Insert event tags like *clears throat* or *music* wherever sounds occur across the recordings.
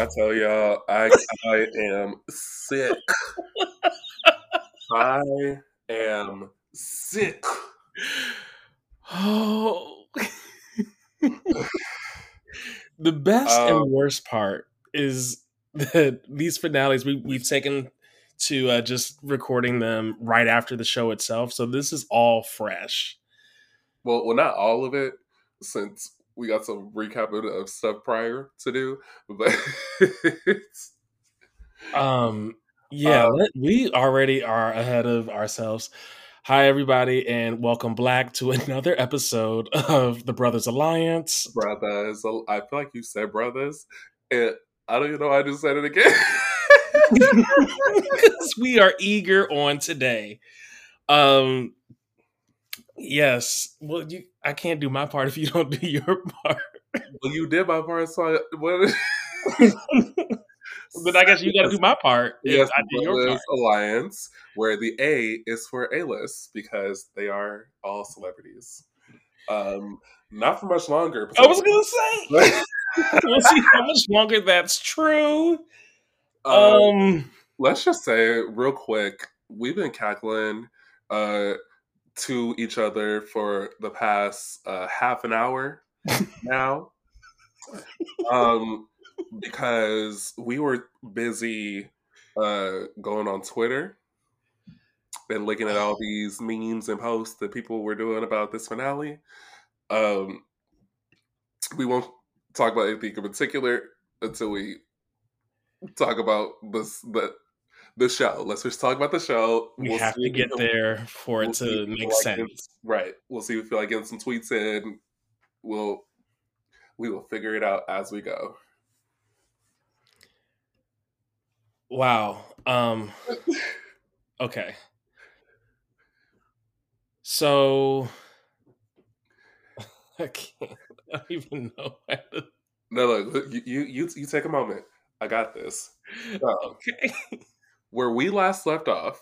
I tell y'all, I I am sick. I am sick. Oh. *sighs* the best Um, and worst part is that these finales we, we've taken to uh, just recording them right after the show itself. So this is all fresh. Well, well, not all of it, since we got some recapping of stuff prior to do, but *laughs* Um, yeah, let- we already are ahead of ourselves. Hi, everybody, and welcome back to *laughs* another episode of the Brothers Alliance. brothers, I feel like you said brothers, and I don't even know. why I just said it again. *laughs* 'Cause we are eager on today. Um, yes. Well, you, I can't do my part if you don't *laughs* do your part. well, you did my part, so I, what? *laughs* but I guess you got to do my part Yes, I did your part. Alliance, where the A is for A list because they are all celebrities. Um, not for much longer. I was gonna say. *laughs* we'll see how much longer that's true. um, Um, let's just say real quick, we've been cackling uh, to each other for the past uh, half an hour *laughs* now, um, because we were busy uh, going on Twitter and looking at all these memes and posts that people were doing about this finale. Um, we won't talk about anything in particular until we talk about this the the show. Let's just talk about the show. we We'll have to get there for we'll it if to make feel like sense. right. We'll see if we feel like getting some tweets in. We'll we will figure it out as we go. Wow. Um *laughs* okay. So *laughs* I can't I don't even know how to No, look, you you you, you take a moment. I got this. *laughs* So, Okay. Where we last left off,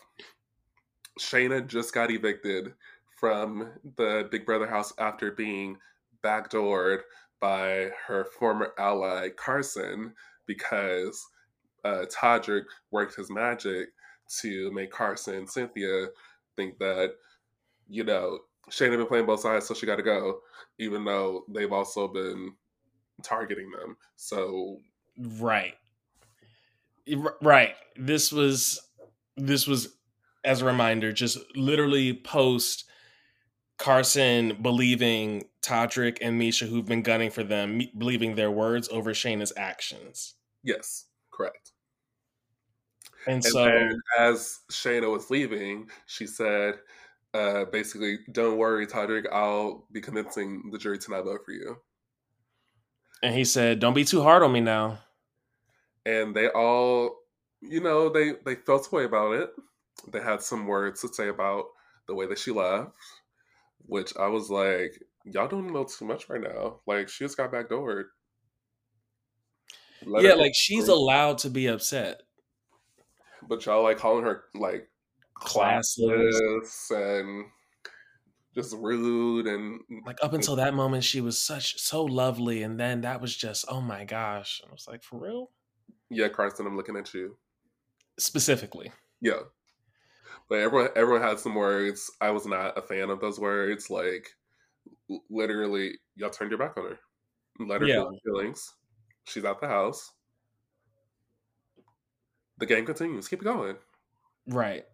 Shanna just got evicted from the Big Brother house after being backdoored by her former ally Carson because uh, Todrick worked his magic to make Carson and Cynthia think that, you know, Shanna been playing both sides, so she got to go, even though they've also been targeting them. So Right. Right. This was this was as a reminder, just literally post Carson believing Todrick and Miesha, who've been gunning for them, believing their words over Shanna's actions. yes, correct. And, And so, as Shanna was leaving, she said, uh, basically, don't worry, Todrick, I'll be convincing the jury to not vote for you. and he said, "Don't be too hard on me now." And they all, you know, they, they felt a way about it. They had some words to say about the way that she left, which I was like, y'all don't know too much right now. Like, she just got backdoored. Let yeah, like she's allowed to be upset. But y'all like calling her, like, Classless. classless and just rude and mm, Like up until that moment, she was such so lovely, and then that was just oh my gosh! And I was like, for real, yeah, Carson, I'm looking at you. specifically. Yeah. But everyone everyone had some words. I was not a fan of those words. Like literally, y'all turned your back on her. Let her Yeah. feel her feelings. She's out the house. The game continues. Keep going. Right.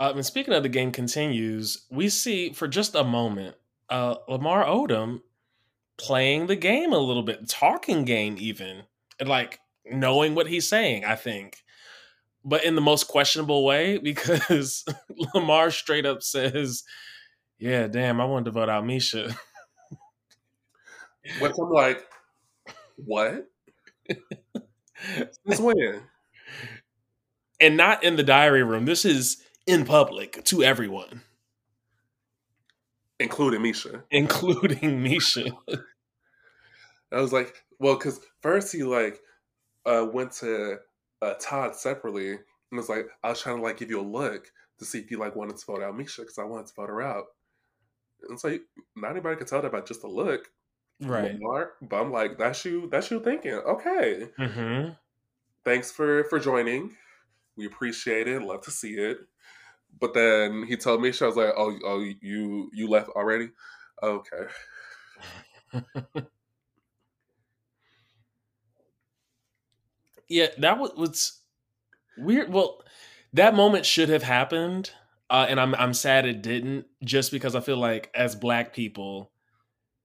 Um, and speaking of the game continues, we see for just a moment uh, Lamar Odom playing the game a little bit, talking game even, and like knowing what he's saying. I think, but in the most questionable way *laughs* because Lamar straight up says, "Yeah, damn, I wanted to vote out Miesha." Which I'm like, what? Since when? and not in the diary room. This is in public to everyone, Including Miesha. including Miesha. *laughs* I was like, well, because first he like uh, went to uh, Todd separately and was like, I was trying to like give you a look to see if you like wanted to vote out Miesha because I wanted to vote her out. And so like, not anybody could tell that by just a look. Right. But I'm like, that's you. That's you thinking. Okay. Mm-hmm. Thanks for for joining. We appreciate it. Love to see it. But then he told me, so I was like, oh, oh, you you left already? Okay. *laughs* yeah, that was, was weird. Well, that moment should have happened, uh, and I'm I'm sad it didn't. Just because I feel like as Black people,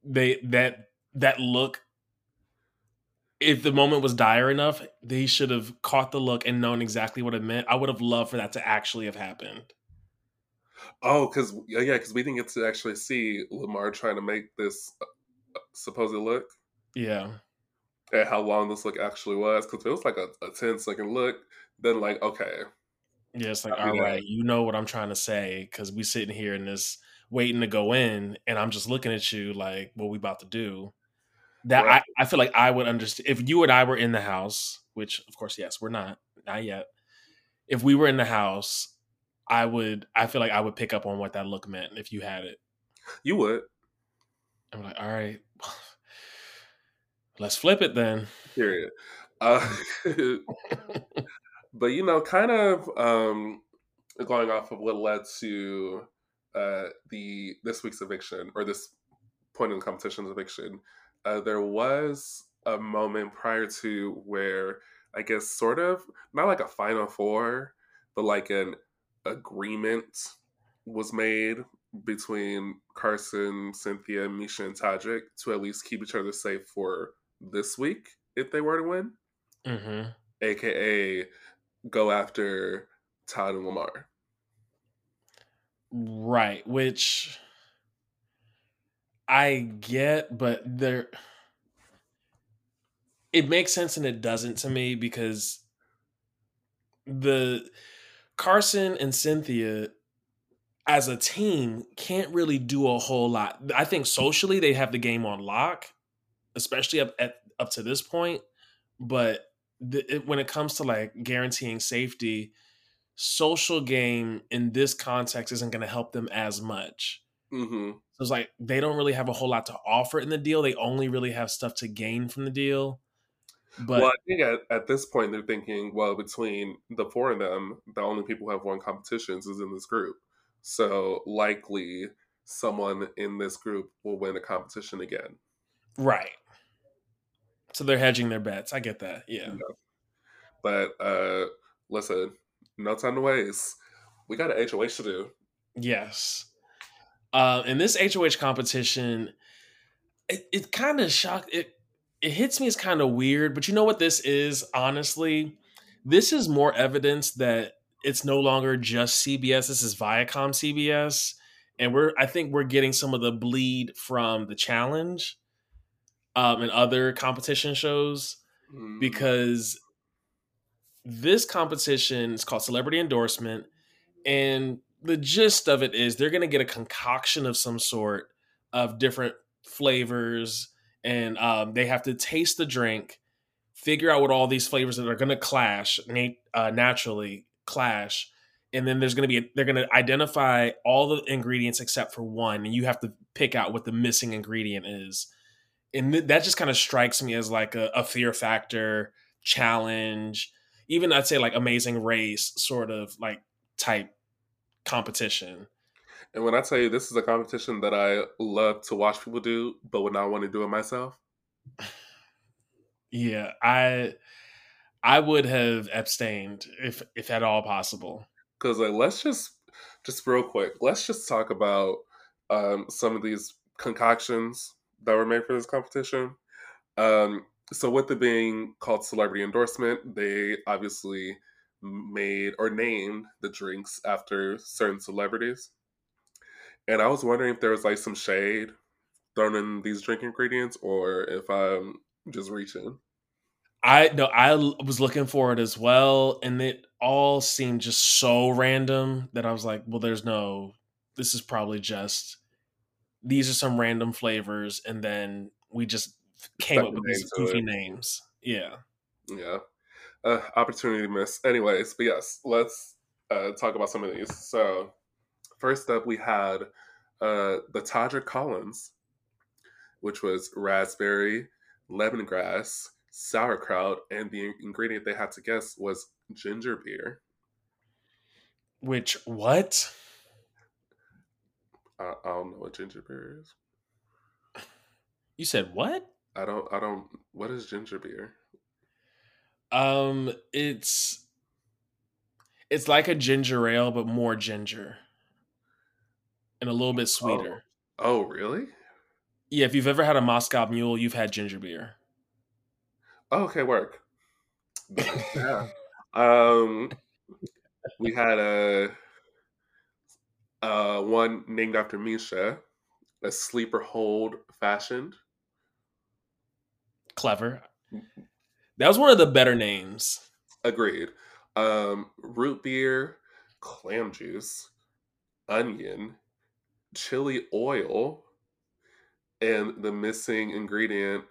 they that that look. If the moment was dire enough, they should have caught the look and known exactly what it meant. I would have loved for that to actually have happened. Oh, because yeah, because we didn't get to actually see Lamar trying to make this uh, supposed look. Yeah. And how long this look actually was, because it was like a, a 10 second look. Then like, okay. Yeah, it's like, all right, you know what I'm trying to say, because we sitting here in this waiting to go in, and I'm just looking at you like, what we about to do. That right. I, I feel like I would understand if you and I were in the house, which of course, yes, we're not, not yet. If we were in the house, I would I feel like I would pick up on what that look meant if you had it. You would. I'm like, all right, *laughs* let's flip it then. Period. Uh, *laughs* but you know, kind of um, going off of what led to uh, the this week's eviction or this point in the competition's eviction, uh, there was a moment prior to where I guess sort of not like a final four, but like an agreement was made between Carson, Cynthia, Miesha, and Todrick to at least keep each other safe for this week if they were to win. Mm-hmm. AKA go after Todd and Lamar. Right, which I get, but there it makes sense and it doesn't to me because the Carson and Cynthia as a team can't really do a whole lot. I think socially they have the game on lock, especially up at up to this point. But the, it, when it comes to like guaranteeing safety, social game in this context isn't going to help them as much. Mm-hmm. So it's like they don't really have a whole lot to offer in the deal. They only really have stuff to gain from the deal. But well, I think at, at this point they're thinking, well, between the four of them, the only people who have won competitions is in this group. So likely someone in this group will win a competition again. Right. So they're hedging their bets. I get that. Yeah. yeah. But uh listen, no time to waste. We got an HOH to do. Yes. Uh, in this HOH competition, it, it kind of shocked it it hits me as kind of weird, but you know what this is, honestly? This is more evidence that it's no longer just CBS. This is Viacom CBS. And we're I think we're getting some of the bleed from the challenge um, and other competition shows mm. because this competition is called Celebrity Endorsement. And the gist of it is they're going to get a concoction of some sort of different flavors and um, they have to taste the drink, figure out what all these flavors that are going to clash uh, naturally clash, and then there's going to be they're going to identify all the ingredients except for one, and you have to pick out what the missing ingredient is. And th- that just kind of strikes me as like a, a fear factor challenge, even I'd say like Amazing Race sort of like type competition. And when I tell you this is a competition that I love to watch people do, but would not want to do it myself. Yeah, I I would have abstained if if at all possible. Because like, let's just just real quick, let's just talk about um, some of these concoctions that were made for this competition. Um, so with it being called celebrity endorsement, they obviously made or named the drinks after certain celebrities. And I was wondering if there was like some shade thrown in these drink ingredients or if I'm just reaching. I no, I was looking for it as well, and it all seemed just so random that I was like, well, there's no. This is probably just these are some random flavors, and then we just came up with these goofy names. Yeah, yeah. Uh, opportunity miss. Anyways, but yes, let's uh, talk about some of these. So, first up, we had uh, the Todrick Collins. which was raspberry, lemongrass, sauerkraut, and the ingredient they had to guess was ginger beer. Which what? I, I don't know what ginger beer is. You said what? I don't. I don't. What is ginger beer? Um, it's it's like a ginger ale, but more ginger and a little bit sweeter. Oh, oh really? Yeah, if you've ever had a Moscow Mule, you've had ginger beer. Oh, okay, work. *laughs* yeah. Um, we had a, uh one named after Misha, a sleeper hold fashioned. Clever. That was one of the better names. Agreed. Um, root beer, clam juice, onion, chili oil, and the missing ingredient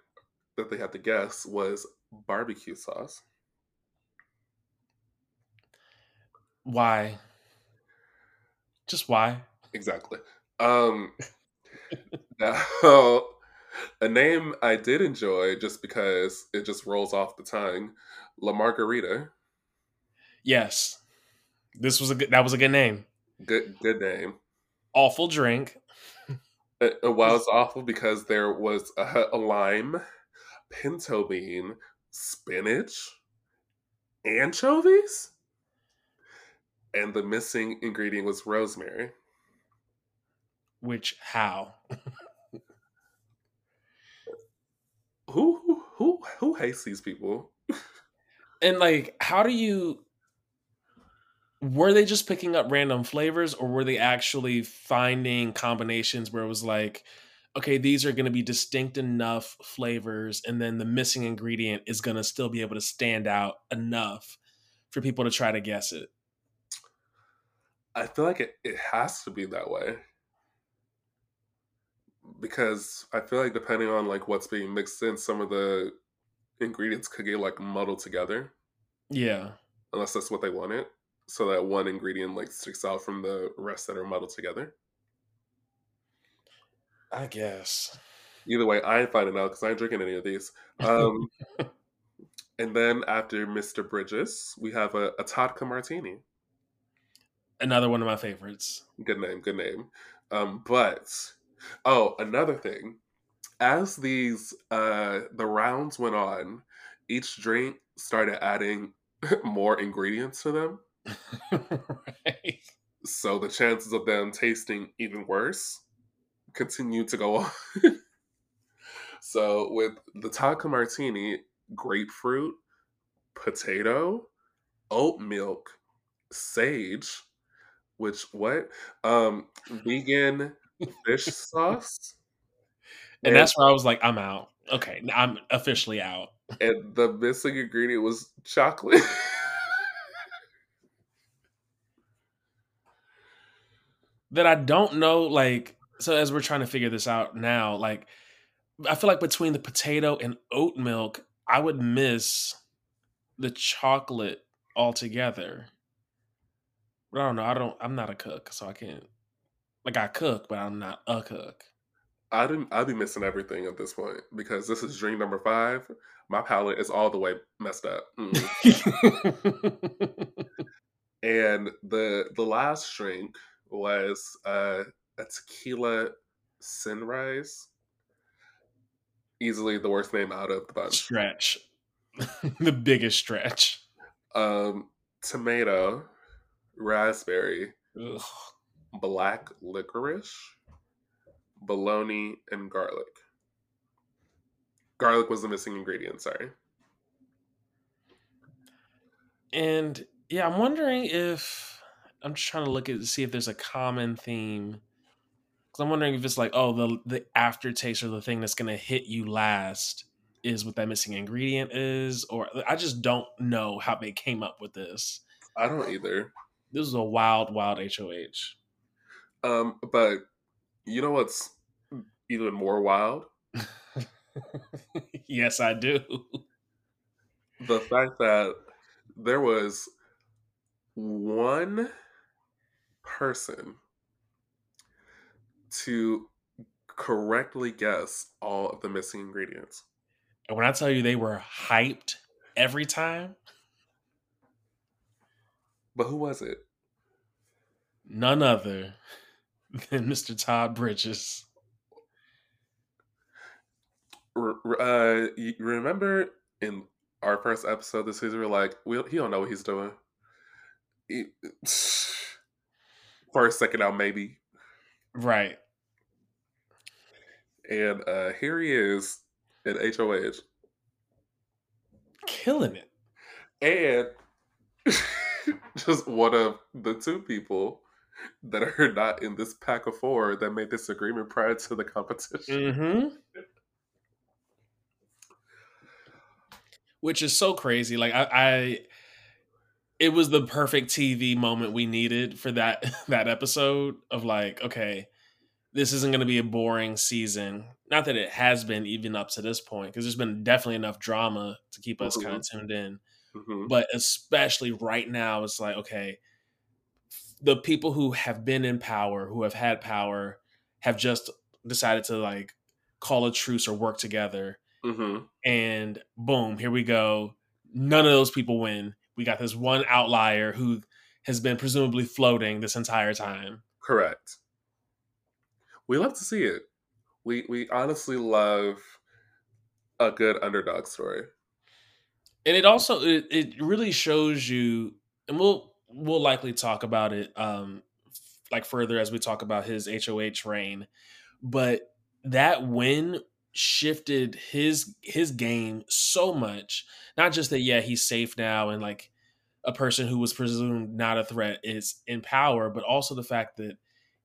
that they had to guess was barbecue sauce. Why? Just why? Exactly. Um *laughs* now a name I did enjoy just because it just rolls off the tongue, La Margarita. Yes. This was a good that was a good name. Good good name. Awful drink. It, it was awful because there was a, a lime, pinto bean, spinach, anchovies, and the missing ingredient was rosemary. Which how? *laughs* who who who who hates these people? and like, how do you? Were they just picking up random flavors, or were they actually finding combinations where it was like, okay, these are going to be distinct enough flavors, and then the missing ingredient is going to still be able to stand out enough for people to try to guess it? I feel like it, it has to be that way because I feel like depending on like what's being mixed in, some of the ingredients could get like muddled together. Yeah. Unless that's what they wanted. So that one ingredient like sticks out from the rest that are muddled together. I guess. Either way, I ain't finding out because I ain't drinking any of these. Um, *laughs* and then after Mr. Bridges, we have a, a Todka Martini. Another one of my favorites. Good name, good name. Um, but Oh, another thing. As these uh the rounds went on, each drink started adding *laughs* more ingredients to them. *laughs* right. So the chances of them tasting even worse continue to go *laughs* on. so with the Todka Martini, grapefruit, potato, oat milk, sage, which what? Um vegan fish sauce. And, and that's where I was like, I'm out. Okay, I'm officially out. And the missing ingredient was chocolate. that I don't know, like, so as we're trying to figure this out now, like, I feel like between the potato and oat milk, I would miss the chocolate altogether. I don't know. I don't. I'm not a cook, so I can't like I cook, but I'm not a cook. I didn't. I'd be missing everything at this point because this is drink number five. My palate is all the way messed up. *laughs* and the the last drink was uh, a tequila sunrise. Easily the worst name out of the bunch. Stretch, *laughs* the biggest stretch. Um, tomato, raspberry, Ugh black licorice, bologna, and garlic. Garlic was the missing ingredient, sorry. And yeah, I'm wondering if I'm just trying to look at see if there's a common theme. Cause I'm wondering if it's like, oh, the the aftertaste or the thing that's gonna hit you last is what that missing ingredient is, or I just don't know how they came up with this. I don't either. This is a wild, wild HOH. Um, but you know what's even more wild? *laughs* yes, I do. The fact that there was one person to correctly guess all of the missing ingredients. And when I tell you they were hyped every time, But who was it? none other *laughs* than Mr. Todd Bridges. Uh, you remember in our first episode this season, we we're like, we, he don't know what he's doing. He, *sighs* first, second out, maybe. Right. And uh, here he is in HOH. Killing it. And *laughs* *laughs* just one of the two people that are not in this pack of four that made this agreement prior to the competition. Mm-hmm. Which is so crazy. Like I, I it was the perfect TV moment we needed for that *laughs* that episode of like, okay, this isn't going to be a boring season. Not that it has been even up to this point, because there's been definitely enough drama to keep us kind of tuned in. Mhm. But especially right now, it's like, okay, the people who have been in power, who have had power, have just decided to like call a truce or work together. Mhm. And boom, here we go. None of those people win. We got this one outlier who has been presumably floating this entire time. Correct. We love to see it. We we honestly love a good underdog story. And it also it, it really shows you and we'll we'll likely talk about it um like further as we talk about his HOH reign but that win shifted his his game so much not just that yeah he's safe now and like a person who was presumed not a threat is in power but also the fact that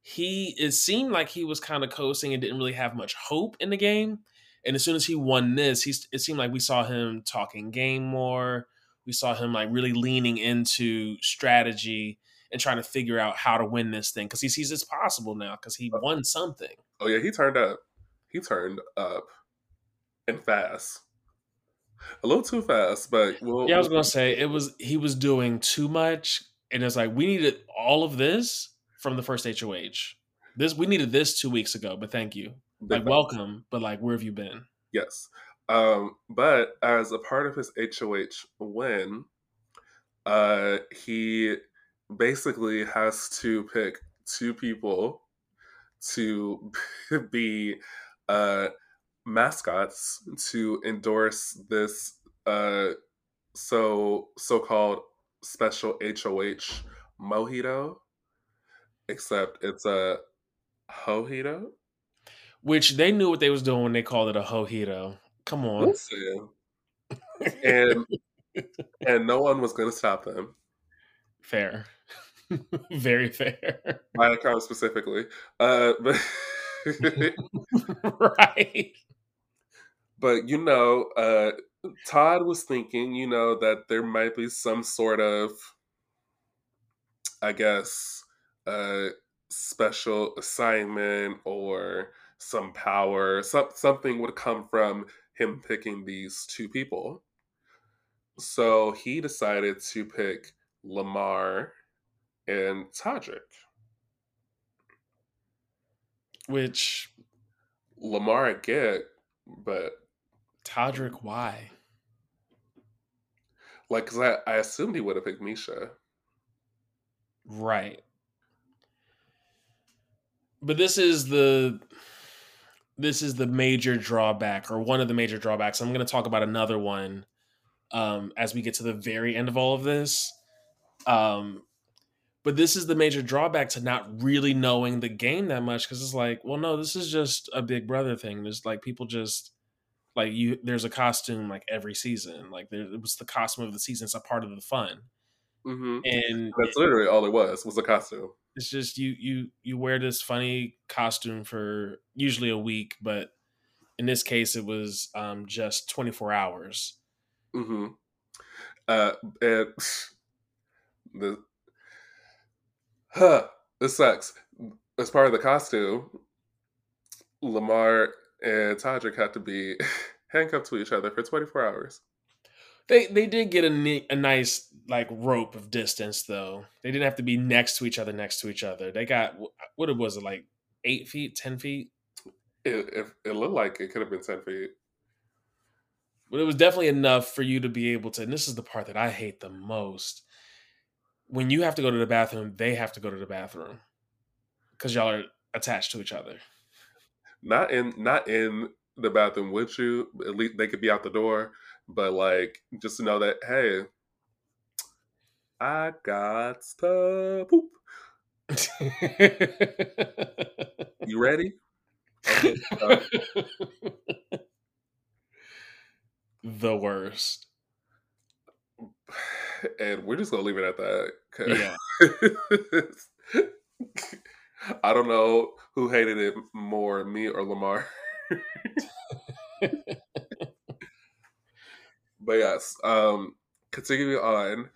he it seemed like he was kind of coasting and didn't really have much hope in the game and as soon as he won this, he's it seemed like we saw him talking game more. We saw him like really leaning into strategy and trying to figure out how to win this thing because he sees it's possible now because he oh. won something. Oh yeah, he turned up. He turned up and fast. A little too fast, but we'll, Yeah, I was gonna say it was he was doing too much, and it's like we needed all of this from the first HOH. This we needed this two weeks ago, but thank you. Like welcome, but like where have you been? Yes. Um, but as a part of his HOH win, uh, he basically has to pick two people to *laughs* be uh, mascots to endorse this uh, so so-called special HOH mojito, except it's a hojito. Which they knew what they was doing when they called it a hojito. Come on. Listen, and and no one was going to stop them. Fair. *laughs* Very fair. My account specifically, uh, *laughs* but *laughs* right. but you know, uh, Todd was thinking, you know, that there might be some sort of, I guess, uh, special assignment or some power, some something would come from him picking these two people. So he decided to pick Lamar and Todrick. Which Lamar I get, but Todrick, why? like, cause I, I assumed he would have picked Miesha. Right. But this is the this is the major drawback or one of the major drawbacks. I'm going to talk about another one um as we get to the very end of all of this. Um but this is the major drawback to not really knowing the game that much because it's like, well, no, this is just a Big Brother thing. There's like people just like you. There's a costume like every season. Like there, it was the costume of the season. It's a part of the fun, hmm and That's literally all it was was a costume. It's just you you you wear this funny costume for usually a week, but in this case, it was um, just 24 hours. Mm-hmm. Uh, and *sighs* the huh, this sucks. As part of the costume, Lamar and Todrick had to be *laughs* handcuffed to each other for 24 hours. They they did get a ni- a nice like rope of distance though. They didn't have to be next to each other, next to each other. They got what it was it like eight feet, ten feet. It, it, it looked like it could have been 10 feet. But it was definitely enough for you to be able to, and this is the part that I hate the most. When you have to go to the bathroom, they have to go to the bathroom because y'all are attached to each other. Not in not in the bathroom with you. At least they could be out the door, but like just to know that hey, I got to poop. *laughs* you ready? Okay, uh, the worst. and we're just gonna leave it at that. Yeah. *laughs* I don't know who hated it more, me or Lamar. *laughs* but yes, um, continuing on,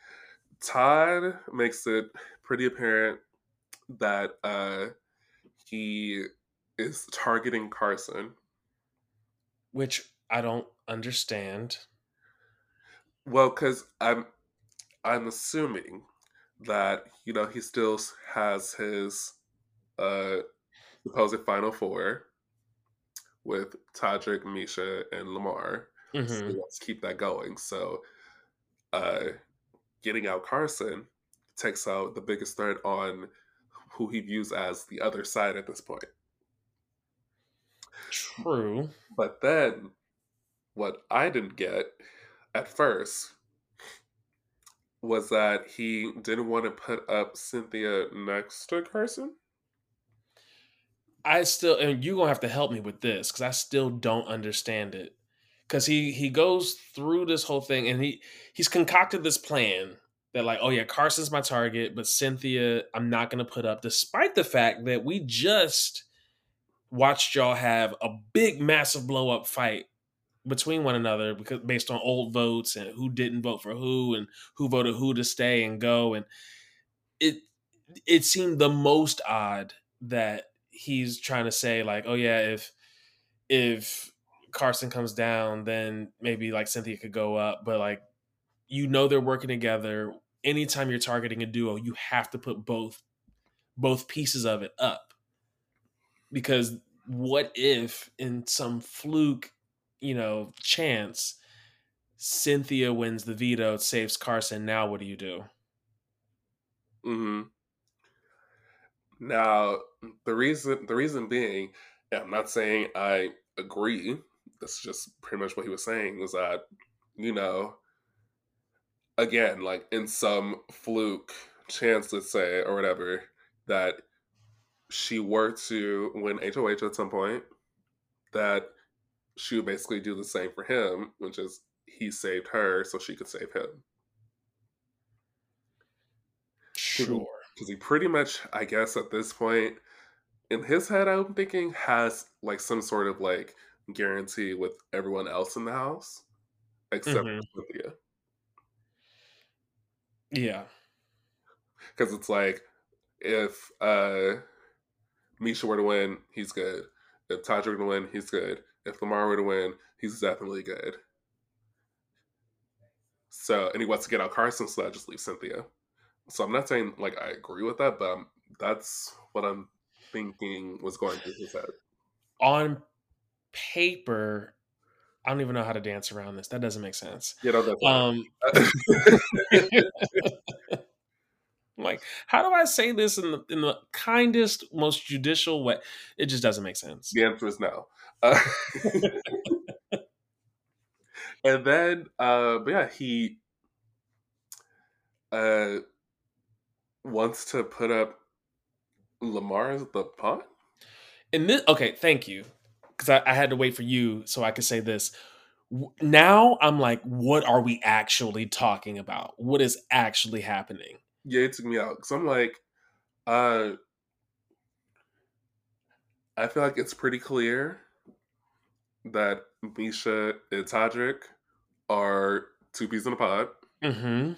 Todd makes it pretty apparent that uh, he is targeting Carson. Which I don't understand. Well, because I'm I'm assuming that you know he still has his uh supposed final four with Todrick, Miesha, and Lamar. So hmm he wants to keep that going. So uh getting out Carson takes out the biggest threat on who he views as the other side at this point. True. But then what I didn't get at first was that he didn't want to put up Cynthia next to Carson. I still, and you're gonna have to help me with this because I still don't understand it. Because he he goes through this whole thing and he he's concocted this plan that like, oh yeah, Carson's my target, but Cynthia, I'm not gonna put up, despite the fact that we just watched y'all have a big, massive blow up fight between one another because based on old votes and who didn't vote for who and who voted who to stay and go and it it seemed the most odd that he's trying to say like oh yeah if if Carson comes down then maybe like Cynthia could go up but like you know they're working together. Anytime you're targeting a duo you have to put both both pieces of it up. Because what if in some fluke you know chance Cynthia wins the veto saves Carson now what do you do? Hmm Now, the reason the reason being, I'm not saying I agree. That's just pretty much what he was saying. Was that you know, again, like in some fluke chance, let's say, or whatever, that she were to win HOH at some point, that she would basically do the same for him, which is he saved her so she could save him. sure Because he pretty much, I guess, at this point, in his head, I'm thinking, has like some sort of like guarantee with everyone else in the house, except Mhm. for Cynthia. yeah Because it's like, if uh Miesha were to win, he's good. If Todrick were to win, he's good. If Lamar were to win, he's definitely good. So, and he wants to get out Carson, so that just leaves Cynthia. So I'm not saying like I agree with that, but um, that's what I'm thinking was going through his head. on paper I don't even know how to dance around this that doesn't make sense. You know, that's um *laughs* like how do I say this in the in the kindest most judicial way? It just doesn't make sense. The answer is no. Uh, *laughs* and then, uh, but yeah, he uh, wants to put up Lamar as the pawn. And this, okay, thank you, because I, I had to wait for you so I could say this. Now I'm like, what are we actually talking about? What is actually happening? Yeah, it took me out because I'm like, uh, I feel like it's pretty clear that Miesha and Todrick are two peas in a pod. Mm-hmm.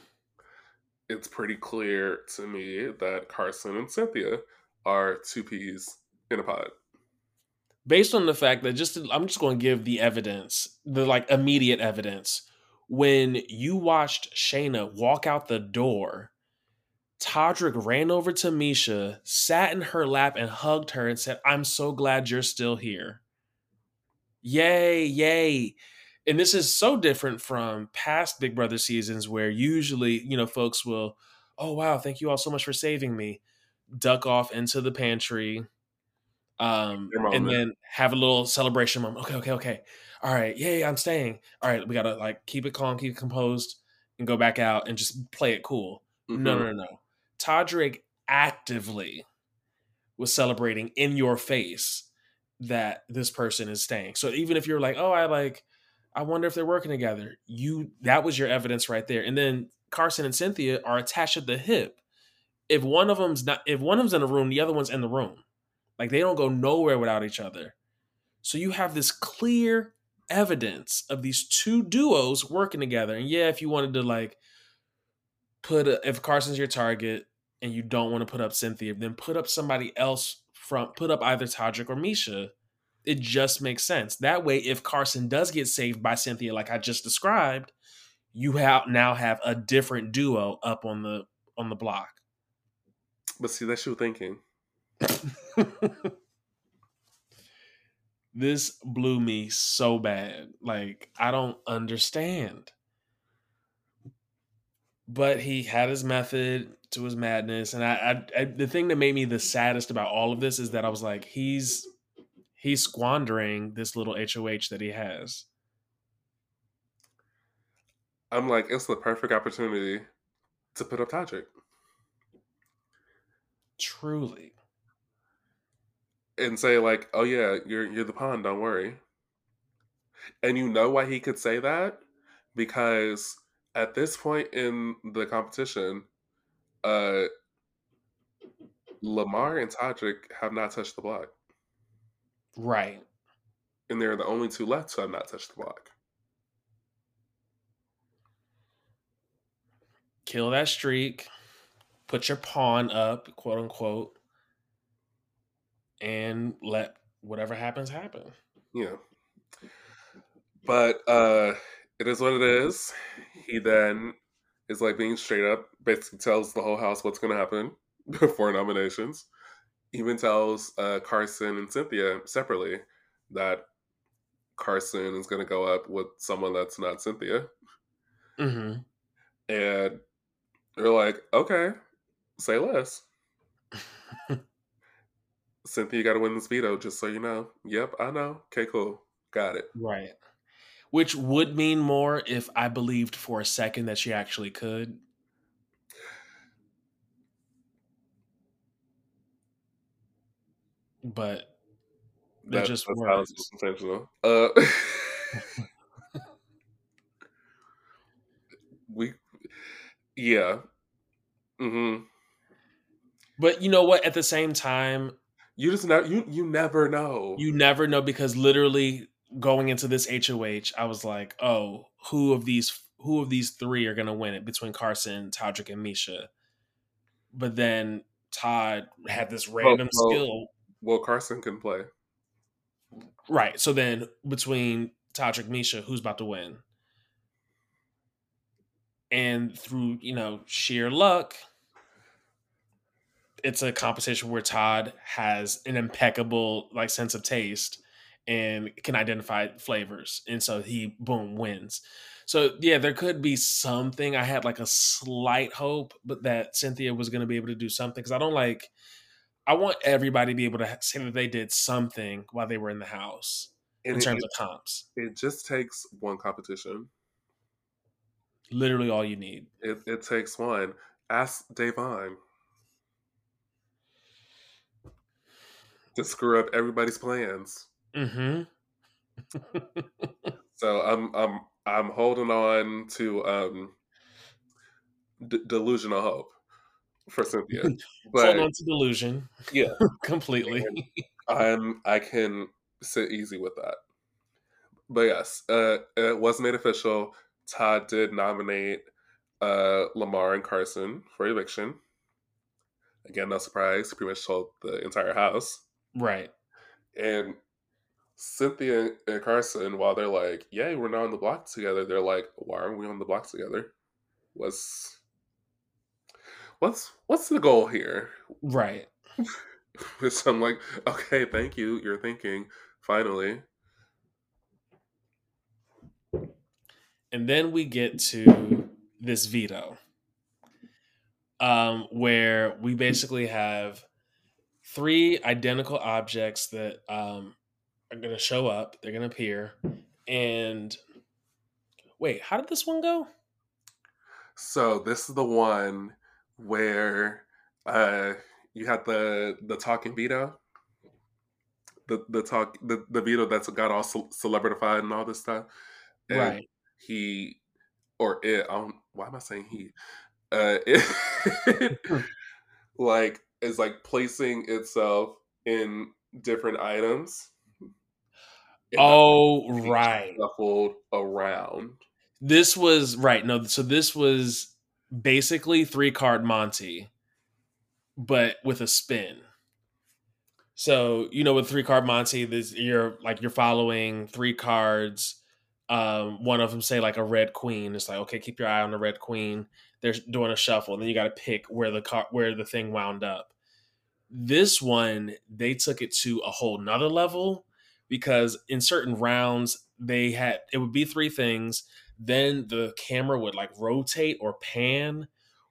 It's pretty clear to me that Carson and Cynthia are two peas in a pod. Based on the fact that just I'm just going to give the evidence, the like immediate evidence. When you watched Shanna walk out the door, Todrick ran over to Miesha, sat in her lap, and hugged her and said, "I'm so glad you're still here." Yay, yay. And this is so different from past Big Brother seasons where usually, you know, folks will, oh, wow, thank you all so much for saving me, duck off into the pantry, um, and then have a little celebration moment. Okay, okay, okay. All right, yay, I'm staying. All right, we gotta like keep it calm, keep it composed, and go back out and just play it cool. Mm-hmm. No, no, no, no. Todrick actively was celebrating in your face that this person is staying. So even if you're like, oh, I like, I wonder if they're working together, you that was your evidence right there. And then Carson and Cynthia are attached at the hip. If one of them's not, if one of them's in the room, the other one's in the room. Like they don't go nowhere without each other. So you have this clear evidence of these two duos working together. And yeah, if you wanted to like put a, if Carson's your target and you don't want to put up Cynthia, then put up somebody else from put up either Todrick or Miesha. It just makes sense. That way, if Carson does get saved by Cynthia, like I just described, you have now have a different duo up on the on the block. But see, that's your thinking. *laughs* *laughs* this blew me so bad. Like I don't understand. But he had his method to his madness, and I, I, I, the thing that made me the saddest about all of this is that I was like, he's he's squandering this little HOH that he has. I'm like, it's the perfect opportunity to put up Todrick. Truly. And say like, oh yeah, you're you're the pawn, don't worry. And you know why he could say that? Because at this point in the competition, uh, Lamar and Todrick have not touched the block. Right. And they're the only two left who have not touched the block. Kill that streak. Put your pawn up, quote unquote, and let whatever happens happen. Yeah. But uh it is what it is. He then is like being straight up, basically tells the whole house what's going to happen *laughs* before nominations. Even tells uh, Carson and Cynthia separately that Carson is going to go up with someone that's not Cynthia. Mm-hmm. And they're like, okay, say less. Cynthia you got to win this veto, just so you know. Yep, I know. Okay, cool. Got it. Right which would mean more if I believed for a second that she actually could. But that, just works. intentional. Uh, *laughs* we, yeah. Mm-hmm. But you know what? At the same time, you just never you you never know. You never know because literally going into this HOH, I was like, oh, who of these who of these three are gonna win it between Carson, Todrick, and Miesha? But then Todd had this random well, well, skill. Well, Carson can play. Right. So then between Todrick, Miesha, who's about to win? And through, you know, sheer luck, it's a competition where Todd has an impeccable like sense of taste and can identify flavors. And so he boom wins. So yeah, there could be something. I had like a slight hope, but that Cynthia was going to be able to do something because I don't like. I want everybody to be able to say that they did something while they were in the house and in it, terms of comps. It just takes one competition. Literally all you need. It, it takes one. Ask Da'Vonne. To screw up everybody's plans. Mm-hmm. *laughs* so I'm I'm I'm holding on to um d- delusional hope for Cynthia. *laughs* But, Hold on to delusion. Yeah, *laughs* completely. I'm I can sit easy with that. But yes, uh, it was made official. Todd did nominate uh, Lamar and Carson for eviction. Again, no surprise. Pretty much told the entire house. Right. And Cynthia and Carson, while they're like, "Yay, we're now on the block together," they're like, "Why aren't we on the block together? What's what's what's the goal here?" Right. *laughs* so I'm like, "Okay, thank you. You're thinking finally." and then we get to this veto, um, where we basically have three identical objects that um, are going to show up. They're going to appear, and wait, how did this one go? So this is the one where uh, you had the the talking veto, the the talk the, the veto that's got all ce- celebritified and all this stuff. And Right. He or it. I don't, why am I saying he? Uh, *laughs* it, *laughs* like is like placing itself in different items. Oh, *laughs* right. shuffled around. This was right. No, so this was basically three card Monty, but with a spin. So you know, with three card Monty, this you're like you're following three cards. Um, one of them say like a red queen. It's like okay, keep your eye on the red queen. They're doing a shuffle, and then you got to pick where the car where the thing wound up. This one they took it to a whole nother level because in certain rounds they had it would be three things. Then the camera would like rotate or pan,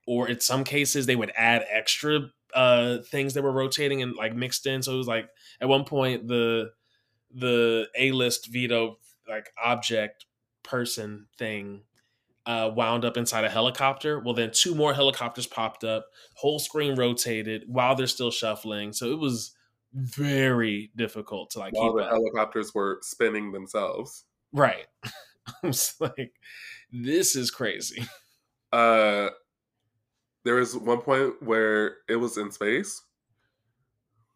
or in some cases they would add extra uh things that were rotating and like mixed in. So it was like at one point the the A list veto like object person thing uh, wound up inside a helicopter. Well, then two more helicopters popped up, whole screen rotated while they're still shuffling. So it was very difficult to like While keep the up. helicopters were spinning themselves. Right. *laughs* I was like, this is crazy. Uh, there was one point where it was in space,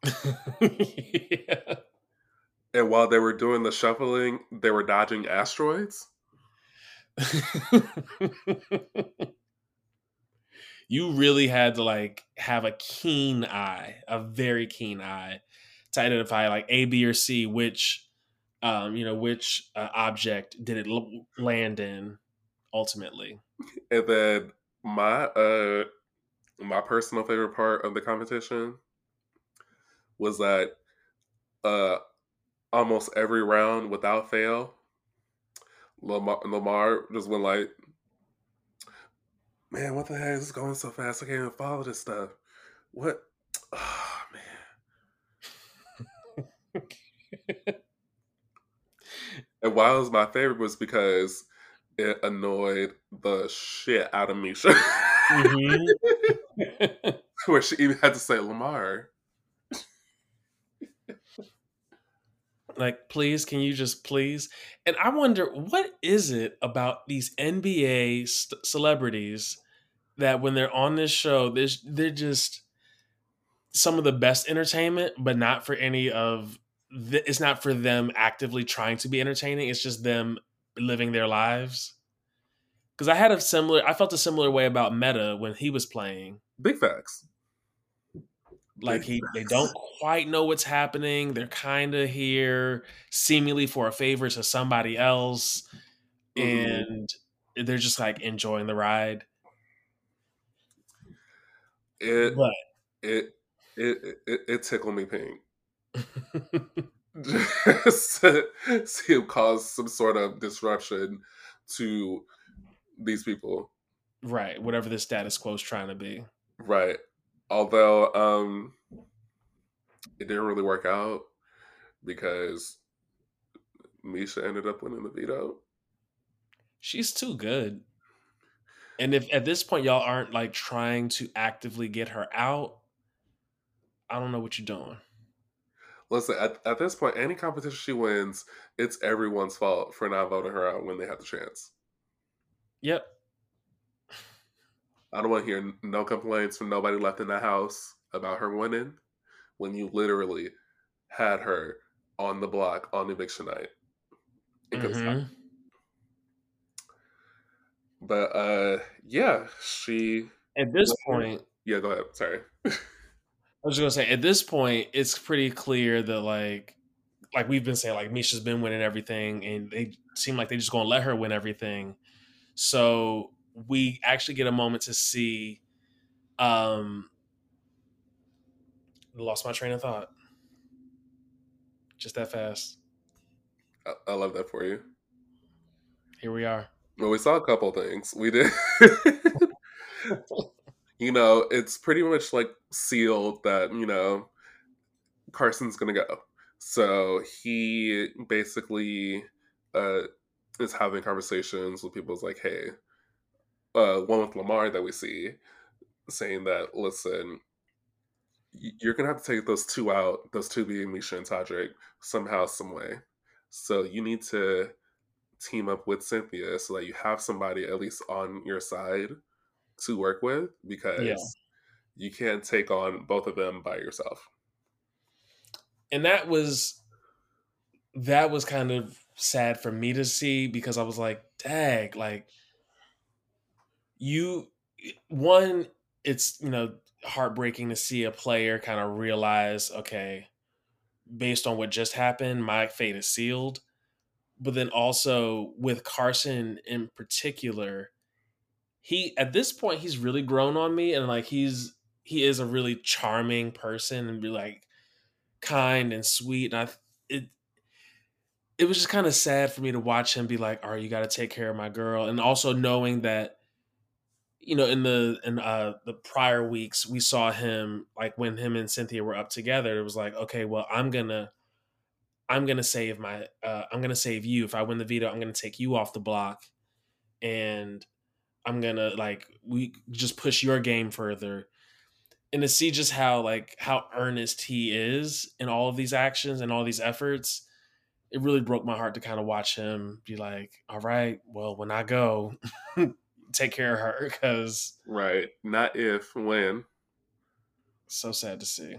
*laughs* yeah. and while they were doing the shuffling, they were dodging asteroids. *laughs* you really had to like have a keen eye, a very keen eye to identify like A, B, or C, which um, you know, which uh, object did it l- land in ultimately. And then my uh my personal favorite part of the competition was that uh almost every round without fail, Lamar, Lamar just went like, "Man, what the heck is going so fast? I can't even follow this stuff. What? Oh *sighs* man!" *laughs* And why it was my favorite was because it annoyed the shit out of Miesha, Mhm. *laughs* where she even had to say Lamar. Like, please, can you just please? And I wonder what is it about these NBA st- celebrities that when they're on this show, they're, they're just some of the best entertainment, but not for any of. The, it's not for them actively trying to be entertaining. It's just them living their lives. Because I had a similar, I felt a similar way about Metta when he was playing. Big facts. Like he they don't quite know what's happening they're kind of here seemingly for a favor to somebody else Mhm. and they're just like enjoying the ride It but it it it, it tickled me pink. Just *laughs* *laughs* to see him cause some sort of disruption to these people. right whatever the status quo is trying to be Right. Although um it didn't really work out because Miesha ended up winning the veto. she's too good and if at this point y'all aren't like trying to actively get her out i don't know what you're doing Listen, at, at this point, any competition she wins, it's everyone's fault for not voting her out when they had the chance. yep I don't want to hear no complaints from nobody left in the house about her winning when you literally had her on the block on eviction night. It could've stopped. Mhm. But uh yeah, she at this point yeah, go ahead. Sorry. *laughs* I was just gonna say at this point, it's pretty clear that like like we've been saying, like Miesha's been winning everything, and they seem like they just gonna let her win everything. So we actually get a moment to see. Um, lost my train of thought. Just that fast. I, I love that for you. Here we are. Well, we saw a couple things. We did. *laughs* you know, it's pretty much like sealed that, you know, Carson's going to go. So he basically uh, is having conversations with people. It's like, hey, uh, one with Lamar that we see saying that, listen, you're going to have to take those two out, those two being Miesha and Todrick, somehow, some way. So you need to team up with Cynthia so that you have somebody at least on your side to work with because yeah. you can't take on both of them by yourself. And that was that was kind of sad for me to see because I was like, dag, like you one, it's you know, heartbreaking to see a player kind of realize, okay, based on what just happened, my fate is sealed. But then also with Carson in particular, he at this point he's really grown on me and like he's he is a really charming person and be like kind and sweet and I it it was just kind of sad for me to watch him be like, "All right, you got to take care of my girl," and also knowing that, you know, in the in uh the prior weeks we saw him like when him and Cynthia were up together. It was like, okay, well, I'm gonna, I'm gonna save my, uh, I'm gonna save you. If I win the veto, I'm gonna take you off the block, and I'm gonna like we just push your game further. And to see just how like how earnest he is in all of these actions and all these efforts, it really broke my heart to kind of watch him be like, "All right, well, when I go, *laughs* take care of her," because right, not if, when. So sad to see.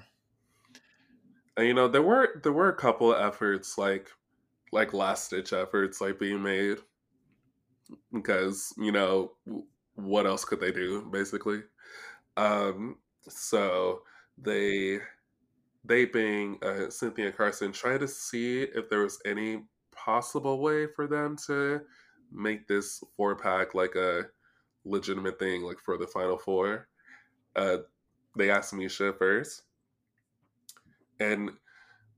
And you know, there were there were a couple of efforts like like last ditch efforts like being made because you know what else could they do basically um so they they being uh, cynthia carson try to see if there was any possible way for them to make this four pack like a legitimate thing like for the final four uh they asked miesha first and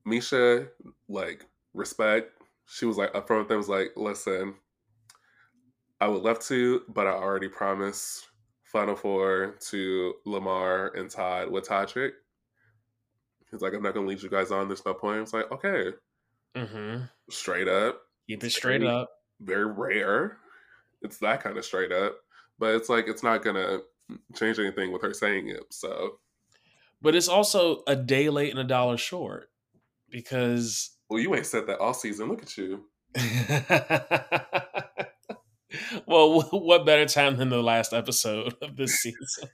miesha like respect she was like upfront with them was like listen I would love to, but I already promised Final Four to Lamar and Todd with Todrick. He's like, I'm not gonna lead you guys on. There's no point. It's like, okay, mm-hmm. straight up, keep it straight up. Very rare. It's that kind of straight up, but it's like it's not gonna change anything with her saying it. So, but it's also a day late and a dollar short because. Well, you ain't said that all season. Look at you. *laughs* well, what better time than the last episode of this *laughs* season?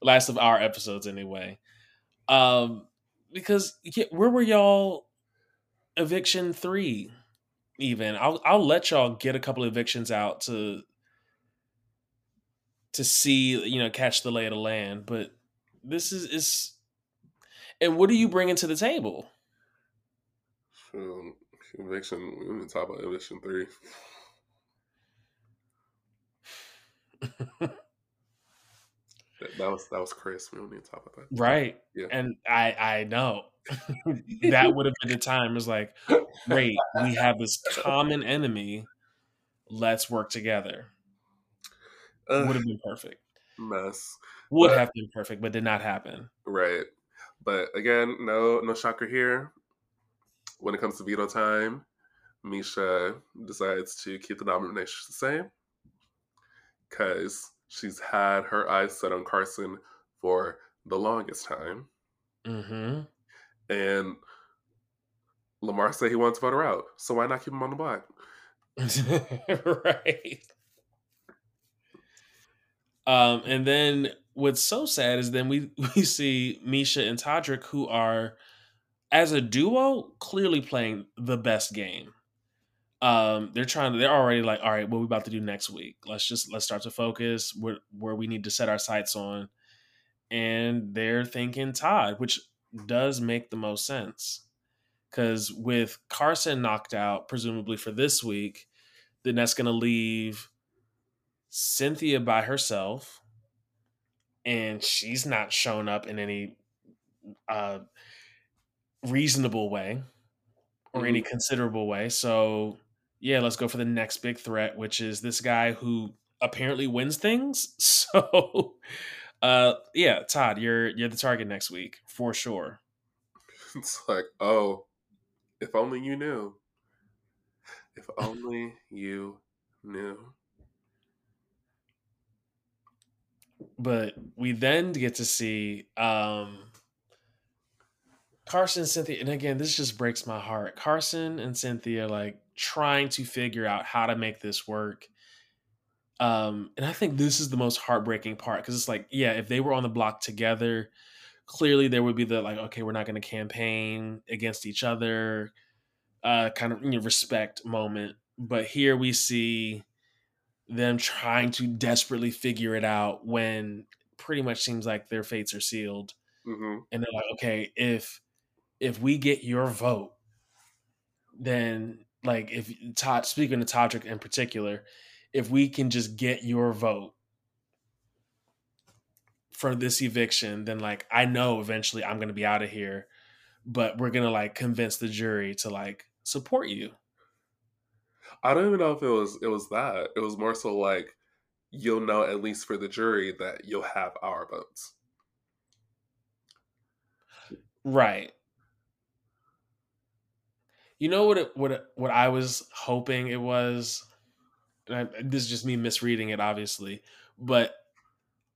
last of our episodes, anyway. Um, because yeah, where were y'all? Eviction three, even. I'll I'll let y'all get a couple of evictions out to to see, you know, catch the lay of the land. But this is is, and what are you bringing to the table? Um, eviction. We didn't talk about eviction three. *laughs* that, that was that was Chris. We don't need to talk about that. Right. Yeah. And I I know *laughs* that would have been the time. It was like, *laughs* great, we have this common enemy. Let's work together. Would have been perfect. Mess. Would but, have been perfect, but did not happen. Right. But again, no no shocker here. When it comes to veto time, Miesha decides to keep the nomination the same because she's had her eyes set on Carson for the longest time. Mm-hmm. And Lamar said he wants to vote her out, so why not keep him on the block? *laughs* right. Um, and then what's so sad is then we *laughs* we see Miesha and Todrick who are as a duo clearly playing the best game. Um they're trying to they're already like all right what we about to do next week? Let's just let's start to focus where where we need to set our sights on. And they're thinking todd which does make the most sense. Because with carson knocked out presumably for this week then that's going to leave cynthia by herself and she's not shown up in any uh reasonable way or mm-hmm. any considerable way so yeah, let's go for the next big threat, which is this guy who apparently wins things. *laughs* So, uh, yeah, Todd, you're you're the target next week for sure. It's like, oh, if only you knew. If only you knew. But we then get to see um Carson and Cynthia, and again, this just breaks my heart. Carson and Cynthia like trying to figure out how to make this work. Um, and I think this is the most heartbreaking part because it's like, yeah, if they were on the block together, clearly there would be the like, okay, we're not going to campaign against each other, uh, kind of you know, respect moment. But here we see them trying to desperately figure it out when pretty much seems like their fates are sealed. Mm-hmm. And they're like, okay, if if we get your vote, then like if Todd speaking to Todrick in particular, if we can just get your vote for this eviction, then like I know eventually I'm gonna be out of here, but we're gonna like convince the jury to like support you. I don't even know if it was it was that. It was more so like you'll know at least for the jury that you'll have our votes. Right. You know what? It, what? It, what I was hoping it was. I, this is just me misreading it, obviously, but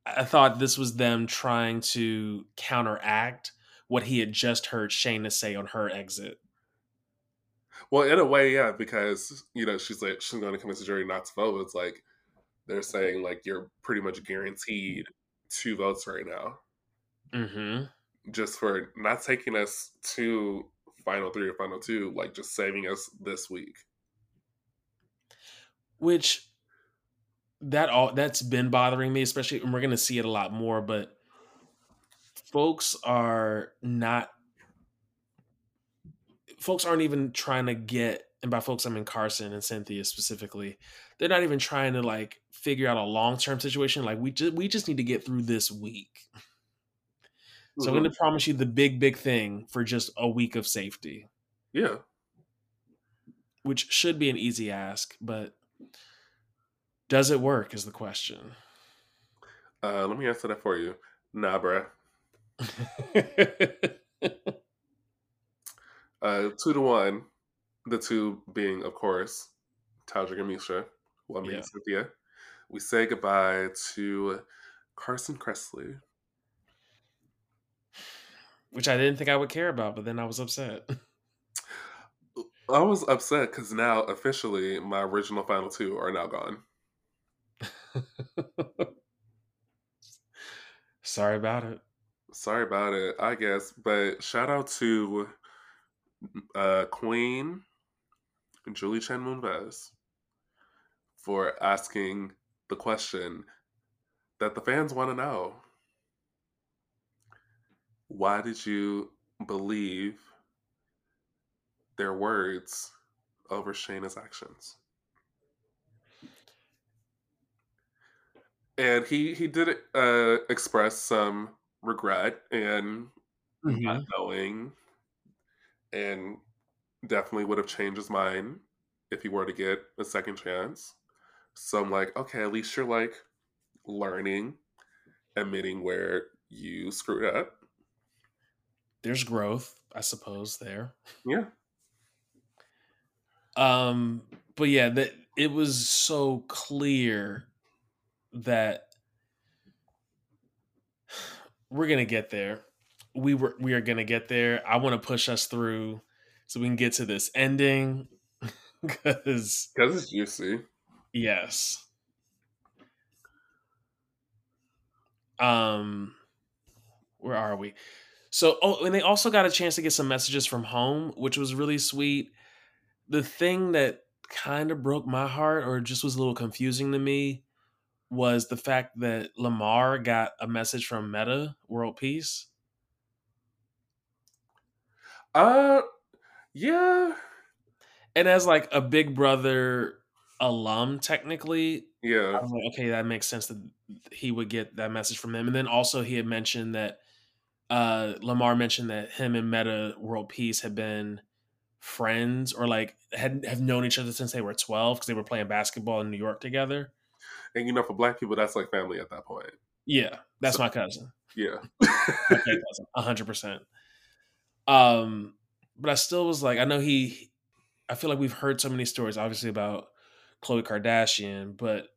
I thought this was them trying to counteract what he had just heard Shanna say on her exit. Well, in a way, yeah, because you know she's like she's going to convince the jury not to vote. It's like they're saying like you're pretty much guaranteed two votes right now, mm-hmm. just for not taking us to final three or final two, like just saving us this week. Which that all that's been bothering me, especially and we're gonna see it a lot more, but folks are not folks aren't even trying to get and by folks I mean Carson and Cynthia specifically, they're not even trying to like figure out a long term situation. Like we just we just need to get through this week. So mm-hmm. I'm going to promise you the big, big thing for just a week of safety. Yeah. Which should be an easy ask, but does it work is the question. Uh, let me answer that for you. Nah, bruh. *laughs* two to one. The two being, of course, Todrick and Miesha. One being yeah. Cynthia. We say goodbye to Carson Kressley which I didn't think I would care about, but then I was upset. I was upset because now officially my original final two are now gone. *laughs* Sorry about it. Sorry about it, I guess. But shout out to uh, Queen Julie Chen Moonves for asking the question that the fans want to know why did you believe their words over Shanna's actions? And he he did uh, express some regret and mm-hmm. not knowing, and definitely would have changed his mind if he were to get a second chance. So I'm like, okay, at least you're like learning, admitting where you screwed up there's growth, I suppose, there. Yeah. Um, but yeah, that it was so clear that *sighs* we're gonna get there. We were we are gonna get there. I want to push us through so we can get to this ending *laughs* because because it's juicy. Yes. Um, where are we? So, oh, and they also got a chance to get some messages from home, which was really sweet. The thing that kind of broke my heart, or just was a little confusing to me, was the fact that Lamar got a message from Metta World Peace. Uh, yeah. And as like a Big Brother alum, technically, yeah. Like, okay, that makes sense that he would get that message from them. And then also he had mentioned that uh, Lamar mentioned that him and Metta World Peace had been friends or like had have known each other since they were 12 because they were playing basketball in New York together. And you know, for black people, that's like family at that point. Yeah, that's so, my cousin. Yeah, *laughs* hundred percent. Um, but I still was like, I know he. I feel like we've heard so many stories, obviously about Khloe Kardashian, but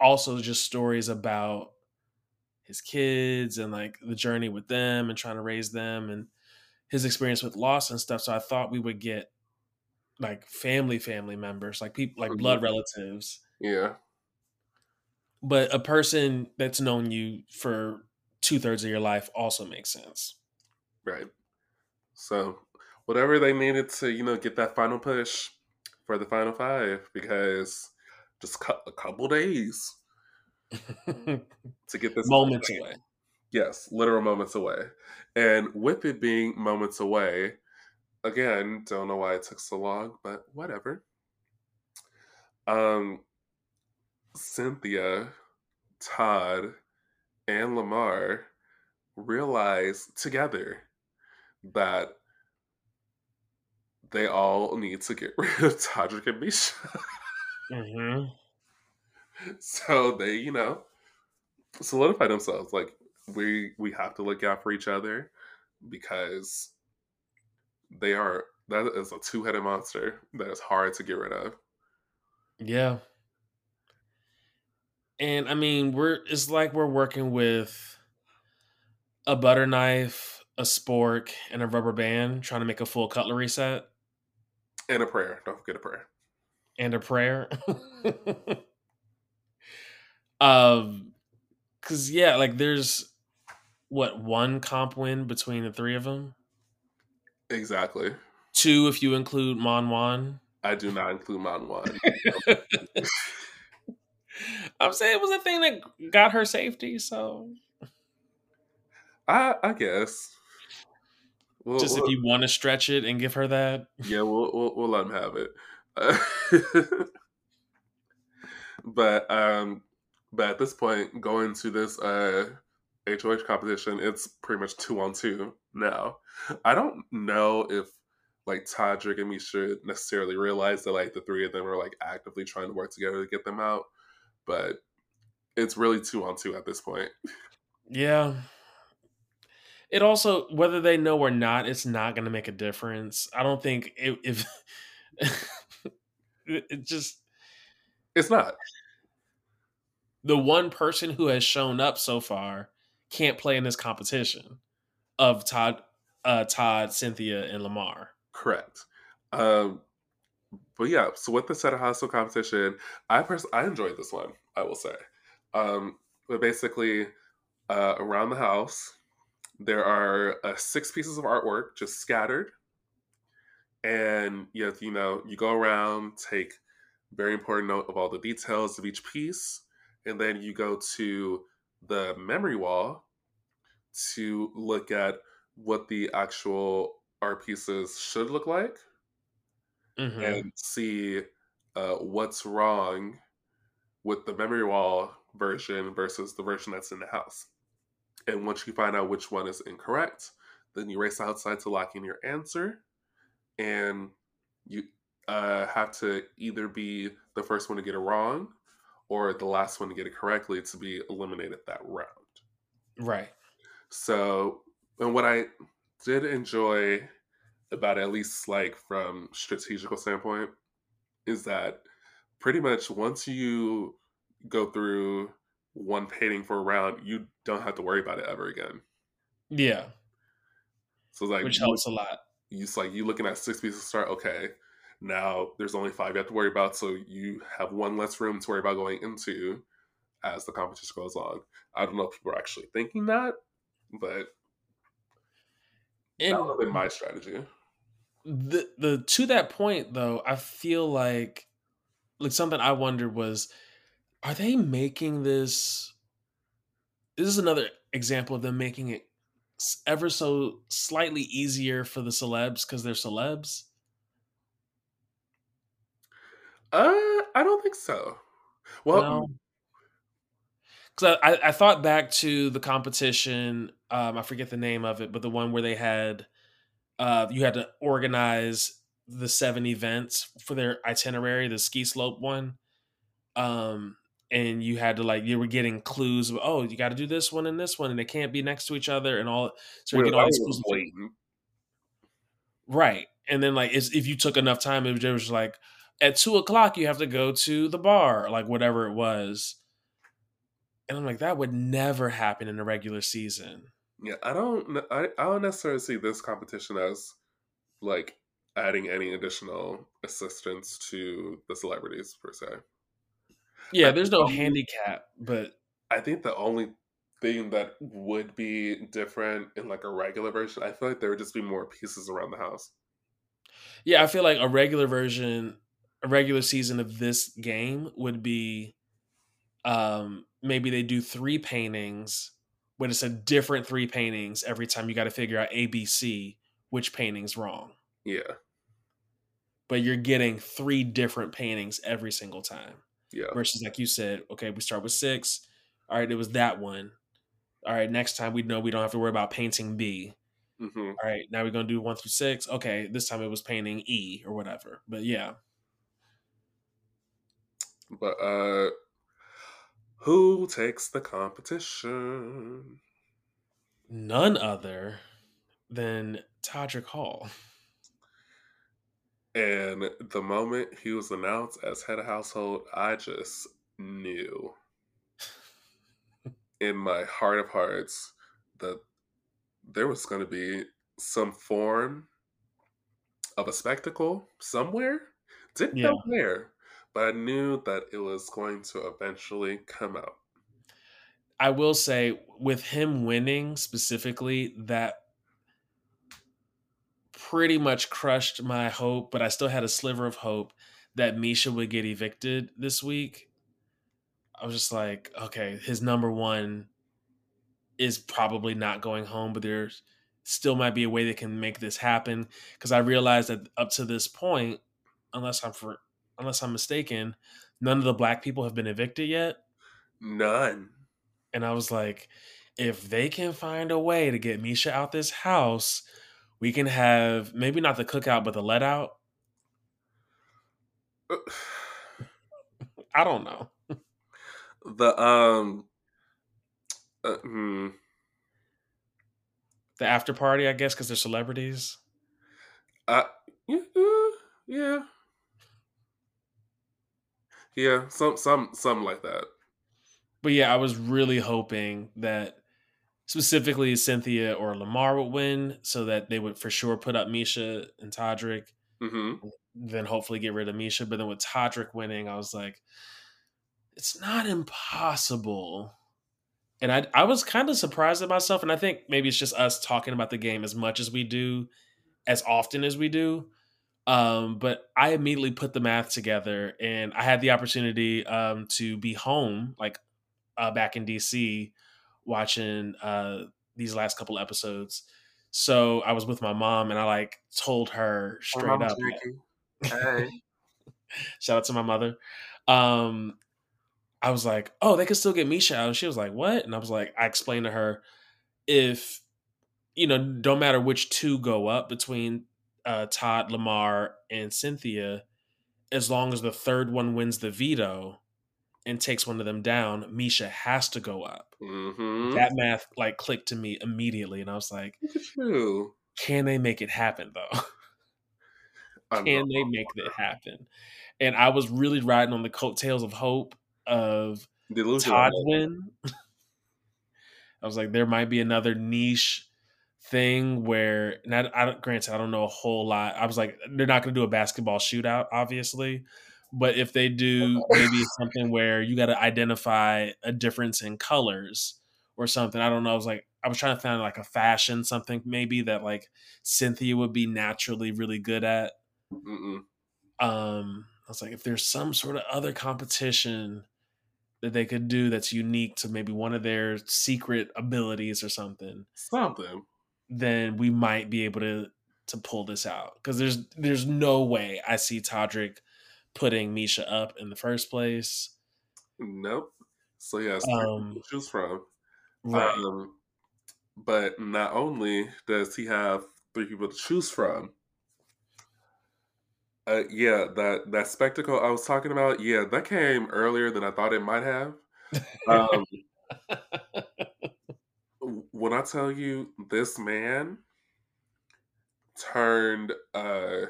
also just stories about his kids and like the journey with them and trying to raise them and his experience with loss and stuff. So I thought we would get like family family members, like people like blood mm-hmm. relatives. Yeah. But a person that's known you for two thirds of your life also makes sense. Right. So whatever they needed to, you know, get that final push for the final five, because just a couple days *laughs* to get this moments away. Yes, literal moments away. And with it being moments away, again, don't know why it took so long, but whatever. Um, Cynthia, Todd, and Lamar realize together that they all need to get *laughs* rid of Todrick and Miesha. mm-hmm. So they, you know, solidify themselves. Like we we have to look out for each other because they are that is a two headed monster that is hard to get rid of. Yeah. And I mean, we're it's like we're working with a butter knife, a spork, and a rubber band trying to make a full cutlery set. And a prayer. Don't forget a prayer. And a prayer. *laughs* um cuz yeah, like there's what one comp win between the three of them? Exactly. Two if you include Mon Wan. I do not include Mon Wan. *laughs* I'm saying it was a thing that got her safety, so I I guess. We'll, Just we'll, if you want to stretch it and give her that. Yeah, we'll we'll, we'll let him have it. Uh, *laughs* but um, but at this point, going to this uh HOH competition, it's pretty much two on two now. I don't know if like Todrick and Miesha necessarily realize that like the three of them are like actively trying to work together to get them out, but it's really two on two at this point. Yeah. It also, whether they know or not, it's not going to make a difference. I don't think *laughs* it, if it just it's not the one person who has shown up so far can't play in this competition of Todd, uh, Todd, Cynthia, and Lamar. Correct. Um, but yeah, so with the set of hustle competition, I pers- I enjoyed this one. I will say, um, but basically, uh, around the house, there are uh, six pieces of artwork just scattered, and you you know you go around, take very important note of all the details of each piece, and then you go to the memory wall to look at what the actual art pieces should look like mm-hmm. and see uh, what's wrong with the memory wall version versus the version that's in the house. And once you find out which one is incorrect, then you race outside to lock in your answer. And you uh, have to either be the first one to get it wrong or the last one to get it correctly to be eliminated that round. Right. So, and what I did enjoy about at least like from strategical standpoint is that pretty much once you go through one painting for a round, you don't have to worry about it ever again. Yeah. So it's like which helps a lot. You like you looking at six pieces to start. Okay, now there's only five you have to worry about, so you have one less room to worry about going into as the competition goes on. I don't know if people are actually thinking that, but and that would have been my strategy. The the to that point though, I feel like like something I wondered was, are they making this? This is another example of them making it ever so slightly easier for the celebs because they're celebs uh, I don't think so. Well, because I, I thought back to the competition. Um, I forget the name of it, but the one where they had uh, you had to organize the seven events for their itinerary, the ski slope one. Um, and you had to like you were getting clues of oh you got to do this one and this one and they can't be next to each other and all so you get all these clues right and then like if you took enough time it was just like at two o'clock you have to go to the bar like whatever it was. And i'm like that would never happen in a regular season. Yeah i don't i, I don't necessarily see this competition as like adding any additional assistance to the celebrities per se yeah, there's no handicap, but I think the only thing that would be different in like a regular version, I feel like there would just be more pieces around the house. Yeah, I feel like a regular version, a regular season of this game would be um maybe they do three paintings, but it's a different three paintings every time you got to figure out ABC which painting's wrong. Yeah. But you're getting three different paintings every single time. Yeah. Versus like you said, okay, we start with six. All right, it was that one. All right, next time we know we don't have to worry about painting B. Mm-hmm. All right, now we're gonna do one through six. Okay, this time it was painting E or whatever. But yeah. But uh who takes the competition? None other than Todrick Hall. And the moment he was announced as head of household, I just knew in my heart of hearts that there was going to be some form of a spectacle somewhere. Didn't yeah. know where, but I knew that it was going to eventually come out. I will say, with him winning specifically, that pretty much crushed my hope, but I still had a sliver of hope that Miesha would get evicted this week. I was just like, okay, his number one is probably not going home, but there still might be a way they can make this happen. Because I realized that up to this point, unless I'm for unless I'm mistaken, none of the black people have been evicted yet. None. And I was like, if they can find a way to get Miesha out this house, we can have maybe not the cookout, but the let out. Uh, *sighs* I don't know. The um, uh, hmm. the after party, I guess, because they're celebrities. Uh, yeah, yeah, yeah, some, some, something like that. But yeah, I was really hoping that specifically Cynthia or Lamar would win, so that they would for sure put up Miesha and Todrick. Mm-hmm. Then hopefully get rid of Miesha. But then with Todrick winning, I was like, it's not impossible. And I I was kind of surprised at myself, and I think maybe it's just us talking about the game as much as we do, as often as we do. Um, but I immediately put the math together, and I had the opportunity um, to be home, like uh, back in DC, watching uh, these last couple episodes. So I was with my mom and I like told her straight up. Hey. *laughs* Shout out to my mother. Um, I was like, oh, they could still get Miesha out. And she was like, what? And I was like, I explained to her if, you know, don't matter which two go up between uh, Todd, Lamar, and Cynthia, as long as the third one wins the veto, and takes one of them down, Miesha has to go up. Mm-hmm. That math like clicked to me immediately, and I was like, "Can they make it happen though? *laughs* Can they make it happen?" And I was really riding on the coattails of hope of Todd win. *laughs* I was like, there might be another niche thing where, and I, I granted, I don't know a whole lot. I was like, they're not going to do a basketball shootout, obviously, but if they do *laughs* maybe something where you got to identify a difference in colors or something, I don't know. I was like, I was trying to find like a fashion something maybe that like Cynthia would be naturally really good at. Mm-mm. Um, I was like, if there's some sort of other competition that they could do that's unique to maybe one of their secret abilities or something, something, then we might be able to to pull this out because there's there's no way I see Todrick putting Miesha up in the first place. Nope. So yes, um, to choose from. Right. Um, but not only does he have three people to choose from, Uh, yeah, that that spectacle I was talking about, yeah, that came earlier than I thought it might have. Um, *laughs* when I tell you this man turned uh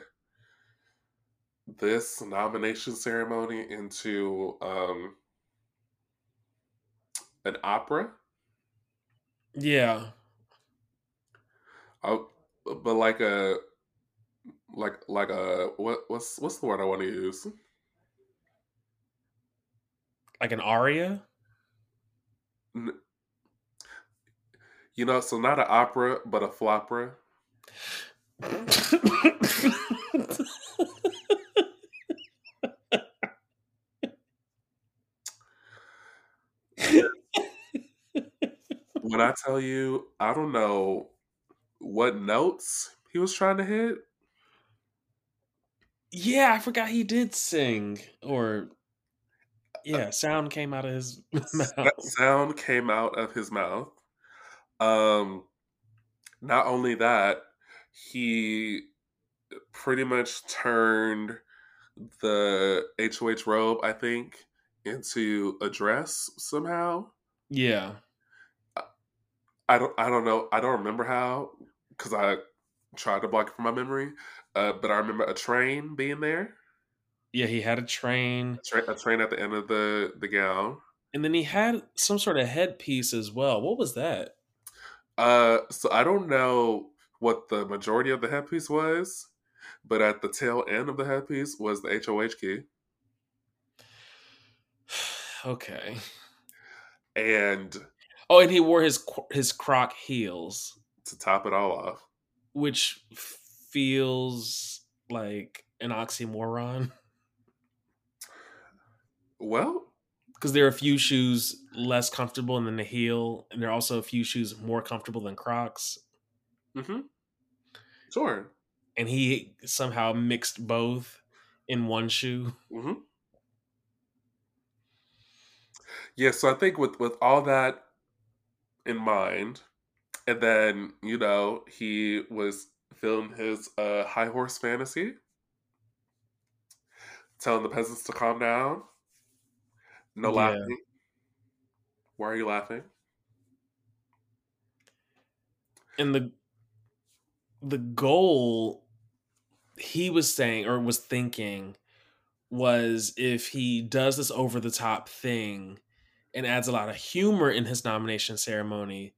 this nomination ceremony into um an opera, yeah, uh, but like a like like a what what's what's the word I want to use? like an aria. N- You know, so not an opera, but a flopera. *laughs* When I tell you, I don't know what notes he was trying to hit. yeah, I forgot he did sing, or yeah, sound came out of his *laughs* mouth. sound came out of his mouth. Um, not only that, he pretty much turned the HOH robe, I think, into a dress somehow. Yeah, I don't I don't know. I don't remember how because I tried to block it from my memory. Uh, but I remember a train being there. yeah, he had a train, A, tra- a train at the end of the the gown. and then he had some sort of headpiece as well. What was that? Uh, so I don't know what the majority of the headpiece was, but at the tail end of the headpiece was the HOH key, *sighs* okay. and Oh, and he wore his his croc heels, to top it all off, which feels like an oxymoron *laughs* well, because there are a few shoes less comfortable than the heel, and there are also a few shoes more comfortable than Crocs. mm-hmm, sure, And he somehow mixed both in one shoe. mm-hmm. Yeah, so I think with with all that in mind, and then you know he was feeling his uh, high horse fantasy, telling the peasants to calm down, no Yeah. laughing. Why are you laughing? And the the goal he was saying or was thinking was if he does this over the top thing and adds a lot of humor in his nomination ceremony,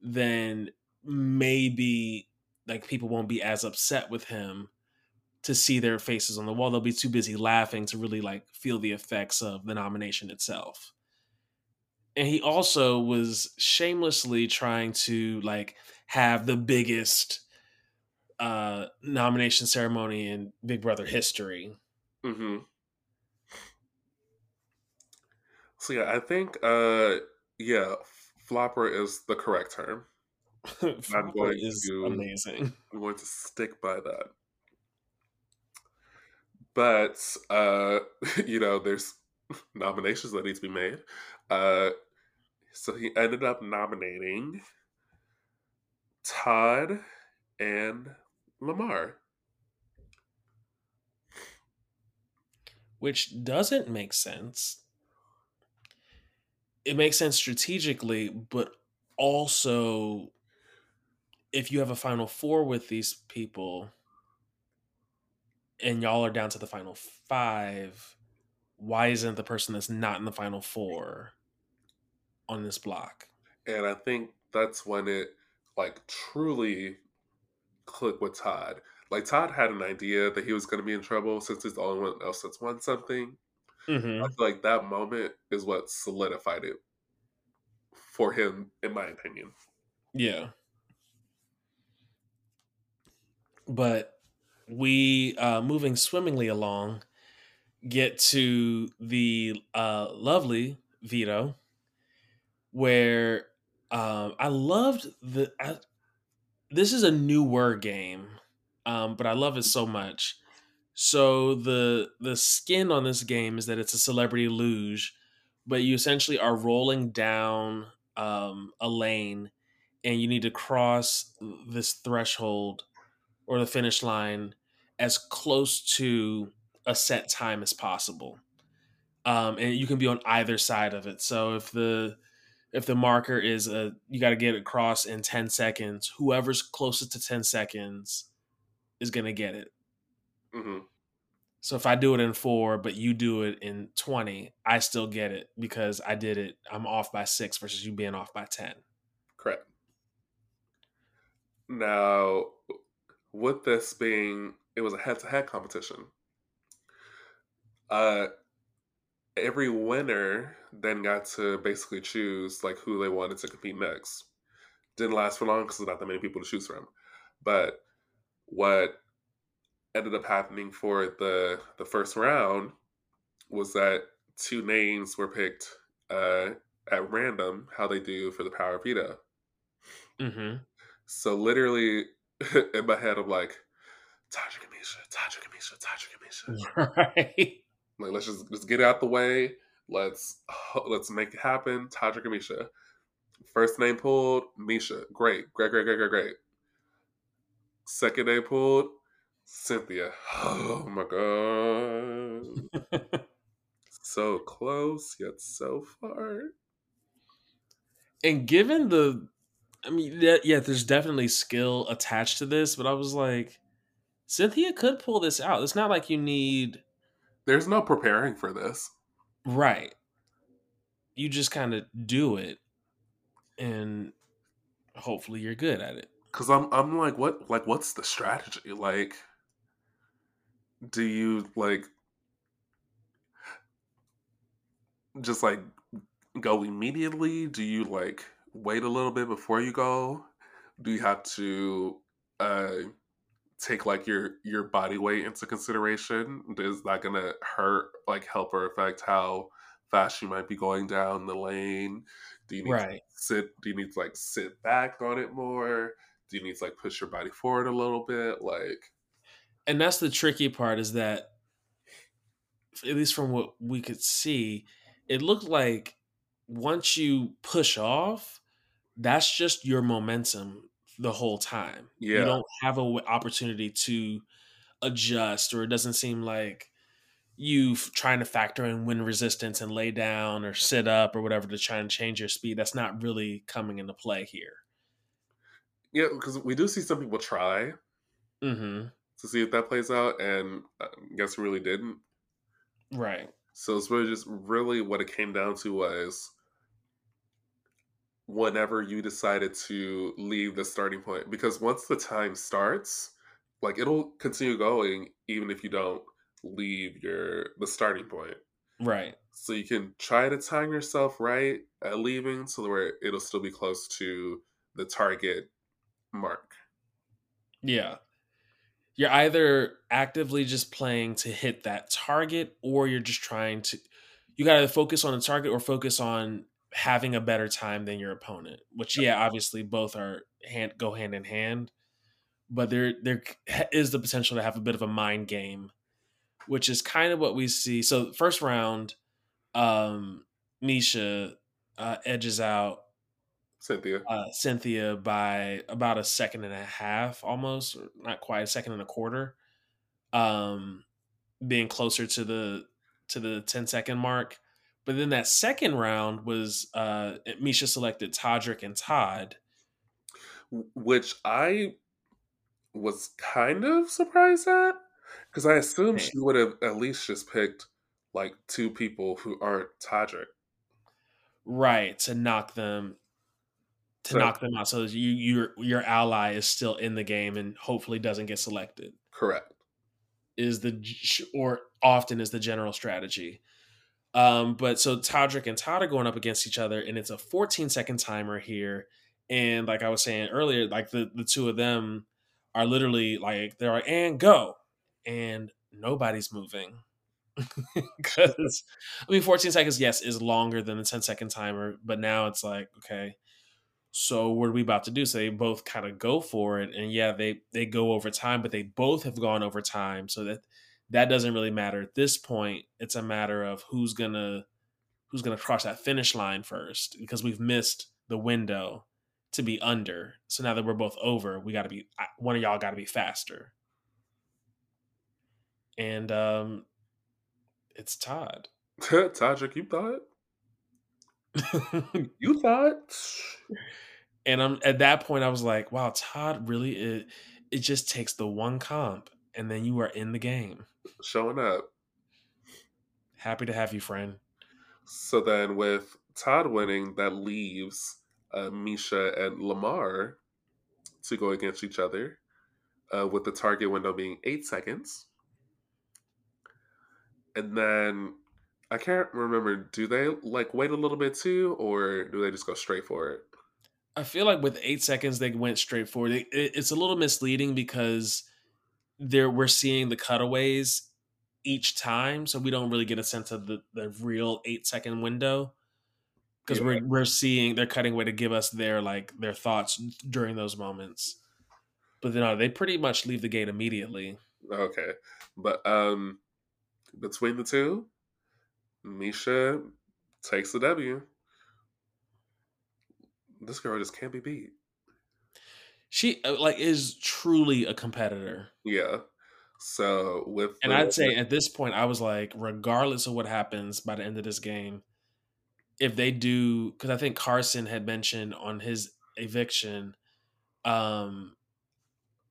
then maybe like people won't be as upset with him to see their faces on the wall. They'll be too busy laughing to really like feel the effects of the nomination itself. And he also was shamelessly trying to like have the biggest uh nomination ceremony in Big Brother history. Mm-hmm. So yeah, I think uh yeah, flopper is the correct term. *laughs* Flopper going is to- amazing. I'm going to stick by that. But uh, *laughs* you know, there's *laughs* nominations that need to be made. Uh, so he ended up nominating Todd and Lamar. which doesn't make sense. It makes sense strategically, but also if you have a final four with these people and y'all are down to the final five, why isn't the person that's not in the final four on this block? And I think that's when it like truly clicked with Todd. Like Todd had an idea that he was going to be in trouble since he's the only one else that's won something. Mm-hmm. I feel like that moment is what solidified it for him, in my opinion. Yeah. But we, uh, moving swimmingly along, get to the uh, lovely veto, where um, I loved the. I, this is a newer game, um, but I love it so much. So the the skin on this game is that it's a celebrity luge, but you essentially are rolling down um, a lane, and you need to cross this threshold or the finish line as close to a set time as possible. Um, and you can be on either side of it. So if the if the marker is a you got to get across in 10 seconds, whoever's closest to 10 seconds is going to get it. Hmm So if I do it in 4 but you do it in 20, I still get it because I did it I'm off by 6 versus you being off by 10. Correct. Now, with this being, it was a head-to-head competition. Uh, every winner then got to basically choose like who they wanted to compete next. Didn't last for long because there's not that many people to choose from. But what ended up happening for the the first round was that two names were picked uh, at random, how they do for the Power of Veto. hmm So literally *laughs* in my head, I'm like, Tadra Kamisha, Tadra Kamisha, Tadra Kamisha. *laughs* Right. Like let's just let's get out the way. Let's let's make it happen. Tadra Kamisha. First name pulled, Miesha. Great, great, great, great, great, great. Second name pulled, Cynthia. *sighs* Oh my god. so close yet so far. and given the I mean yeah, yeah, there's definitely skill attached to this, but I was like Cynthia could pull this out. It's not like you need There's no preparing for this. right. You just kind of do it and hopefully you're good at it. Cause I'm I'm like, what like what's the strategy? Like do you like just like go immediately? Do you like wait a little bit before you go? Do you have to uh take like your your body weight into consideration? Is that gonna hurt like help or affect how fast you might be going down the lane? Do you need to sit do you need to like sit back on it more? Do you need to like push your body forward a little bit? Like And that's the tricky part is that at least from what we could see, it looked like once you push off, that's just your momentum the whole time. Yeah. You don't have an opportunity to adjust, or it doesn't seem like you f- trying to factor in wind resistance and lay down or sit up or whatever to try and change your speed. That's not really coming into play here. Yeah, because we do see some people try hmm to see if that plays out, and I guess it really didn't. Right. So it's really just really what it came down to was whenever you decided to leave the starting point, because once the time starts, like it'll continue going even if you don't leave your the starting point. Right. So you can try to time yourself right at leaving so where it'll still be close to the target mark. Yeah. You're either actively just playing to hit that target or you're just trying to you got to focus on the target or focus on having a better time than your opponent. Which yeah, obviously both are hand go hand in hand, but there there is the potential to have a bit of a mind game, which is kind of what we see. So first round um Miesha uh, edges out Cynthia. uh, Cynthia by about a second and a half, almost, not quite a second and a quarter, um, being closer to the to the 10 second mark. But then that second round was uh, Miesha selected Todrick and Todd. which I was kind of surprised at because I assumed she would have at least just picked like two people who aren't Todrick. Right to knock them to So knock them out, so that you your your ally is still in the game and hopefully doesn't get selected. correct. is the or often is the general strategy. Um, but so Todrick and Todd are going up against each other, and it's a 14 second timer here. And like I was saying earlier, like the, the two of them are literally like they're like and go, and nobody's moving *laughs* because I mean 14 seconds, yes, is longer than the 10 second timer, but now it's like okay, so what are we about to do? So they both kind of go for it, and yeah, they they go over time, but they both have gone over time, so that that doesn't really matter at this point. It's a matter of who's gonna who's gonna cross that finish line first, because we've missed the window to be under. So now that we're both over, we got to be one of y'all got to be faster. and um, it's Todd. *laughs* Todrick, you thought? *laughs* you thought? and I'm at that point, I was like, wow, Todd really it, it just takes the one comp and then you are in the game. Showing up. Happy to have you, friend. So then with Todd winning, that leaves uh, Miesha and Lamar to go against each other, uh, with the target window being eight seconds. And then I can't remember. Do they like wait a little bit too, or do they just go straight for it? I feel like with eight seconds they went straight for it. It's a little misleading because there we're seeing the cutaways each time, so we don't really get a sense of the, the real eight second window because yeah. we're we're seeing they're cutting away to give us their like their thoughts during those moments. But no, they pretty much leave the gate immediately. Okay, but um, between the two, Miesha takes the W. This girl just can't be beat. She uh, like is truly a competitor. Yeah. So with and the, I'd say at this point, I was like, regardless of what happens by the end of this game, if they do, because I think Carson had mentioned on his eviction, um,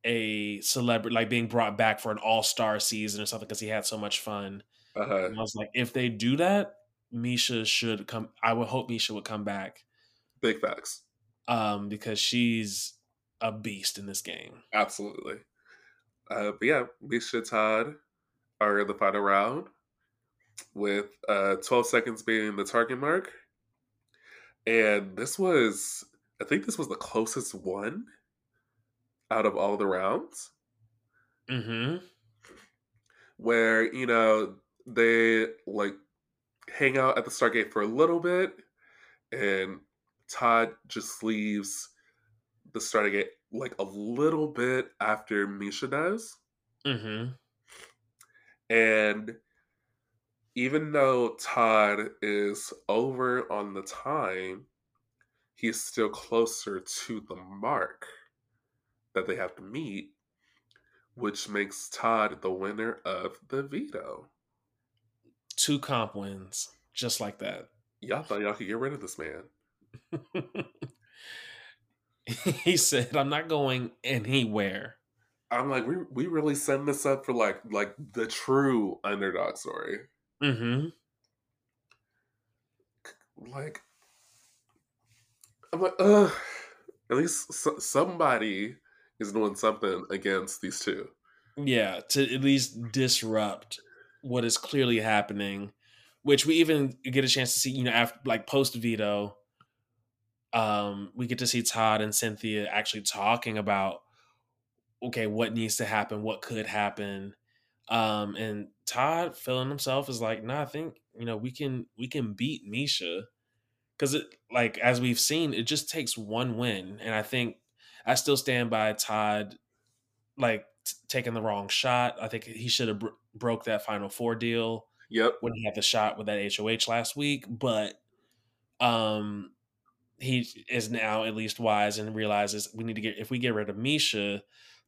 a celebrity like being brought back for an all star season or something because he had so much fun. Uh-huh. I was like, if they do that, Miesha should come. I would hope Miesha would come back. Big facts. Um, because she's a beast in this game. Absolutely. Uh, but yeah, Miesha Todd are in the final round with uh, 12 seconds being the target mark. And this was, I think this was the closest one out of all the rounds. Mm-hmm. Where, you know, they like hang out at the Stargate for a little bit, and Todd just leaves the Stargate like a little bit after Miesha does. Mm-hmm. And even though Todd is over on the time, he's still closer to the mark that they have to meet, which makes Todd the winner of the veto two comp wins, just like that. Y'all thought y'all could get rid of this man. *laughs* he said, "I'm not going anywhere." I'm like, we we really send this up for like like the true underdog story. Mm-hmm. Like, I'm like, ugh. At least somebody is doing something against these two. Yeah, to at least disrupt what is clearly happening, which we even get a chance to see, you know, after like post veto, um, we get to see Todd and Cynthia actually talking about okay, what needs to happen, what could happen. Um, and Todd feeling himself is like, nah, I think, you know, we can we can beat Miesha. Cause it like as we've seen, it just takes one win. And I think I still stand by Todd like t- taking the wrong shot. I think he should have br- broke that Final Four deal. Yep. When he had the shot with that HOH last week, but um, he is now at least wise and realizes we need to get if we get rid of Miesha,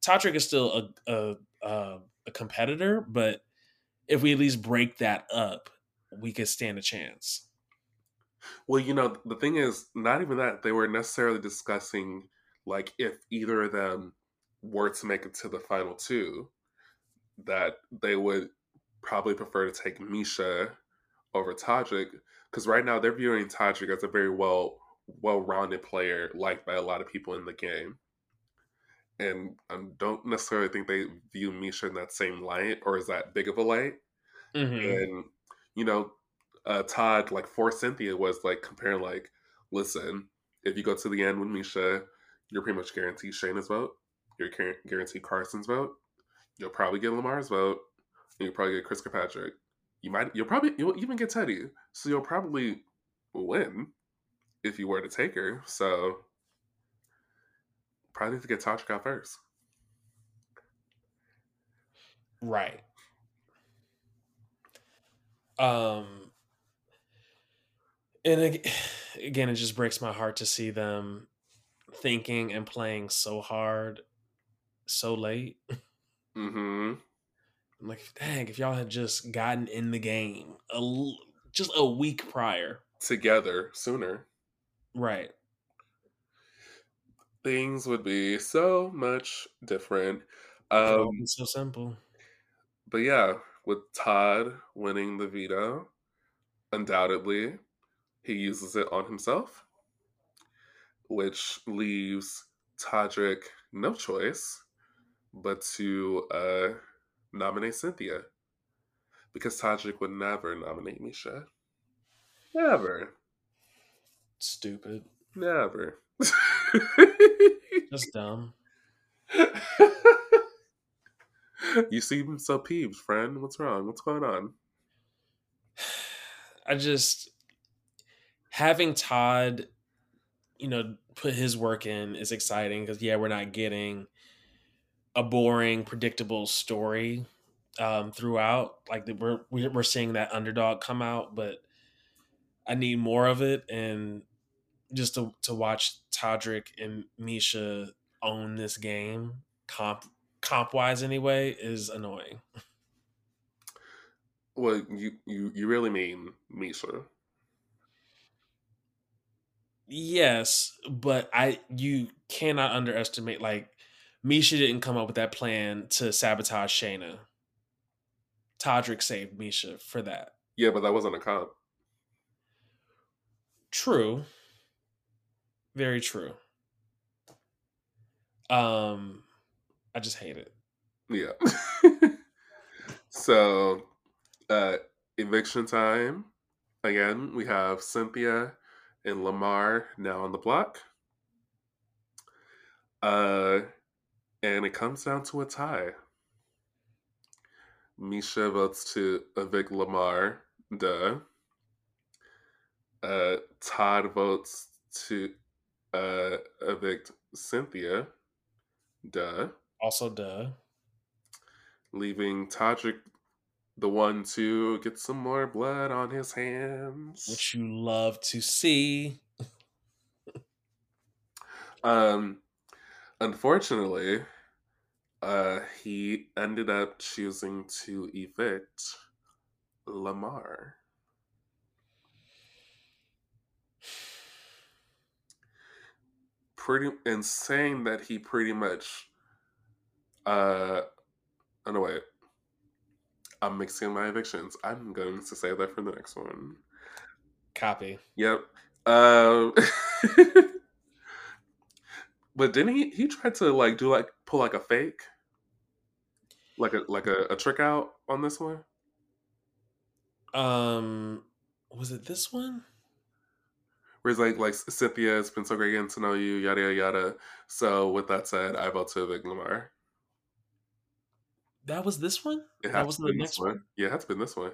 Todrick is still a a, a, a competitor, but if we at least break that up, we could stand a chance. Well, you know, the thing is, not even that they were necessarily discussing like if either of them were to make it to the final two, that they would probably prefer to take Miesha over Todrick because right now they're viewing Todrick as a very well well-rounded player liked by a lot of people in the game. And I don't necessarily think they view Miesha in that same light or is that big of a light. Mm-hmm. and you know uh, Todd like for Cynthia was like comparing like listen if you go to the end with Miesha you're pretty much guaranteed Shanna's vote you're guaranteed Carson's vote You'll probably get Lamar's vote. you'll probably get Chris Kirkpatrick. You might. You'll probably. You'll even get Teddi. So you'll probably win if you were to take her. So probably need to get Todrick out first. Right. Um. And *sighs* again, it just breaks my heart to see them thinking and playing so hard so late. Mm-hmm. I'm like, dang, if y'all had just gotten in the game a l- just a week prior, Together sooner, right? things would be so much different. It could all Um, so simple. but yeah, with Todd winning the veto, undoubtedly, he uses it on himself, which leaves Todrick no choice but to uh, nominate Cynthia. Because Todrick would never nominate Miesha. Never. Stupid. Never. Just dumb. *laughs* you seem so peeved, friend. What's wrong? What's going on? *sighs* I just having Todd, you know, put his work in is exciting because yeah, we're not getting a boring, predictable story um, throughout. Like the, we're we're seeing that underdog come out, but I need more of it, and just to to watch Todrick and Miesha own this game comp comp wise anyway is annoying. Well, you you you really mean Miesha? Yes, but I you cannot underestimate like Miesha didn't come up with that plan to sabotage Shanna. Todrick saved Miesha for that. Yeah, but that wasn't a comp. True. Very true. Um I just hate it. Yeah. *laughs* so, uh, eviction time. Again, we have Cynthia and Lamar now on the block. Uh, and it comes down to a tie. Miesha votes to evict Lamar. Duh. Uh, Todd votes to uh, evict Cynthia. Duh. Also duh. Leaving Todrick the one to get some more blood on his hands. Which you love to see. Um, unfortunately, uh, he ended up choosing to evict Lamar. Pretty and saying that he pretty much uh oh no wait. I'm mixing my evictions. I'm going to say that for the next one. Copy. Yep. Um *laughs* But didn't he he tried to like do like pull like a fake? Like a like a, a trick out on this one? Um was it this one? Where it's like like Cynthia, it's been so great getting to know you, yada yada yada. So with that said, I vote to evict Lamar. That was this one? It That wasn't the next this one? Yeah, it has been this one.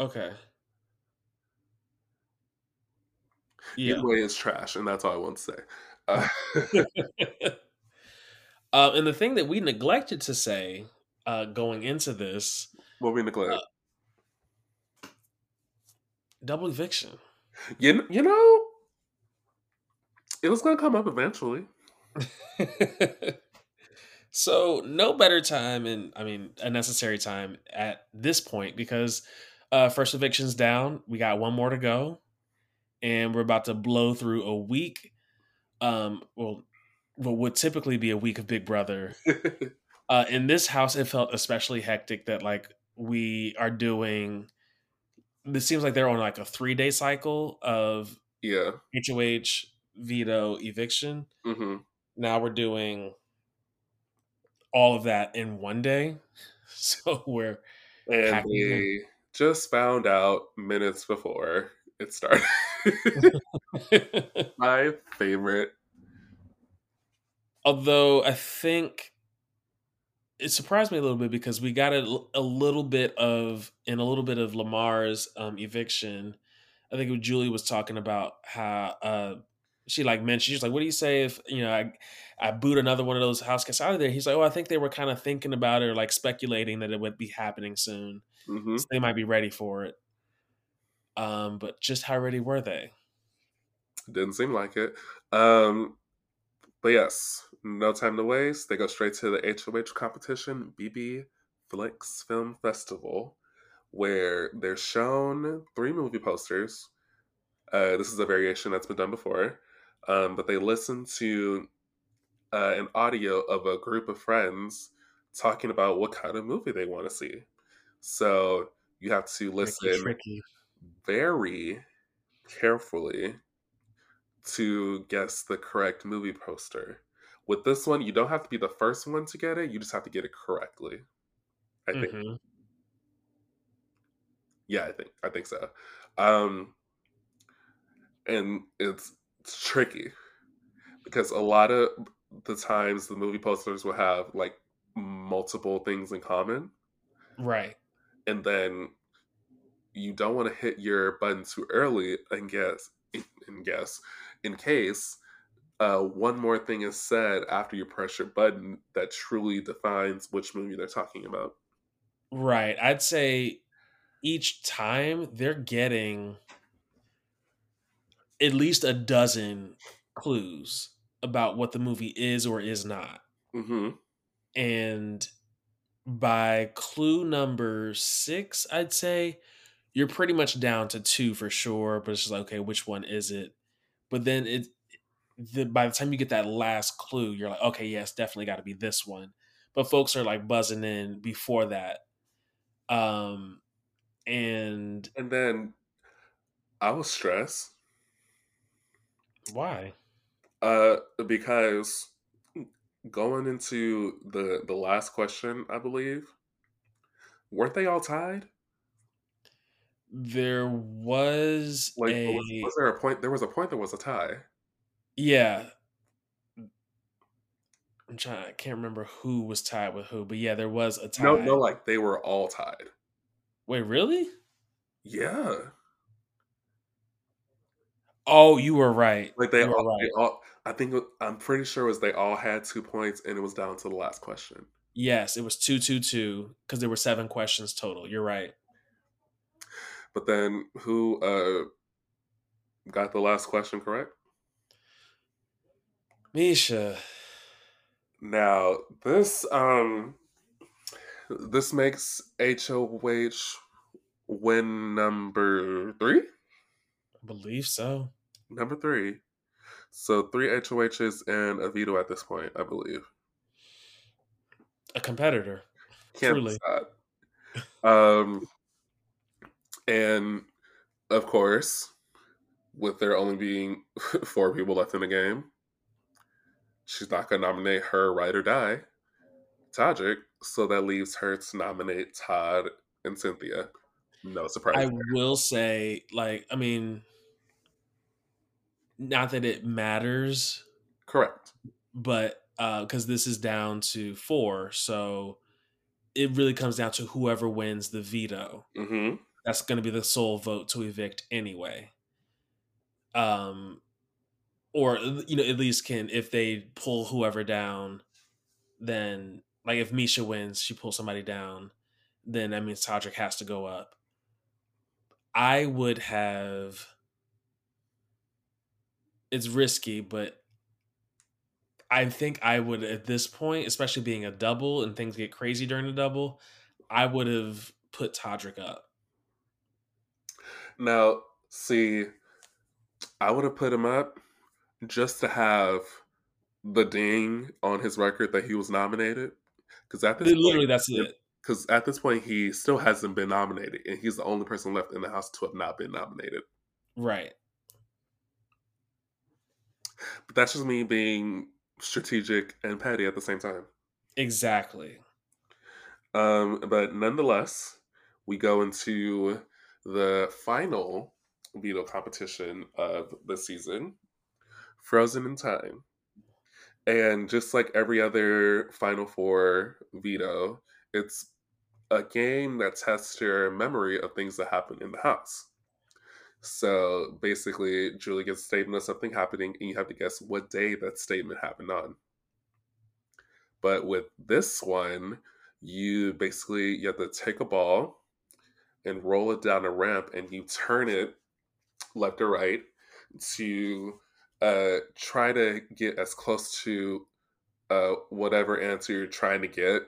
Okay. Yeah. Either way, it's trash, and that's all I want to say. Uh, *laughs* *laughs* uh, and the thing that we neglected to say uh, going into this what we neglect? Uh, double eviction. you, you know, it was gonna come up eventually. *laughs* so no better time and I mean a necessary time at this point because uh first eviction's down. We got one more to go. And we're about to blow through a week. Um well what would typically be a week of Big Brother. *laughs* Uh in this house it felt especially hectic that like we are doing This seems like they're on like a three day cycle of yeah. HOH veto eviction. hmm Now we're doing all of that in one day. *laughs* So we're And we just found out minutes before it started. *laughs* My favorite. although I think it surprised me a little bit because we got a, a little bit of in a little bit of Lamar's um, eviction. I think Julie was talking about how uh, she like mentioned she's like, "What do you say if you know I I boot another one of those house guests out of there?" He's like, "Oh, I think they were kind of thinking about it or like speculating that it would be happening soon, hmm so they might be ready for it." Um, but just how ready were they? Didn't seem like it. Um, but yes, no time to waste. They go straight to the HOH competition, BB Flicks Film Festival, where they're shown three movie posters. Uh, this is a variation that's been done before, um, but they listen to uh, an audio of a group of friends talking about what kind of movie they want to see. So you have to listen Tricky, tricky. Very carefully to guess the correct movie poster. With this one, you don't have to be the first one to get it, you just have to get it correctly. I think. Mhm. Yeah, I think I think so. Um and it's, it's tricky because a lot of the times the movie posters will have like multiple things in common Right. and then you don't want to hit your button too early and guess and guess in case uh, one more thing is said after you press your button that truly defines which movie they're talking about. Right. I'd say each time they're getting at least a dozen clues about what the movie is or is not. hmm And by clue number six, I'd say you're pretty much down to two for sure. But it's just like, okay, which one is it? But then it, the, by the time you get that last clue, you're like, okay, yes, definitely got to be this one. But folks are like buzzing in before that. Um, and And then I was stressed why? uh, because going into the the last question, I believe, weren't they all tied? There was Like, a was, was there a point? There was a point. There was a tie. yeah. I'm trying. I can't remember who was tied with who, but yeah, there was a tie. No, no, like they were all tied. Wait, really? Yeah, Oh, you were right. like they all, right. they all. I think I'm pretty sure it was they all had two points, and it was down to the last question. Yes, it was two two two because there were seven questions total. You're right. But then who uh got the last question correct? Miesha. Now this um this makes HOH win number three. I believe so. Number three. So three HOHs and a veto at this point, I believe. A competitor. Can't Truly. Um, and of course, with there only being *laughs* four people left in the game, she's not gonna nominate her ride or die, Todrick. So that leaves her to nominate Todd and Cynthia. No surprise. I there. will say, like, I mean, not that it matters, Correct. but because this is down to four, so it really comes down to whoever wins the veto. hmm That's going to be the sole vote to evict anyway. Um, or you know, at least can if they pull whoever down, then like if Miesha wins, she pulls somebody down, then that means Todrick has to go up. I would have. It's risky, but I think I would at this point, especially being a double and things get crazy during a double, I would have put Todrick up. Now, see, I would have put him up just to have the ding on his record that he was nominated. Because at this Literally, point, that's it. because at this point he still hasn't been nominated, and he's the only person left in the house to have not been nominated. Right. But that's just me being strategic and petty at the same time. Exactly. Um, but nonetheless, we go into the final veto competition of the season, Frozen in Time. And just like every other Final Four veto, it's a game that tests your memory of things that happen in the house. So basically, Julie gets a statement of something happening, and you have to guess what day that statement happened on. But with this one, you basically you have to take a ball and roll it down a ramp, and you turn it left or right to uh, try to get as close to uh, whatever answer you're trying to get.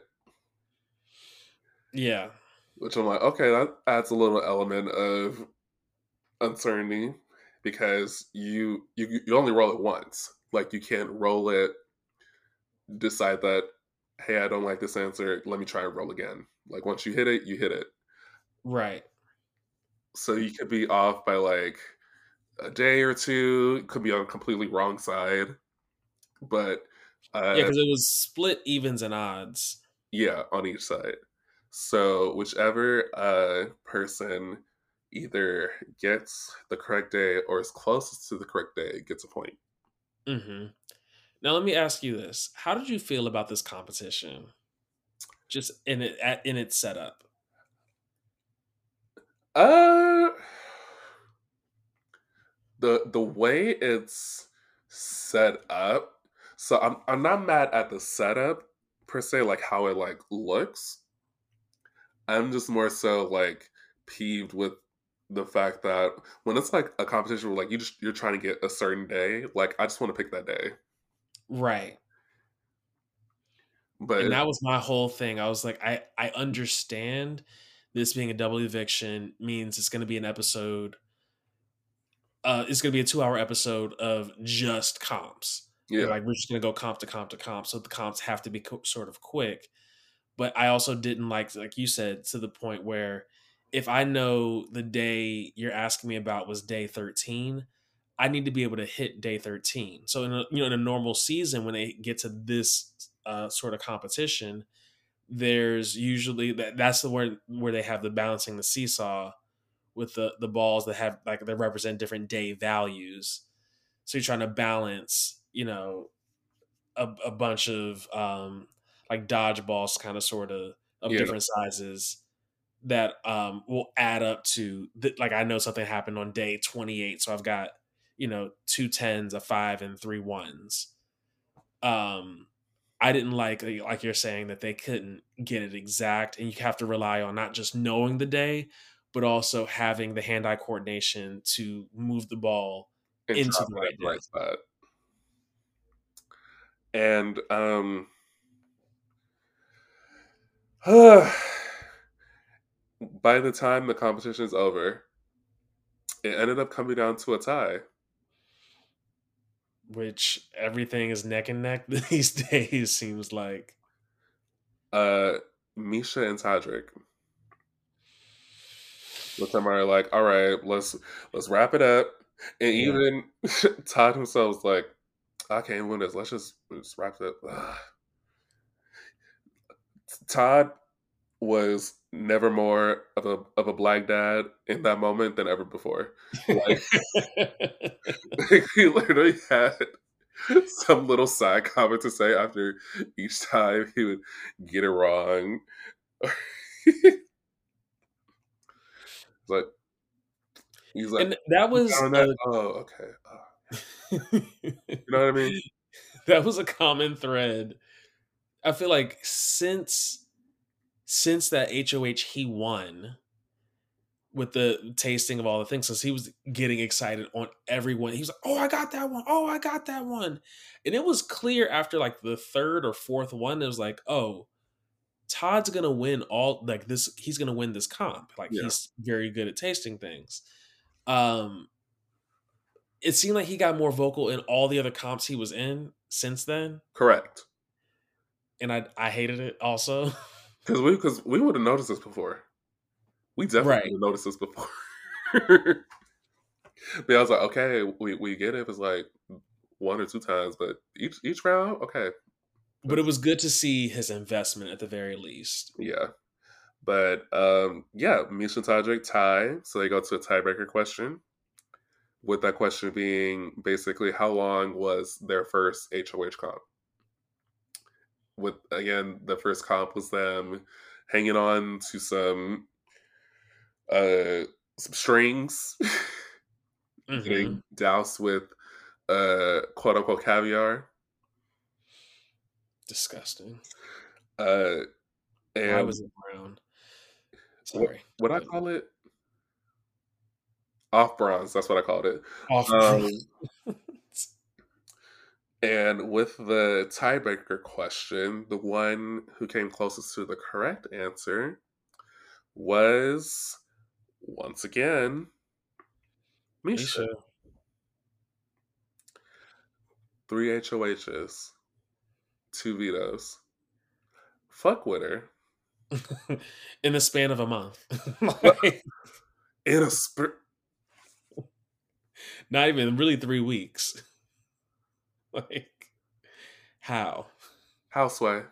Yeah. Which I'm like, okay, that adds a little element of uncertainty because you you you only roll it once. Like you can't roll it, decide that, hey, I don't like this answer. Let me try and roll again. Like once you hit it, you hit it. Right. So you could be off by like a day or two. Could be on a completely wrong side. But uh, yeah, because it was split evens and odds. Yeah, on each side. So whichever uh, person either gets the correct day or is closest to the correct day gets a point. Mm-hmm. Now let me ask you this: How did you feel about this competition? Just in it in its setup. Uh, the the way it's set up. So I'm I'm not mad at the setup per se, like how it like looks. I'm just more so like peeved with the fact that when it's like a competition where like you just you're trying to get a certain day, like I just want to pick that day. Right. But and that was my whole thing. I was like, I I understand this being a double eviction means it's going to be an episode. Uh, it's going to be a two-hour episode of just comps. Yeah, like we're just going to go comp to comp to comp, so the comps have to be co- sort of quick. But I also didn't like, like you said, to the point where if I know the day you're asking me about was day 13, I need to be able to hit day 13. So in a, you know in a normal season when they get to this uh, sort of competition, there's usually that that's the where where they have the balancing the seesaw with the the balls that have like they represent different day values. So you're trying to balance, you know, a, a bunch of um like dodgeballs kind of sort of of yeah. different sizes that um, will add up to th- like I know something happened on day 28, so I've got you know two tens, a five, and three ones. Um, I didn't like like you're saying that they couldn't get it exact, and you have to rely on not just knowing the day, but also having the hand-eye coordination to move the ball and into the right, right spot. And um. *sighs* by the time the competition is over, it ended up coming down to a tie. Which everything is neck and neck *laughs* these days, seems like. Uh, Miesha and Todrick. With them are like, all right, let's let's wrap it up. And yeah. even *laughs* Todd himself was like, I can't win this. Let's just, just wrap it up. *sighs* Todd was never more of a of a black dad in that moment than ever before. Like, like *laughs* *laughs* he literally had some little side comment to say after each time he would get it wrong. *laughs* but he's like, and that was that? oh okay. Oh. you know what I mean? That was a common thread. I feel like since since that HOH he won with the tasting of all the things, because he was getting excited on everyone. He was like, "Oh, I got that one! Oh, I got that one!" And it was clear after like the third or fourth one, it was like, "Oh, Todd's gonna win all like this. He's gonna win this comp. Like yeah. he's very good at tasting things." Um, it seemed like he got more vocal in all the other comps he was in since then. Correct. And I I hated it also. *laughs* Because we because we would have noticed this before. We definitely right. would have noticed this before. *laughs* but I was like, okay, we, we get it. It's like one or two times, but each each round, okay. But it was good to see his investment at the very least. Yeah. But um yeah, Miesha and Todrick tie. So they go to a tiebreaker question. With that question being basically how long was their first HOH comp? With again the first comp was them hanging on to some uh some strings *laughs* mm-hmm. getting doused with uh quote unquote caviar. Disgusting. Uh and I was brown. Sorry. what, what I call it? Off bronze that's what I called it. Off um, *laughs* And with the tiebreaker question, the one who came closest to the correct answer was once again Miesha. Miesha. Three HOHs, two vetoes. Fuck with her. *laughs* in the span of a month. *laughs* like, In a sp- *laughs* not even really three weeks. *laughs* like, how? houseway.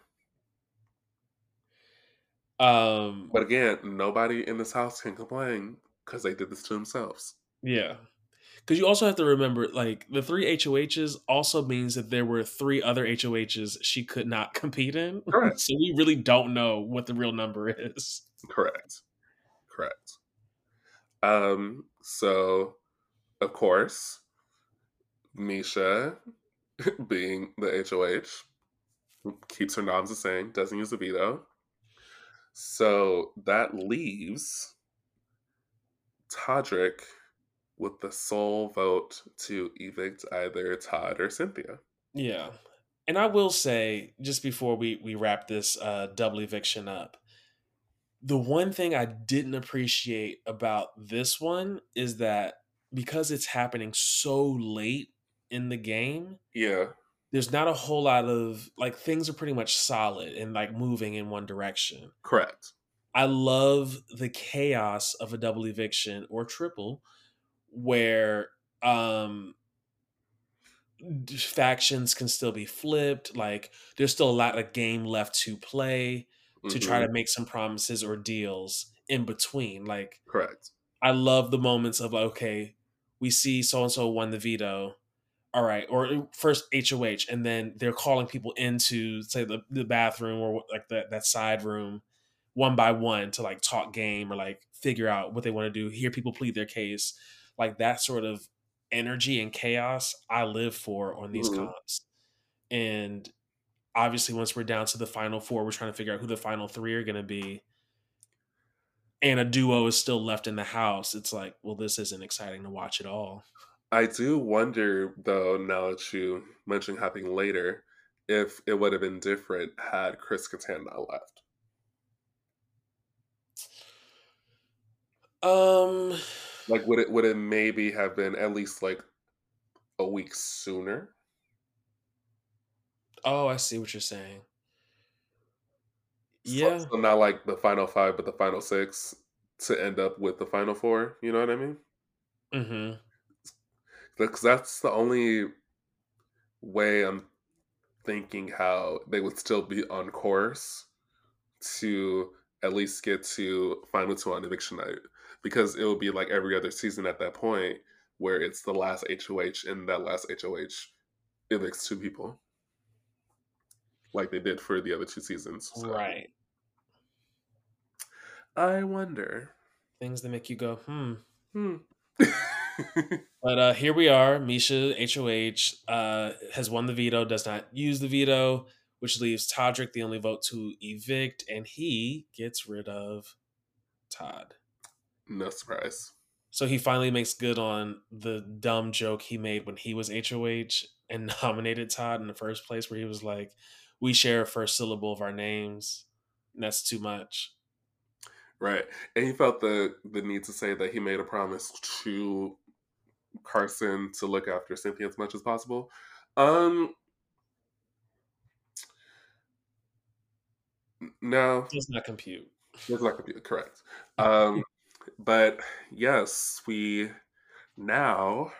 Um, But again, nobody in this house can complain because they did this to themselves. yeah. Because you also have to remember, like, the three HOHs also means that there were three other HOHs she could not *laughs* compete in. Correct. so we really don't know what the real number is. Correct. Correct. Um, so of course, Miesha, *laughs* being the HOH, keeps her noms the same, doesn't use the veto. So that leaves Todrick with the sole vote to evict either Todd or Cynthia. Yeah. And I will say, just before we, we wrap this uh, double eviction up, the one thing I didn't appreciate about this one is that because it's happening so late in the game, Yeah, there's not a whole lot of like things are pretty much solid and like moving in one direction. correct. I love the chaos of a double eviction or triple where um factions can still be flipped like there's still a lot of game left to play to try to make some promises or deals in between like correct. I love the moments of like, okay, we see so and so won the veto. All right, or uh, first HOH, and then they're calling people into say the, the bathroom or like that that side room one by one to like talk game or like figure out what they want to do, hear people plead their case. Like that sort of energy and chaos I live for on these Mhm. comps. And obviously once we're down to the final four, we're trying to figure out who the final three are gonna be and a duo is still left in the house, it's like, well, this isn't exciting to watch at all. I do wonder, though, now that you mentioned happening later, if it would have been different had Chris Kattan not left. Um, *sighs* Like, would it would it maybe have been at least like a week sooner? oh, I see what you're saying. Yeah, So, not like the final five, but the final six to end up with the final four. You know what I mean? Mm hmm Because that's the only way I'm thinking how they would still be on course to at least get to final two on eviction night. Because it will be like every other season at that point where it's the last HOH and that last HOH evicts two people. Like they did for the other two seasons. So, right. I wonder. Things that make you go, hmm. Hmm. *laughs* *laughs* But uh here we are. Miesha HOH uh has won the veto, does not use the veto, which leaves Todrick the only vote to evict, and he gets rid of Todd. no surprise. So he finally makes good on the dumb joke he made when he was HOH and *laughs* nominated Todd in the first place, where he was like, "We share a first syllable of our names. And that's too much." Right. And he felt the the need to say that he made a promise to Carson to look after Cynthia as much as possible. Um no, Does not compute. that's not gonna correct. *laughs* Um but yes, we now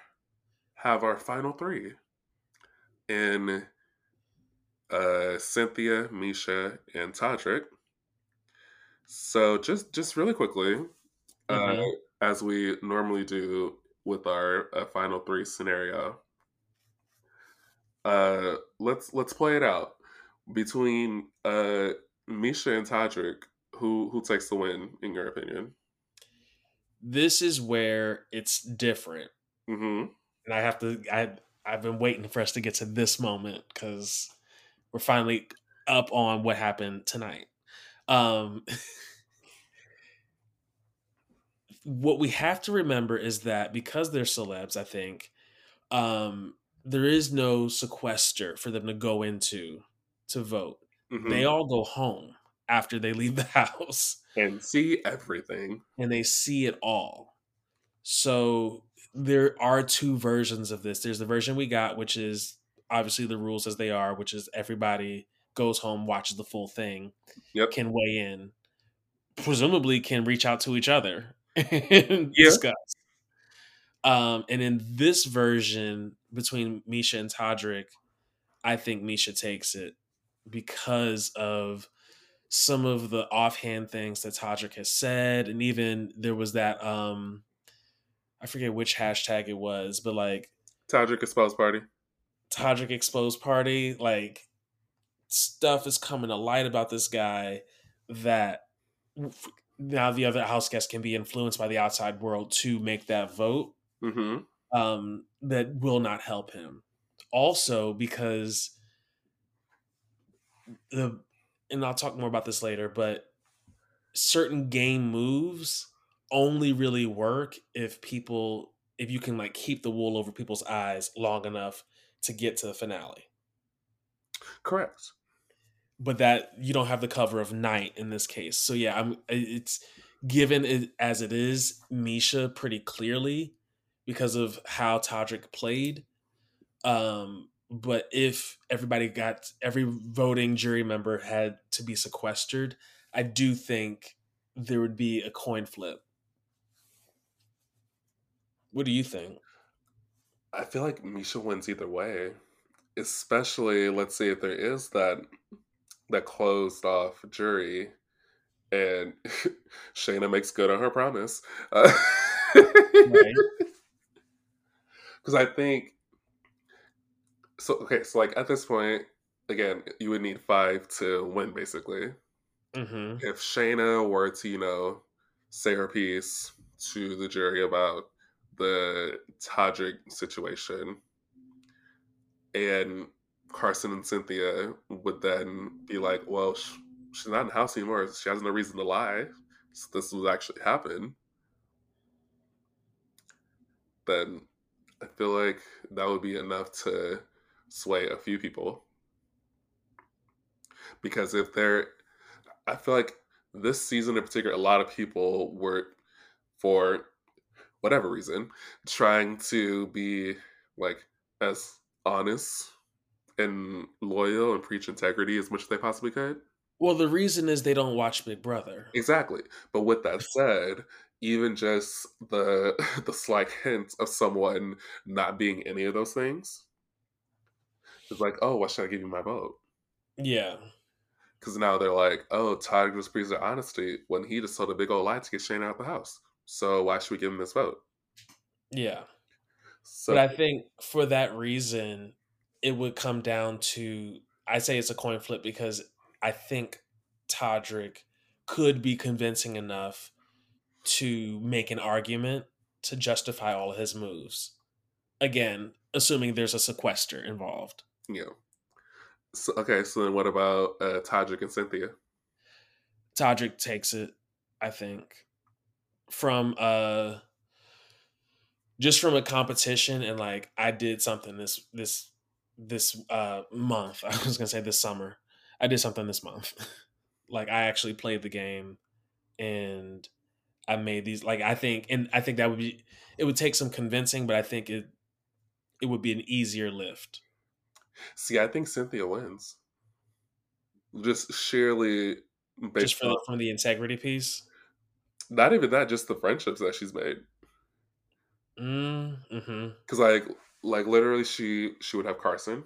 have our final three in uh Cynthia, Miesha, and Todrick. So just just really quickly, uh, Mhm. as we normally do with our uh, final three scenario, uh, let's let's play it out between uh, Miesha and Todrick. Who who takes the win in your opinion? This is where it's different, hmm and I have to. I I've been waiting for us to get to this moment because we're finally up on what happened tonight. Um, *laughs* what we have to remember is that because they're celebs, I think um, there is no sequester for them to go into to vote. Mhm. They all go home after they leave the *laughs* house and see everything. and they see it all. So there are two versions of this. There's the version we got, which is obviously the rules as they are, which is everybody goes home, watches the full thing, Yep. can weigh in, presumably can reach out to each other and Yeah. discuss. Um, and in this version between Miesha and Todrick, I think Miesha takes it because of some of the offhand things that Todrick has said, and even there was that um, I forget which hashtag it was, but like Todrick espoused party. Todrick exposed party, like stuff is coming to light about this guy that now the other house guests can be influenced by the outside world to make that vote hmm um, that will not help him. Also, because the and I'll talk more about this later, but certain game moves only really work if people if you can like keep the wool over people's eyes long enough to get to the finale. Correct. But that you don't have the cover of night in this case. So yeah, I'm it's given it as it is, Miesha pretty clearly because of how Todrick played. Um, but if everybody got every voting jury member had to be sequestered, I do think there would be a coin flip. What do you think? I feel like Miesha wins either way. Especially, let's say if there is that that closed off jury, and *laughs* Shanna makes good on her promise. Because *laughs* I think so. Okay, so like at this point, again, you would need five to win, basically. Mm-hmm. If Shanna were to, you know, say her piece to the jury about the Todrick situation, and Carson and Cynthia would then be like, well, sh- she's not in the house anymore. She has no reason to lie. So this would actually happen. Then I feel like that would be enough to sway a few people. Because if they're, I feel like this season in particular, a lot of people were, for whatever reason, trying to be like as honest and loyal and preach integrity as much as they possibly could. Well, the reason is they don't watch Big Brother. Exactly. But with that said, even just the *laughs* the slight hint of someone not being any of those things is like, oh, why should I give you my vote? Yeah. Because now they're like, oh, Todd just preached their honesty when he just told a big old lie to get Shane out of the house. So why should we give him this vote? Yeah. So but I think for that reason, it would come down to I say it's a coin flip because I think Todrick could be convincing enough to make an argument to justify all of his moves. Again, assuming there's a sequester involved. yeah. So, okay, so then what about uh, Todrick and Cynthia? Todrick takes it, I think, from uh just from a competition and like I did something this this this uh month. *laughs* I was gonna say this summer. I did something this month. *laughs* like I actually played the game and I made these like I think and I think that would be it would take some convincing, but I think it it would be an easier lift. See, I think Cynthia wins. Just sheerly based Just for on, from the integrity piece. not even that, just the friendships that she's made. Mm, hmm Because like, like literally, she she would have Carson.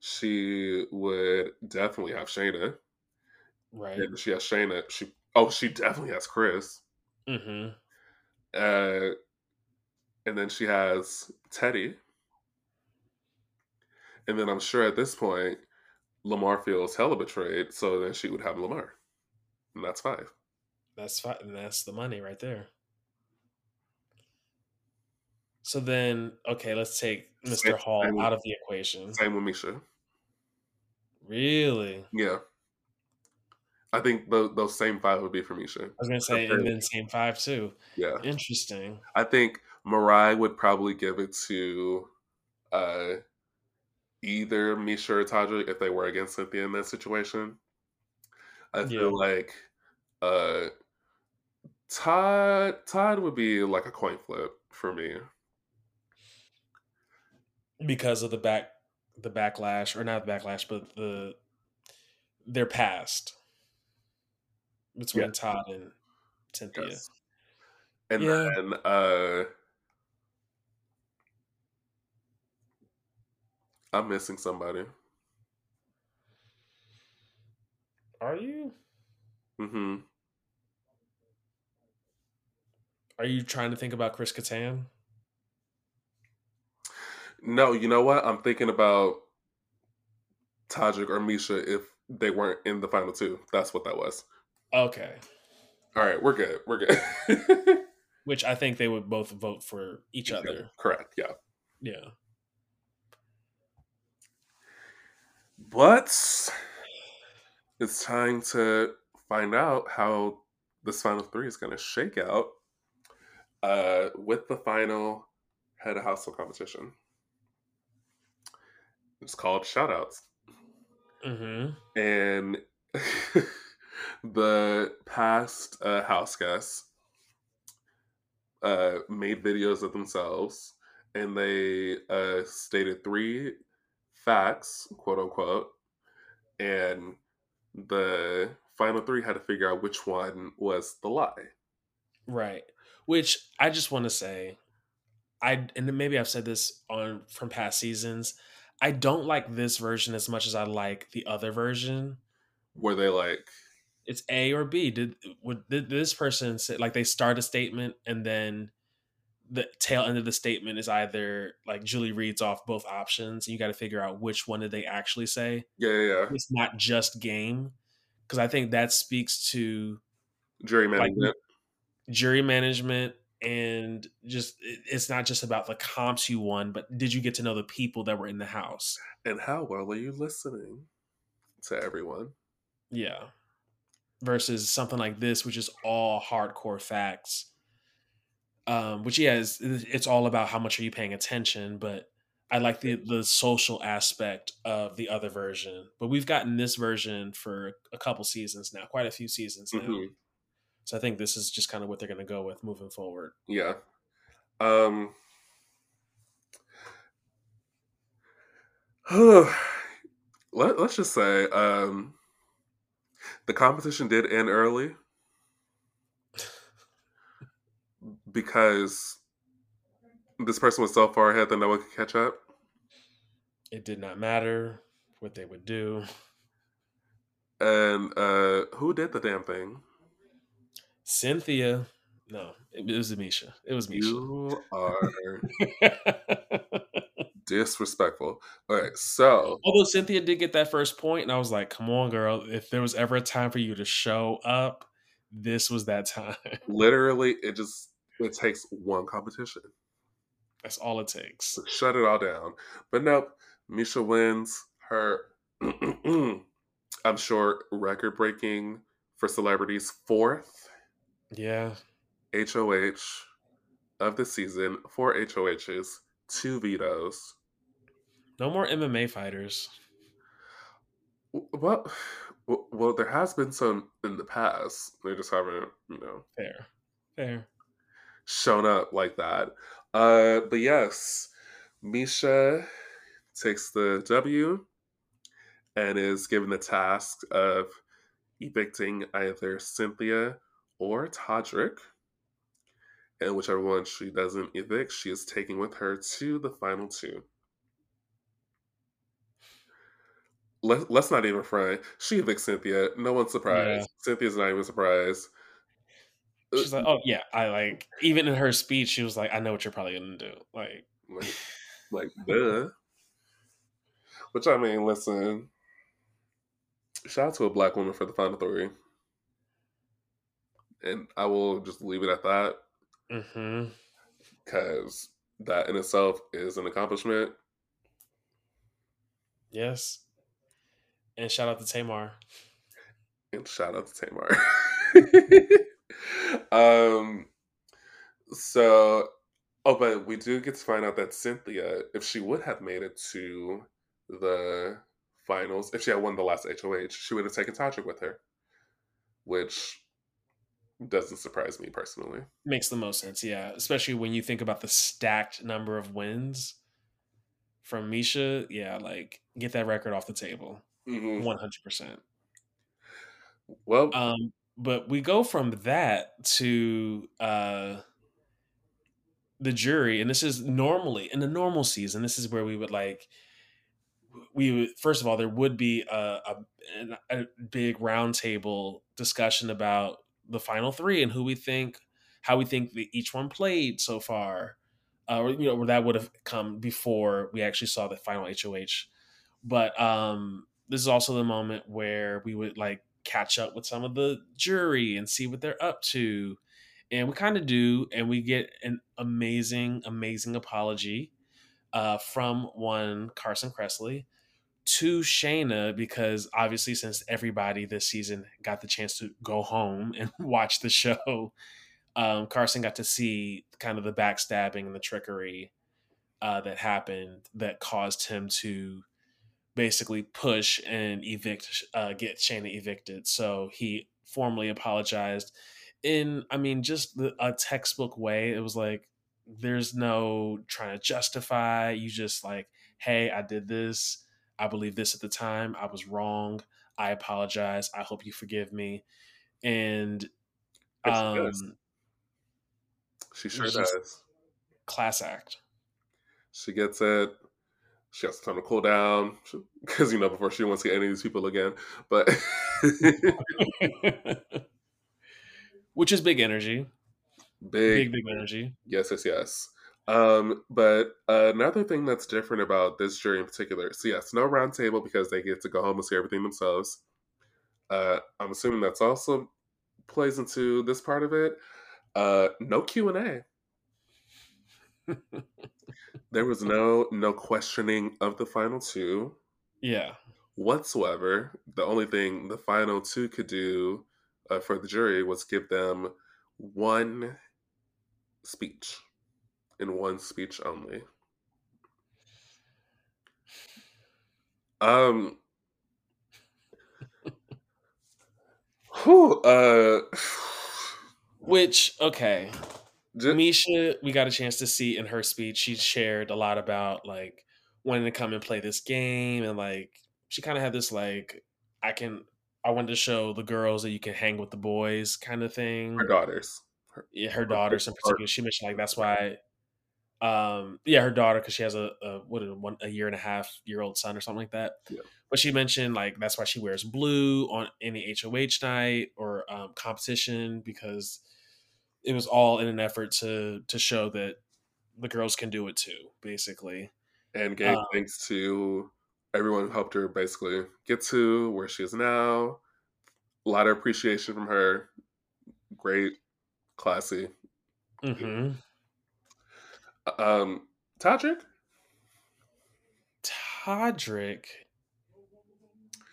She would definitely have Shanna. Right. And she has Shanna. She oh, she definitely has Chris. hmm Uh, and then she has Teddi. And then I'm sure at this point, Lamar feels hella betrayed. So then she would have Lamar, and that's five. That's. And that's the money right there. So then, okay, let's take Same- Mr. Hall same with- out of the equation. Same with Miesha. Really? Yeah. I think those, those same five would be for Miesha. I was gonna say, and then same five too. Yeah. Interesting. I think Mirai would probably give it to uh, either Miesha or Todrick if they were against Cynthia in that situation. I feel Yeah. like uh, Todd Todd would be like a coin flip for me. Because of the back the backlash or not the backlash but the their past between. Todd and Cynthia. Yes. And Yeah. then uh I'm missing somebody. Are you Mm hmm are you trying to think about Chris Kattan? No, you know what? I'm thinking about Todrick or Miesha if they weren't in the final two. That's what that was. Okay. All right, we're good. We're good. *laughs* Which I think they would both vote for each other. Correct. Yeah. Yeah. But it's time to find out how this final three is going to shake out uh, with the final head of household competition. It's called Shoutouts. Mm-hmm. And *laughs* the past uh, house guests uh, made videos of themselves and they uh, stated three facts, quote unquote, and the final three had to figure out which one was the lie. Right. Which I just want to say, I and maybe I've said this on from past seasons. I don't like this version as much as I like the other version. Were they like, It's A or B. Did would did this person say like they start a statement and then the tail end of the statement is either like Julie reads off both options and you got to figure out which one did they actually say. yeah, yeah, yeah. It's not just game because I think that speaks to jury Like, management? jury management and just it's not just about the comps you won but did you get to know the people that were in the house? And how well are you listening to everyone? yeah. Versus something like this which is all hardcore facts. Um which yeah is it's all about how much are you paying attention but i like the the social aspect of the other version. But we've gotten this version for a couple seasons now quite a few seasons now. Mhm. So i think this is just kind of what they're going to go with moving forward Yeah. Um *sighs* let, let's just say um the competition did end early because this person was so far ahead that no one could catch up. it did not matter what they would do And uh who did the damn thing? Cynthia. No, it, it was Miesha. It was Miesha. You are *laughs* disrespectful. All right, so Although Cynthia did get that first point, and I was like, "Come on, girl! If there was ever a time for you to show up, this was that time. *laughs* literally it just it takes one competition. That's all it takes." shut it all down. But nope, Miesha wins her, *clears throat* I'm sure, record breaking for celebrities fourth Yeah, HOH of the season, four HOHs, two vetoes. no more MMA fighters. Well, *sighs* well, there has been some in the past. They just haven't, you know, Fair, fair. shown up like that. Uh, but yes, Miesha takes the W and is given the task of evicting either Cynthia or Todrick. And whichever one she doesn't evict, she is taking with her to the final two. Let, let's not even fry. She evicts Cynthia. No one's surprised. Yeah. Cynthia's not even surprised. Uh, She's like, "Oh yeah, I like." Even in her speech, she was like, "I know what you're probably gonna do." Like, Like, like duh. Which I mean, listen. Shout out to a black woman for the final three. And I will just leave it at that because that in itself is an accomplishment. yes. And shout out to Tamar. And shout out to Tamar. *laughs* um so Oh, but we do get to find out that Cynthia, if she would have made it to the finals, if she had won the last HOH, she would have taken Todrick with her, which doesn't surprise me personally. Makes the most sense, yeah. Especially when you think about the stacked number of wins from Miesha. Yeah, like get that record off the table, Mhm. one hundred percent. Well, Um, but we go from that to uh the jury, and this is normally in the normal season. This is where we would like we would first of all there would be a, a, a big roundtable discussion about the final three and who we think how we think that each one played so far uh, or you know where that would have come before we actually saw the final hoh but um this is also the moment where we would like catch up with some of the jury and see what they're up to. And we kind of do and we get an amazing amazing apology uh, from one Carson Kressley to Shanna because obviously since everybody this season got the chance to go home and *laughs* watch the show, um, Carson got to see kind of the backstabbing and the trickery uh, that happened that caused him to basically push and evict, uh, get Shanna evicted. So he formally apologized in, I mean, just a textbook way. It was like, there's no trying to justify. You just like, hey, I did this. I believe this at the time. I was wrong. I apologize. I hope you forgive me. And um, she sure does. Class act. She gets it. She has time to cool down because you know before she wants to get any of these people again. But *laughs* which is big energy. *laughs* Big, big, big energy. Yes, yes, yes. Um, but another thing that's different about this jury in particular, so yes, no roundtable because they get to go home and see everything themselves. Uh, I'm assuming that's also plays into this part of it. Uh, no Q and A. *laughs* there was no no questioning of the final two. Yeah. Whatsoever. The only thing the final two could do uh, for the jury was give them one speech in one speech only. Um whew, uh which okay. Just, Miesha, we got a chance to see in her speech, she shared a lot about like wanting to come and play this game and like she kind of had this like I can I wanted to show the girls that you can hang with the boys kind of thing. Her daughters her, yeah, her daughters in particular. She mentioned like that's why. Um, yeah, her daughter because she has a, a what a one a year and a half year old son or something like that. Yeah. But she mentioned like that's why she wears blue on any HOH night or um, competition because it was all in an effort to to show that the girls can do it too, basically. And gave um, thanks to everyone who helped her basically get to where she is now. A lot of appreciation from her. Great classy. Mm-hmm. Um, Todrick. Todrick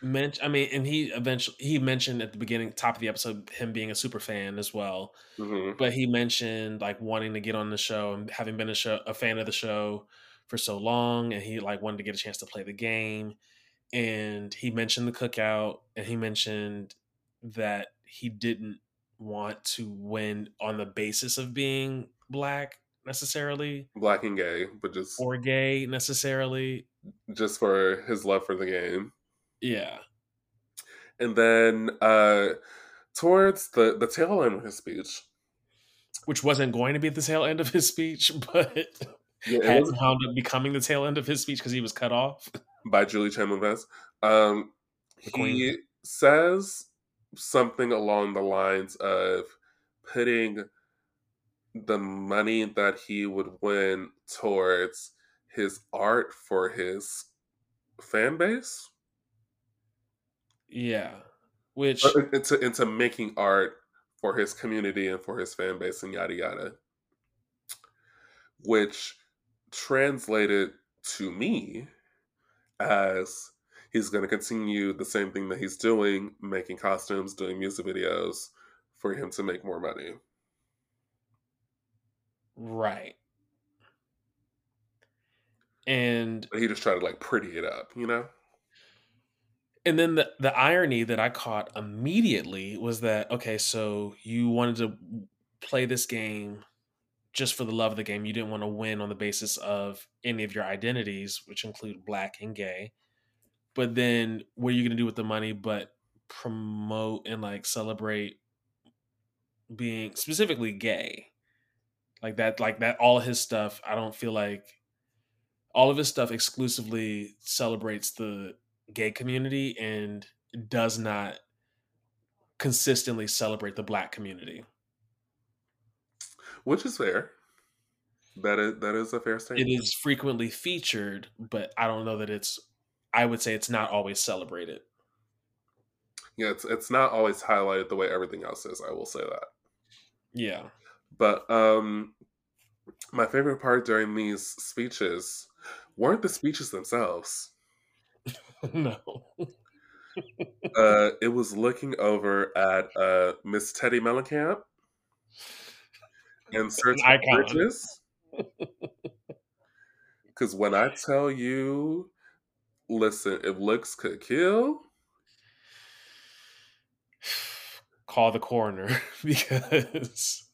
mentioned. I mean, and he eventually he mentioned at the beginning, top of the episode, him being a super fan as well. Mm-hmm. But he mentioned like wanting to get on the show and having been a show a fan of the show for so long, and he like wanted to get a chance to play the game. And he mentioned the cookout, and he mentioned that he didn't want to win on the basis of being black necessarily black and gay but just or gay necessarily. just for his love for the game. Yeah. And then uh towards the the tail end of his speech which wasn't going to be the tail end of his speech *laughs* but yeah, had wound up becoming the tail end of his speech because he was cut off. By julie chen um he says something along the lines of putting the money that he would win towards his art for his fan base. Yeah. Which into into making art for his community and for his fan base and yada yada. Which translated to me as he's going to continue the same thing that he's doing, making costumes, doing music videos for him to make more money. Right. And But he just tried to like pretty it up, you know? and then the the irony that I caught immediately was that okay, so you wanted to play this game just for the love of the game. You didn't want to win on the basis of any of your identities, which include black and gay. But then what are you going to do with the money but promote and like celebrate being specifically gay? Like that like that all his stuff, I don't feel like all of his stuff exclusively celebrates the gay community and does not consistently celebrate the black community. Which is fair. That is that is a fair statement. It is frequently featured, but I don't know that it's I would say it's not always celebrated. Yeah, it's it's not always highlighted the way everything else is, I will say that. Yeah. But um my favorite part during these speeches weren't the speeches themselves. *laughs* no. uh it was looking over at uh Miss Teddi Mellencamp and Sir Bridges. *laughs* Cause when I tell you, listen, if looks could kill, *sighs* Call the coroner *laughs* because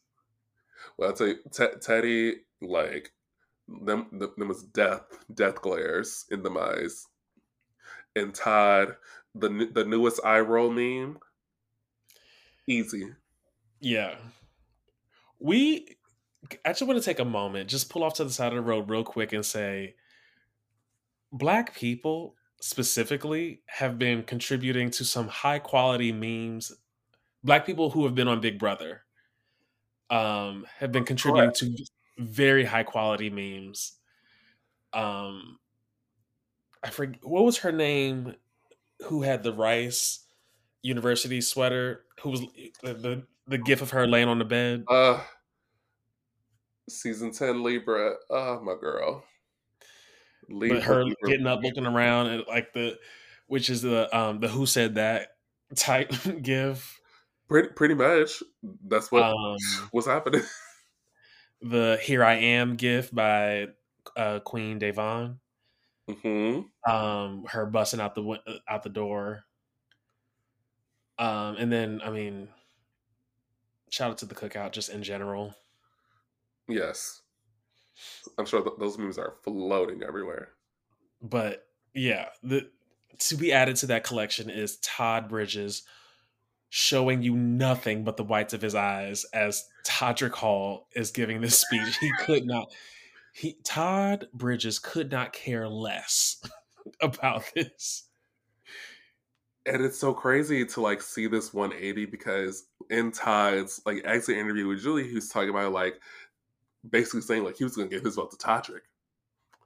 well, I'll tell you, T- Teddi, like, them, them, them was death, death glares in the eyes. And Todd, the the newest eye roll meme, easy. yeah. We just want to take a moment, just pull off to the side of the road real quick and say black people specifically have been contributing to some high quality memes. Black people who have been on Big Brother um, have been contributing to very high quality memes. Um, I forget what was her name, who had the Rice University sweater, who was the the, the gif of her laying on the bed. Uh, season ten Libra. Uh, my girl. but her getting up, looking around, and like the, which is the um the who said that type *laughs* gif. Pretty, pretty much. That's what Um, what's happening. *laughs* the "Here I Am" gift by uh, Queen Da'Vonne. hmm Um, her busting out the out the door. Um, and then I mean, shout out to the cookout just in general. Yes, I'm sure th- those memes are floating everywhere. But yeah, the to be added to that collection is Todd Bridges showing you nothing but the whites of his eyes as Todrick Hall is giving this speech. He *laughs* could not he Todd Bridges could not care less *laughs* about this. And it's so crazy to like see this 180 because in Todd's like exit interview with Julie, he was talking about like basically saying like he was gonna give his vote to Todrick.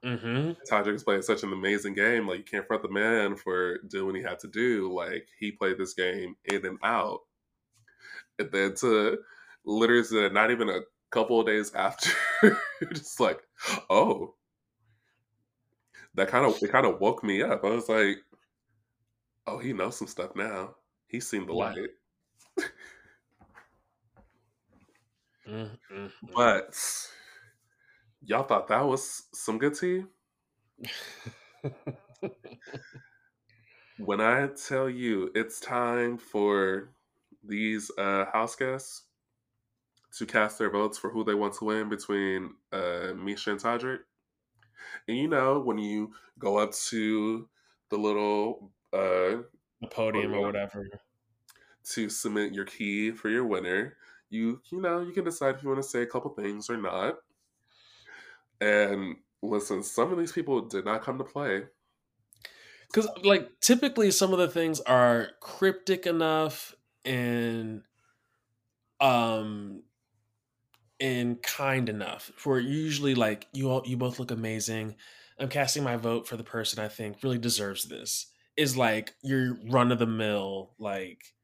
Mm-hmm. Todrick is playing such an amazing game. Like you can't front the man for doing what he had to do. Like he played this game in and out. And then to literally not even a couple of days after, *laughs* just like, oh. That kind of it kind of woke me up. I was like, oh, he knows some stuff now. He's seen the light. *laughs* Mm-hmm. But y'all thought that was some good tea? *laughs* When I tell you it's time for these uh, house guests to cast their votes for who they want to win between uh, Miesha and Todrick, and you know when you go up to the little uh, the podium or whatever. to submit your key for your winner, you you know you can decide if you want to say a couple things or not. And listen, some of these people did not come to play. because like typically some of the things are cryptic enough and um and kind enough for usually like you all you both look amazing i'm casting my vote for the person i think really deserves this is like your run of the mill like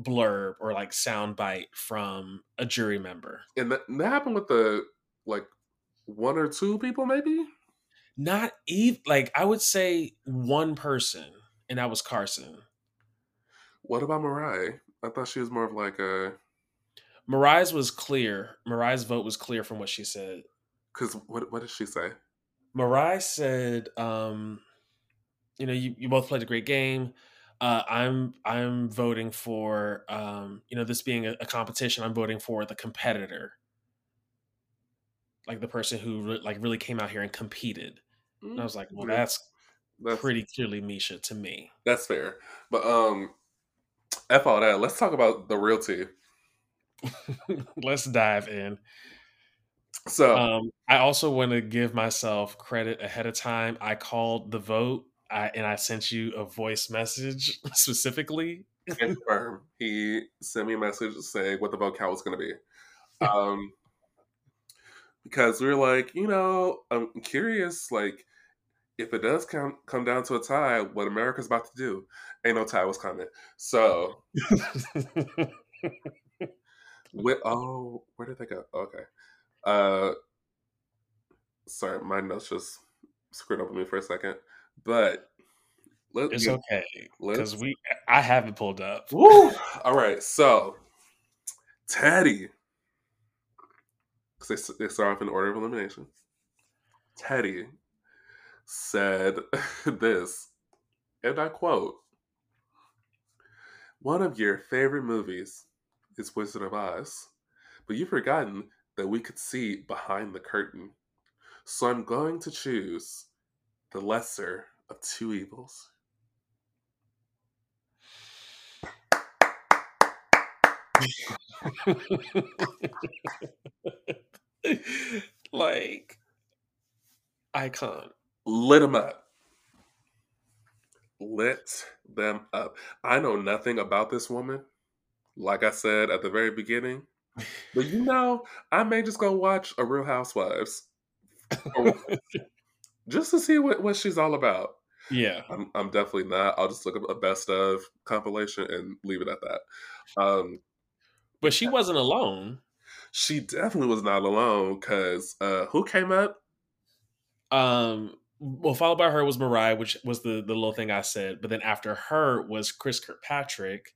blurb or like sound bite from a jury member And that, that happened with the like one or two people, maybe. not even like i would say one person and that was carson What about Mirai? I thought she was more of like a Mirai's was clear. Mirai's vote was clear from what she said. because what what did she say? Mirai said, um, you know, you, you both played a great game. Uh, I'm I'm voting for um, you know this being a, a, competition. I'm voting for the competitor, like the person who re- like really came out here and competed. And I was like, well, that's, that's pretty clearly Miesha to me. That's fair, but um, f all that. Let's talk about the realty. *laughs* Let's dive in. So um, I also want to give myself credit ahead of time. I called the vote I, and I sent you a voice message *laughs* specifically. Confirm. He sent me a message saying what the vote count was going to be. Um, because we are like, you know, I'm curious, like, if it does come come down to a tie, what America's about to do. Ain't no tie was coming. So, with, oh, where did they go? Okay. Uh, sorry, my notes just screwed up with me for a second, but let, it's okay because we I have it pulled up. Woo! All right, so Teddi, because they, they start off in order of elimination. Teddi said *laughs* this, and I quote: "One of your favorite movies is Wizard of Oz, but you've forgotten that we could see behind the curtain. So I'm going to choose the lesser of two evils. *laughs* like icon lit them up lit them up i know nothing about this woman like i said at the very beginning but you know, I may just go watch a Real Housewives *laughs* just to see what, what she's all about. Yeah, I'm, I'm definitely not. I'll just look up a best of compilation and leave it at that. Um, but she wasn't alone. She definitely was not alone because uh, who came up? Um, well, followed by her was Mirai, which was the the little thing I said. But then after her was Chris Kirkpatrick,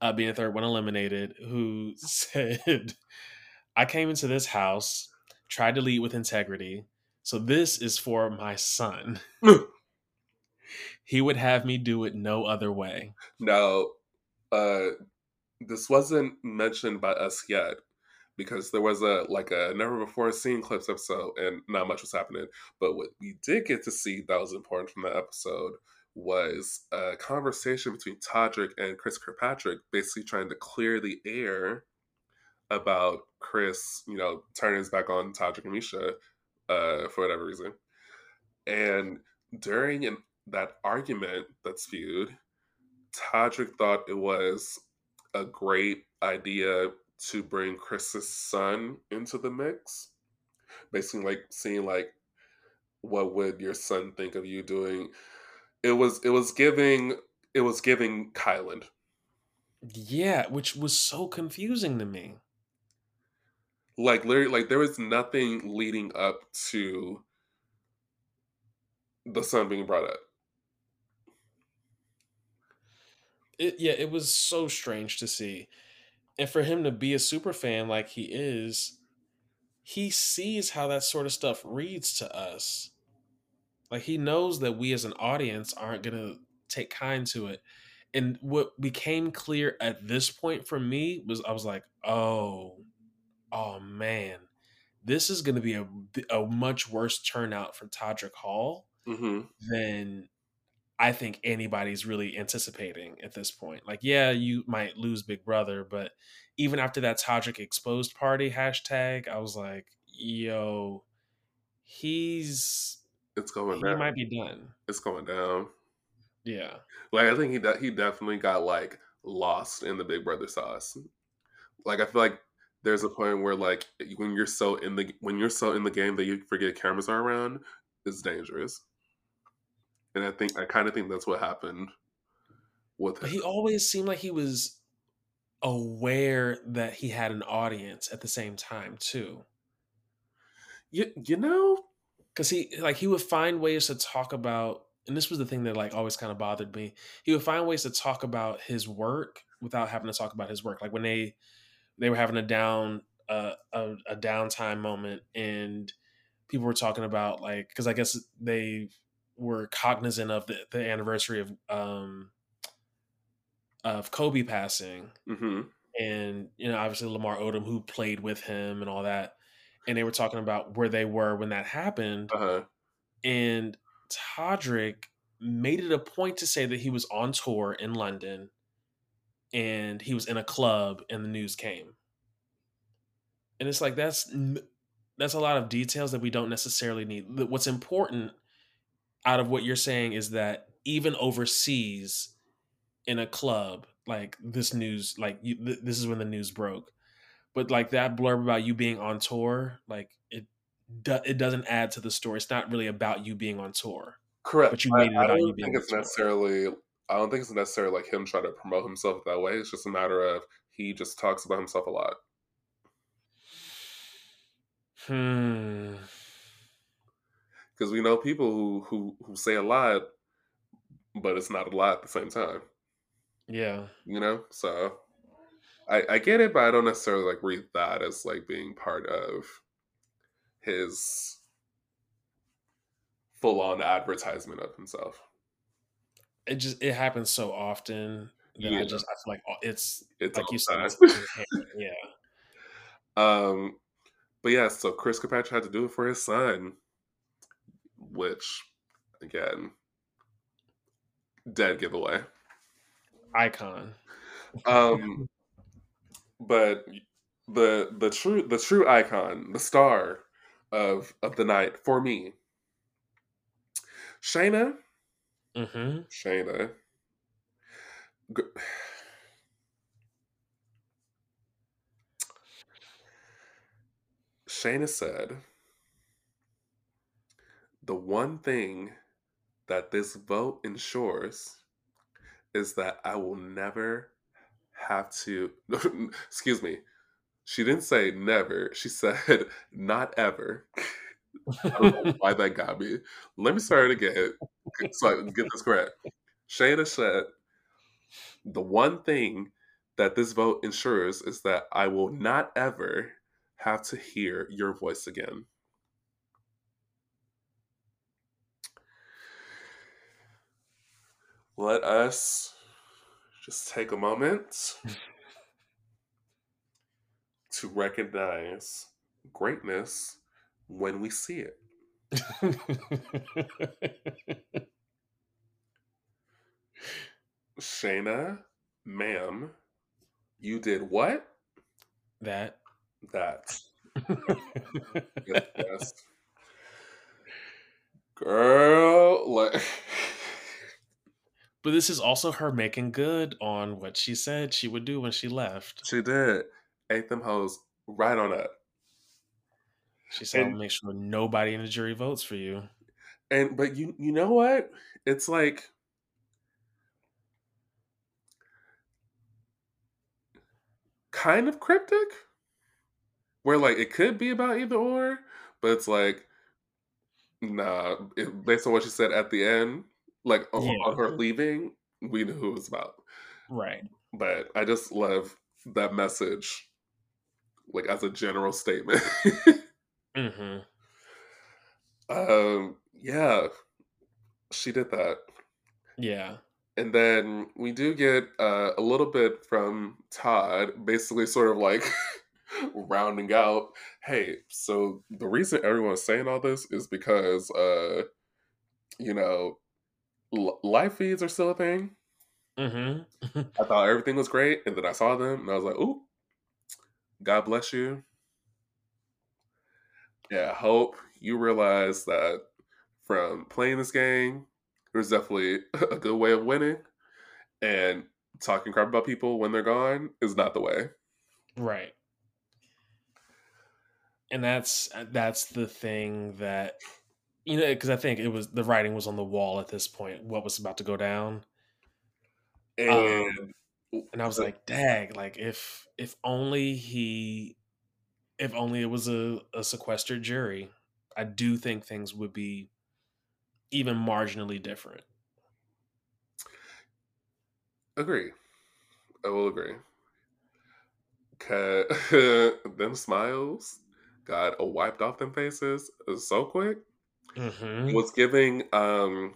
uh, being the third one eliminated, who *laughs* said, I came into this house, tried to lead with integrity. So this is for my son. *laughs* *laughs* he would have me do it no other way. Now, uh, this wasn't mentioned by us yet because there was a like a never before seen clips episode and not much was happening. But what we did get to see that was important from the episode was a conversation between Todrick and Chris Kirkpatrick, basically trying to clear the air about Chris, you know, turning his back on Todrick and Miesha uh, for whatever reason. And during an, that argument that's viewed, Todrick thought it was a great idea to bring Chris's son into the mix. Basically, like seeing like, what would your son think of you doing it was it was giving it was giving Kyland. Yeah, which was so confusing to me. Like literally, like there was nothing leading up to the son being brought up. It, yeah, it was so strange to see. And for him to be a super fan like he is, he sees how that sort of stuff reads to us. Like he knows that we as an audience aren't gonna take kind to it. And what became clear at this point for me was I was like, oh, oh man, this is gonna be a a much worse turnout for Todrick Hall mm-hmm. than I think anybody's really anticipating at this point. Like, yeah, you might lose Big Brother, but even after that Todrick exposed party hashtag, I was like, yo, he's it's going he down. He might be done. It's going down. Yeah. Like I think he de- he definitely got like lost in the Big Brother sauce. Like I feel like there's a point where like when you're so in the when you're so in the game that you forget cameras are around, it's dangerous. And I think I kind of think that's what happened with him. He always seemed like he was aware that he had an audience at the same time too. You you know, because he like he would find ways to talk about and this was the thing that like always kind of bothered me he would find ways to talk about his work without having to talk about his work like when they they were having a down uh, a, a downtime moment and people were talking about like because I guess they were cognizant of the, the anniversary of um of Kobe passing, hmm and you know obviously Lamar Odom who played with him and all that, and they were talking about where they were when that happened, Uh huh. and Todrick made it a point to say that he was on tour in London, and he was in a club, and the news came, and it's like that's that's a lot of details that we don't necessarily need. What's important out of what you're saying is that even overseas in a club like this news like you, th- this is when the news broke but like that blurb about you being on tour like it do- it doesn't add to the story it's not really about you being on tour Correct. but you I, made it I about you don't being think it's necessarily. I don't think it's necessarily like him trying to promote himself that way. It's just a matter of he just talks about himself a lot. hmm Because we know people who who who say a lot, but it's not a lot at the same time. yeah You know, so I I get it, but I don't necessarily like read that as like being part of his full on advertisement of himself. it just it happens so often that Yeah. i just i feel like oh, it's It's like you said yeah *laughs* Um, but yeah, so Chris Kirkpatrick had to do it for his son, which again, dead giveaway. icon Um, but the the true the true icon, the star of of the night for me, Shanna, hmm Shanna. G- *sighs* Shanna said, the one thing that this vote ensures is that I will never have to. *laughs* excuse me. She didn't say never. She said *laughs* not ever. I don't know why that got me. Let me start it again so I get this correct. Shanna said, the one thing that this vote ensures is that I will not ever have to hear your voice again. Let us just take a moment to recognize greatness when we see it. *laughs* Shanna, ma'am, you did what? that That. *laughs* Yes. Girl, like *laughs* But this is also her making good on what she said she would do when she left. she did. Ate them hoes right on up. She said, "I'll And- make sure nobody in the jury votes for you." And but you you know what? It's like kind of cryptic. Where like it could be about either or, but it's like nah, it, based on what she said at the end, like on, Yeah. on her leaving, we knew who it was about. Right. But I just love that message, like as a general statement. *laughs* hmm um, yeah, she did that. Yeah. And then we do get uh, a little bit from Todd, basically sort of like *laughs* rounding out, hey, so the reason everyone's saying all this is because, uh, you know, live feeds are still a thing. hmm *laughs* I thought everything was great, and then I saw them, and I was like, ooh, God bless you. Yeah, I hope you realize that from playing this game, there's definitely *laughs* a good way of winning, and talking crap about people when they're gone is not the way. right. And that's that's the thing that you know because I think it was the writing was on the wall at this point. What was about to go down, And um, and I was like, "Dag! Like if if only he, if only it was a, a sequestered jury, I do think things would be even marginally different." agree, I will agree. 'Cause *laughs* them smiles got wiped off them faces so quick. Mm-hmm. It was giving um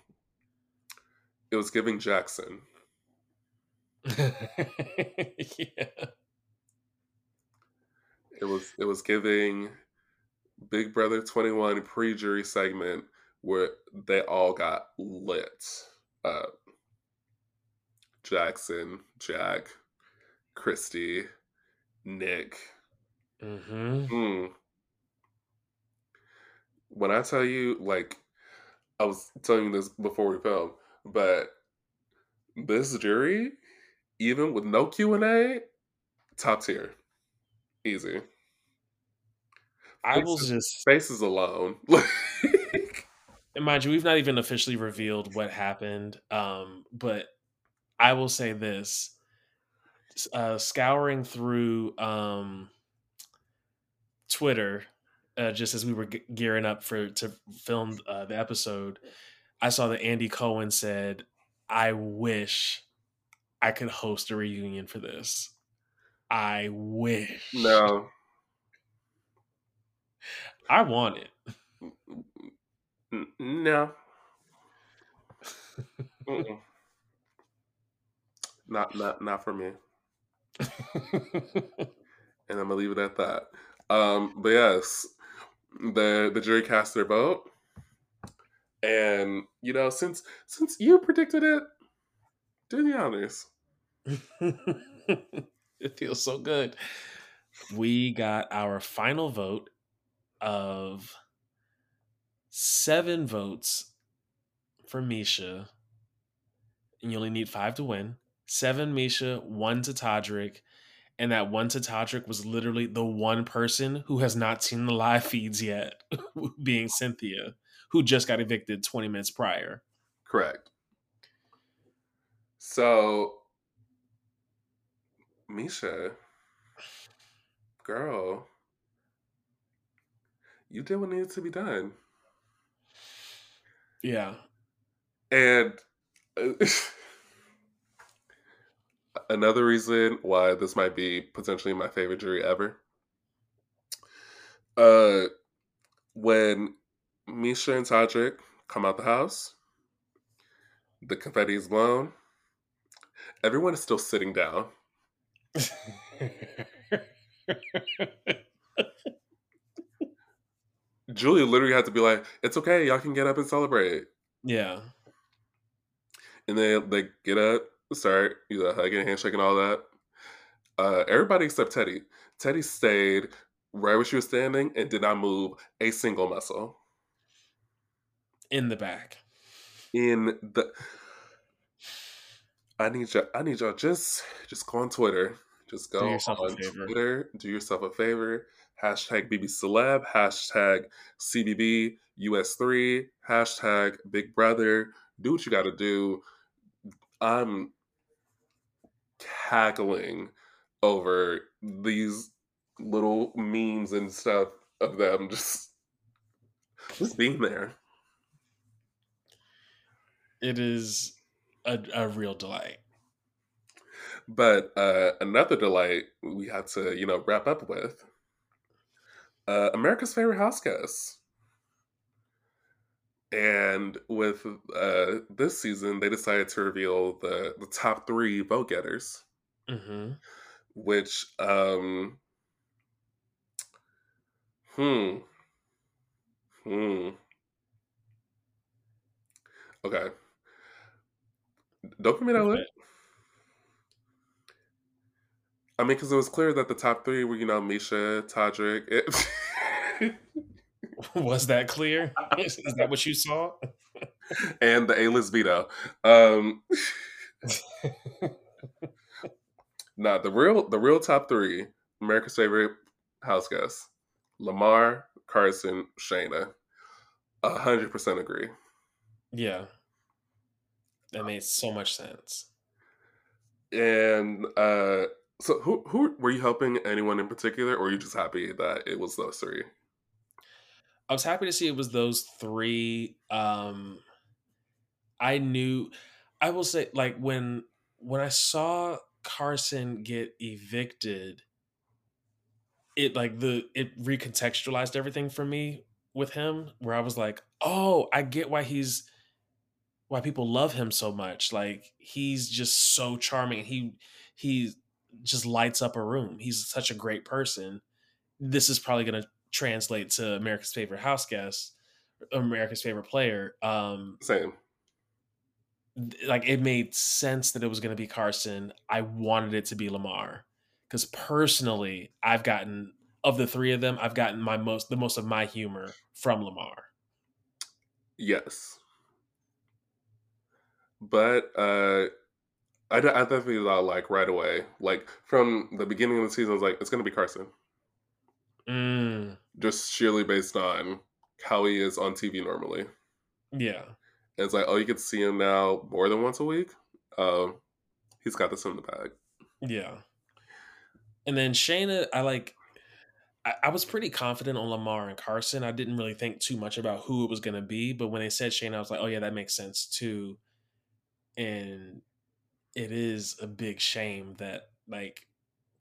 it was giving Jackson. *laughs* yeah. It was it was giving Big Brother 21 pre-jury segment where they all got lit up. Jackson, Jack, Christie, Nick. Mm-hmm. Mm. When I tell you, like, I was telling you this before we filmed, but this jury, even with no Q and A, top tier, easy. I will Faces- just Faces alone, *laughs* and mind you, we've not even officially revealed what happened. Um, but I will say this: uh, scouring through um, Twitter, uh, just as we were ge- gearing up for to film uh, the episode, I saw that Andy Cohen said, "I wish I could host a reunion for this. I wish. no. *laughs* I want it." No. *laughs* Not not not for me. *laughs* And I'm gonna leave it at that. Um, but yes, the the jury cast their vote. And you know, since since you predicted it, do the honors. *laughs* it feels so good. We got our final vote of seven votes for Miesha. And you only need five to win. Seven Miesha, one to Todrick. And that one to was literally the one person who has not seen the live feeds yet, *laughs* being Cynthia, who just got evicted 20 minutes prior. Correct. So Miesha, girl, you did what needed to be done. Yeah. And uh, *laughs* another reason why this might be potentially my favorite jury ever. Uh, when Miesha and Todrick come out the house, the confetti is blown. Everyone is still sitting down. Julie literally had to be like, "It's okay, y'all can get up and celebrate." yeah. And then they get up, start, you know, hugging, handshake, and all that. Uh, everybody except Teddi. Teddi stayed right where she was standing and did not move a single muscle. In the back. In the, I need y'all. I need y'all just just go on Twitter. Just go Do yourself a on favor. Twitter. Do yourself a favor. Hashtag BB Celeb. Hashtag CBB US3. Hashtag Big Brother. Do what you got to do. I'm cackling over these little memes and stuff of them just *laughs* just being there. It is a, a real delight. But uh, another delight we had to, you know, wrap up with uh, America's favorite house guest. And with uh, this season, they decided to reveal the, the top three vote getters, hmm which, um, hmm, hmm. Okay. Me that look. I mean, because it was clear that the top three were, you know, Miesha, Todrick. It, *laughs* *laughs* Was that clear? *laughs* Is that what you saw? and the A-list veto. Um, *laughs* nah, the real the real top three, America's favorite house guests, Lamar, Carson, Shanna. A hundred percent agree. yeah. That made so much sense. And uh, so, who who were you helping? Anyone in particular, or were you just happy that it was those three? I was happy to see it was those three. Um I knew I will say like when when I saw Carson get evicted, it like the it recontextualized everything for me with him where I was like, "Oh, I get why he's why people love him so much. Like he's just so charming. He he just lights up a room. He's such a great person. This is probably to translate to America's favorite house guest, America's favorite player. Um Same. Like it made sense that it was going to be Carson. I wanted it to be Lamar because personally, I've gotten of the three of them, I've gotten my most the most of my humor from Lamar. Yes, but uh, I, I definitely thought like right away, like from the beginning of the season, I was like, it's gonna be Carson, Mm, just sheerly based on how he is on TV normally. yeah, And it's like, oh, you can see him now more than once a week. Um, he's got this in the bag. yeah. And then Shanna, I like. I, I was pretty confident on Lamar and Carson. I didn't really think too much about who it was going to be, but when they said Shayna, I was like, oh yeah, that makes sense too. And it is a big shame that like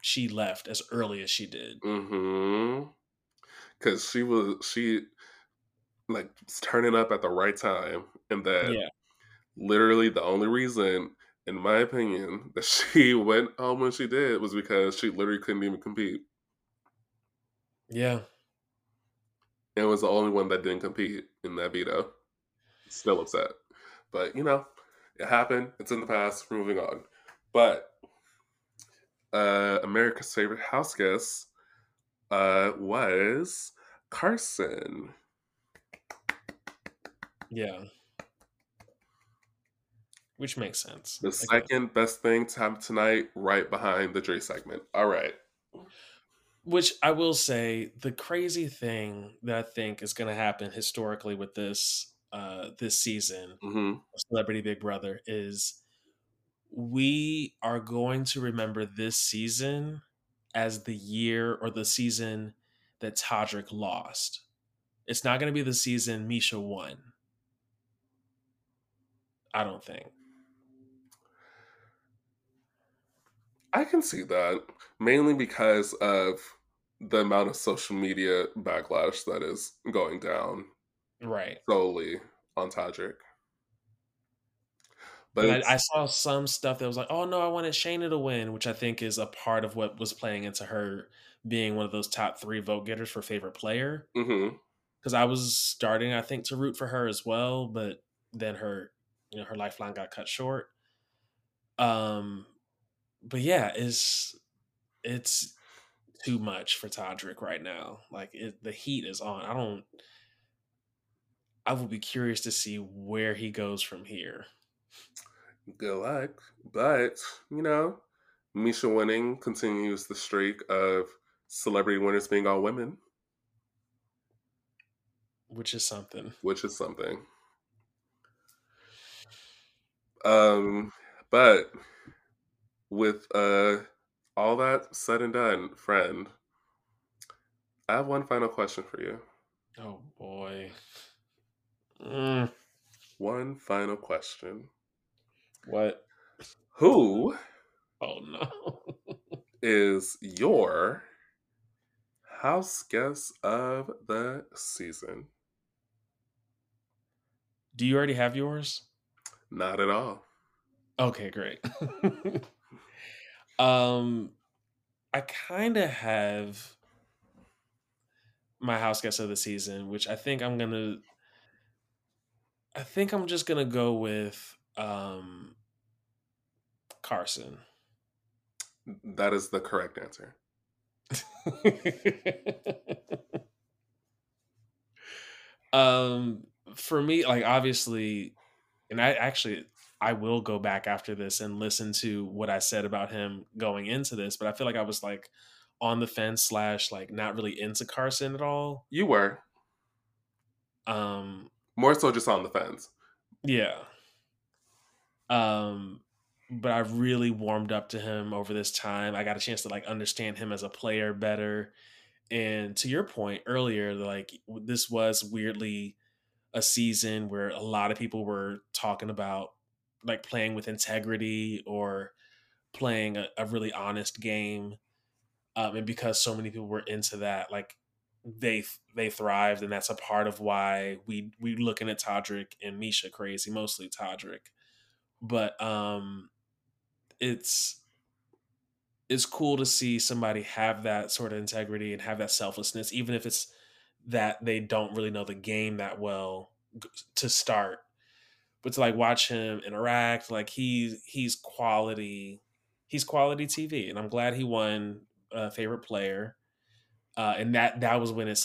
she left as early as she did. Mm-hmm. Because she was she like turning up at the right time, and that Yeah, literally the only reason, in my opinion, *laughs* that she went home when she did was because she literally couldn't even compete. yeah, And was the only one that didn't compete in that veto. Still upset. But you know, it happened. It's in the past. Moving on. But uh America's favorite house guest uh was Carson. yeah. Which makes sense. The I guess. second best thing to happen tonight, right behind the Dre segment. All right. Which I will say, the crazy thing that I think is going to happen historically with this uh, this season, hmm Celebrity Big Brother, is we are going to remember this season as the year or the season that Todrick lost. It's not going to be the season Miesha won. I don't think. I can see that mainly because of the amount of social media backlash that is going down Right. solely on Todrick. But I, I saw some stuff that was like, oh no, I wanted Shanna to win, which I think is a part of what was playing into her being one of those top three vote getters for favorite player. Because I was starting, I think, to root for her as well, but then her, you know, her lifeline got cut short. Um, but yeah, it's it's too much for Todrick right now. Like it, the heat is on. I don't. I will be curious to see where he goes from here. Good luck. But, you know, Miesha winning continues the streak of celebrity winners being all women, which is something. which is something. Um, but with uh all that said and done, friend, I have one final question for you. Oh boy. Mm, One final question. What? Who Oh no. is your house guest of the season? Do you already have yours? Not at all. Okay, great. *laughs* um I kind of have my house guest of the season, which I think I'm going to I think I'm just going to go with um Carson. That is the correct answer. *laughs* um for me like obviously and i actually i will go back after this and listen to what i said about him going into this but i feel like i was like on the fence slash like not really into carson at all You were um more so just on the fence. yeah um but I've really warmed up to him over this time. I got a chance to like understand him as a player better. And to your point earlier like this was weirdly a season where a lot of people were talking about like playing with integrity or playing a, a really honest game. Um, and because so many people were into that, like they they thrived, and that's a part of why we we looking at Todrick and Miesha crazy, mostly Todrick, but um, it's it's cool to see somebody have that sort of integrity and have that selflessness, even if it's that they don't really know the game that well to start. But to like watch him interact like he's he's quality he's quality tv and i'm glad he won uh, favorite player uh, and that that was when it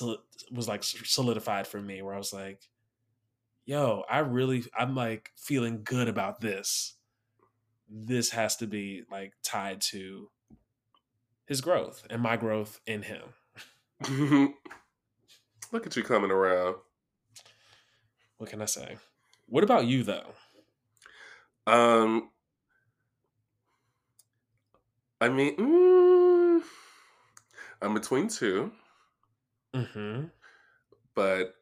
was like solidified for me where i was like yo i really i'm like feeling good about this this has to be like tied to his growth and my growth in him Look at you coming around. What can I say? What about you though? Um, I mean, mm, I'm between 2 mm-hmm. but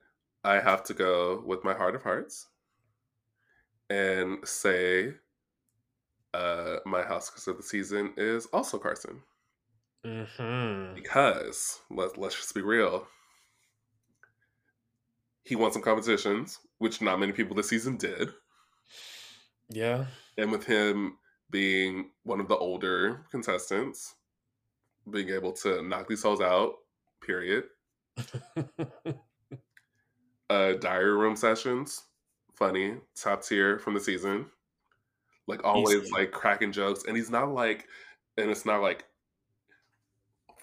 I have to go with my heart of hearts and say uh, my house of the season is also Carson. Mm-hmm. Because let let's just be real, he won some competitions, which not many people this season did. Yeah. And with him being one of the older contestants, being able to knock these hoes out, period. *laughs* uh diary room sessions, funny, top tier from the season. Like always Easy. like cracking jokes. And he's not like and it's not like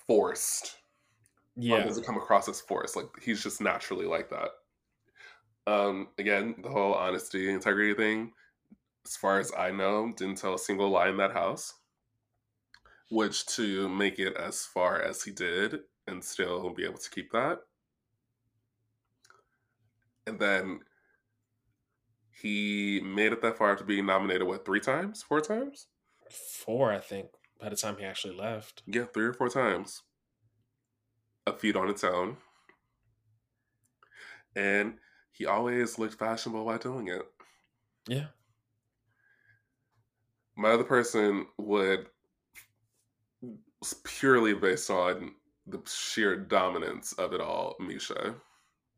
forced. Yeah. It doesn't come across as forced. Like he's just naturally like that. Um, again, the whole honesty, integrity thing, as far as I know, didn't tell a single lie in that house. Which to make it as far as he did and still be able to keep that. And then he made it that far after being nominated, what, three times? Four times? Four, I think, by the time he actually left. Yeah, three or four times. A feat on its own. And he always looked fashionable while doing it. Yeah. My other person would purely based on the sheer dominance of it all, Miesha.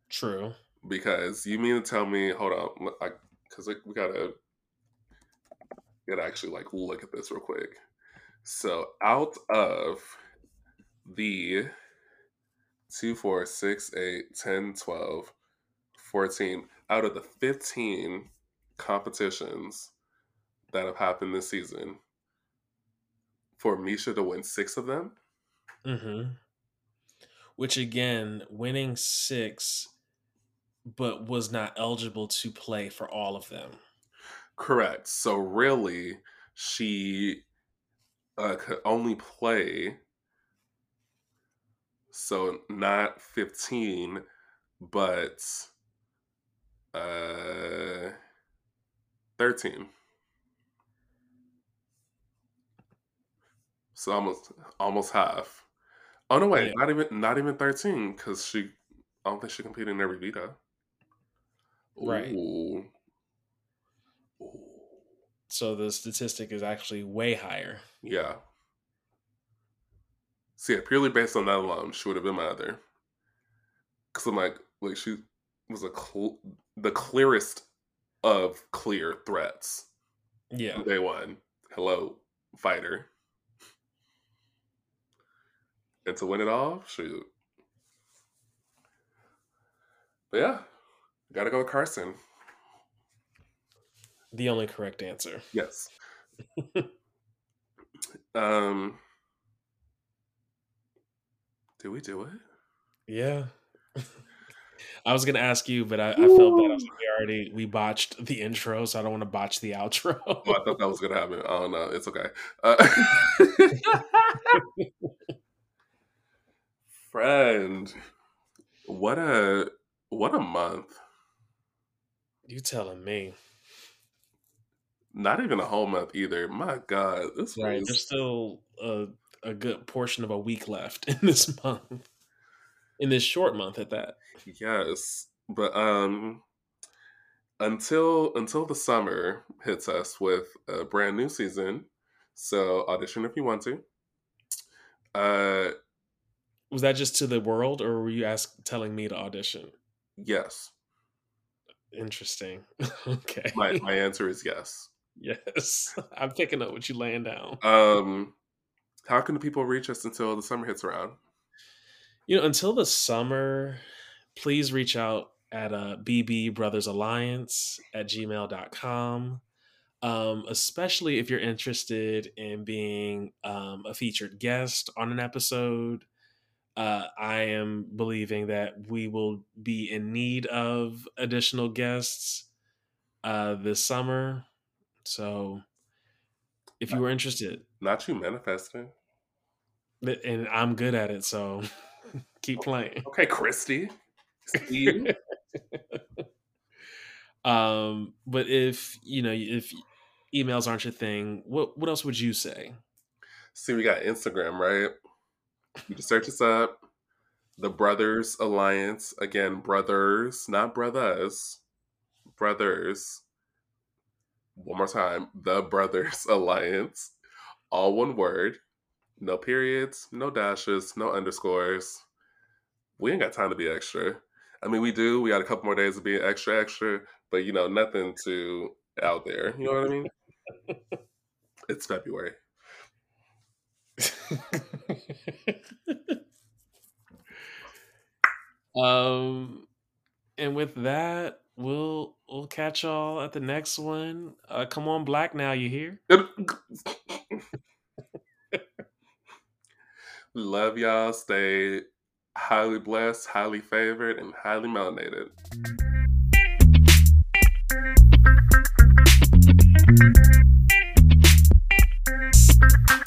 True. Because you mean to tell me, hold on, because we gotta gotta actually like look at this real quick. So out of the two, four, six, eight, 10, 12, 14 out of the 15 competitions that have happened this season for Miesha to win six of them. Mm-hmm. Which again, winning six, but was not eligible to play for all of them. Correct. So really, she uh, could only play. So not 15, but uh, 13. So almost almost half. Oh no, wait, yeah. not even not even 13 because she I don't think she competed in every veto. Right. Ooh. So the statistic is actually way higher. Yeah. See, yeah, purely based on that alone, she would have been my other. Because I'm like, like she was a cl- the clearest of clear threats. Yeah. Day one. Hello, fighter. And to win it all, shoot. But yeah, gotta go with Carson. The only correct answer. Yes. *laughs* um did we do it? Yeah. *laughs* I was gonna ask you, but I, I felt bad. I was like, we already we botched the intro, so I don't want to botch the outro. oh, I thought that was gonna happen. Oh no, it's okay. Uh, *laughs* friend, what a what a month. You telling me? Not even a whole month either. My God, this right. Was... There's still a a good portion of a week left *laughs* in this month. In this short month, at that. Yes, but um, until until the summer hits us with a brand new season, so audition if you want to. Uh, Was that just to the world, or were you ask telling me to audition? yes. Interesting. *laughs* okay. My my answer is yes. yes, *laughs* I'm picking up what you're laying down. Um, how can the people reach us until the summer hits around? You know, until the summer, please reach out at uh, BB Brothers Alliance at gmail.com. Um, especially if you're interested in being um, a featured guest on an episode. Uh, I am believing that we will be in need of additional guests uh, this summer. So if you were interested, Not you manifesting. and I'm good at it, so *laughs* keep playing. Okay, Christie. *laughs* Um, but if you know if emails aren't your thing, what what else would you say? See, we got Instagram, right? You can search us up. The Brothers Alliance. Again, brothers, not brothers. Brothers. One more time. The Brothers *laughs* Alliance. All one word. No periods, no dashes, no underscores. We ain't got time to be extra. I mean, we do. We got a couple more days of being extra, extra, but you know, nothing too out there. You know what I mean? *laughs* it's February. *laughs* *laughs* um, and with that, we'll we'll catch y'all at the next one. Uh, come on, Black, now you hear? *laughs* Love y'all. Stay highly blessed, highly favored, and highly melanated. Thank you.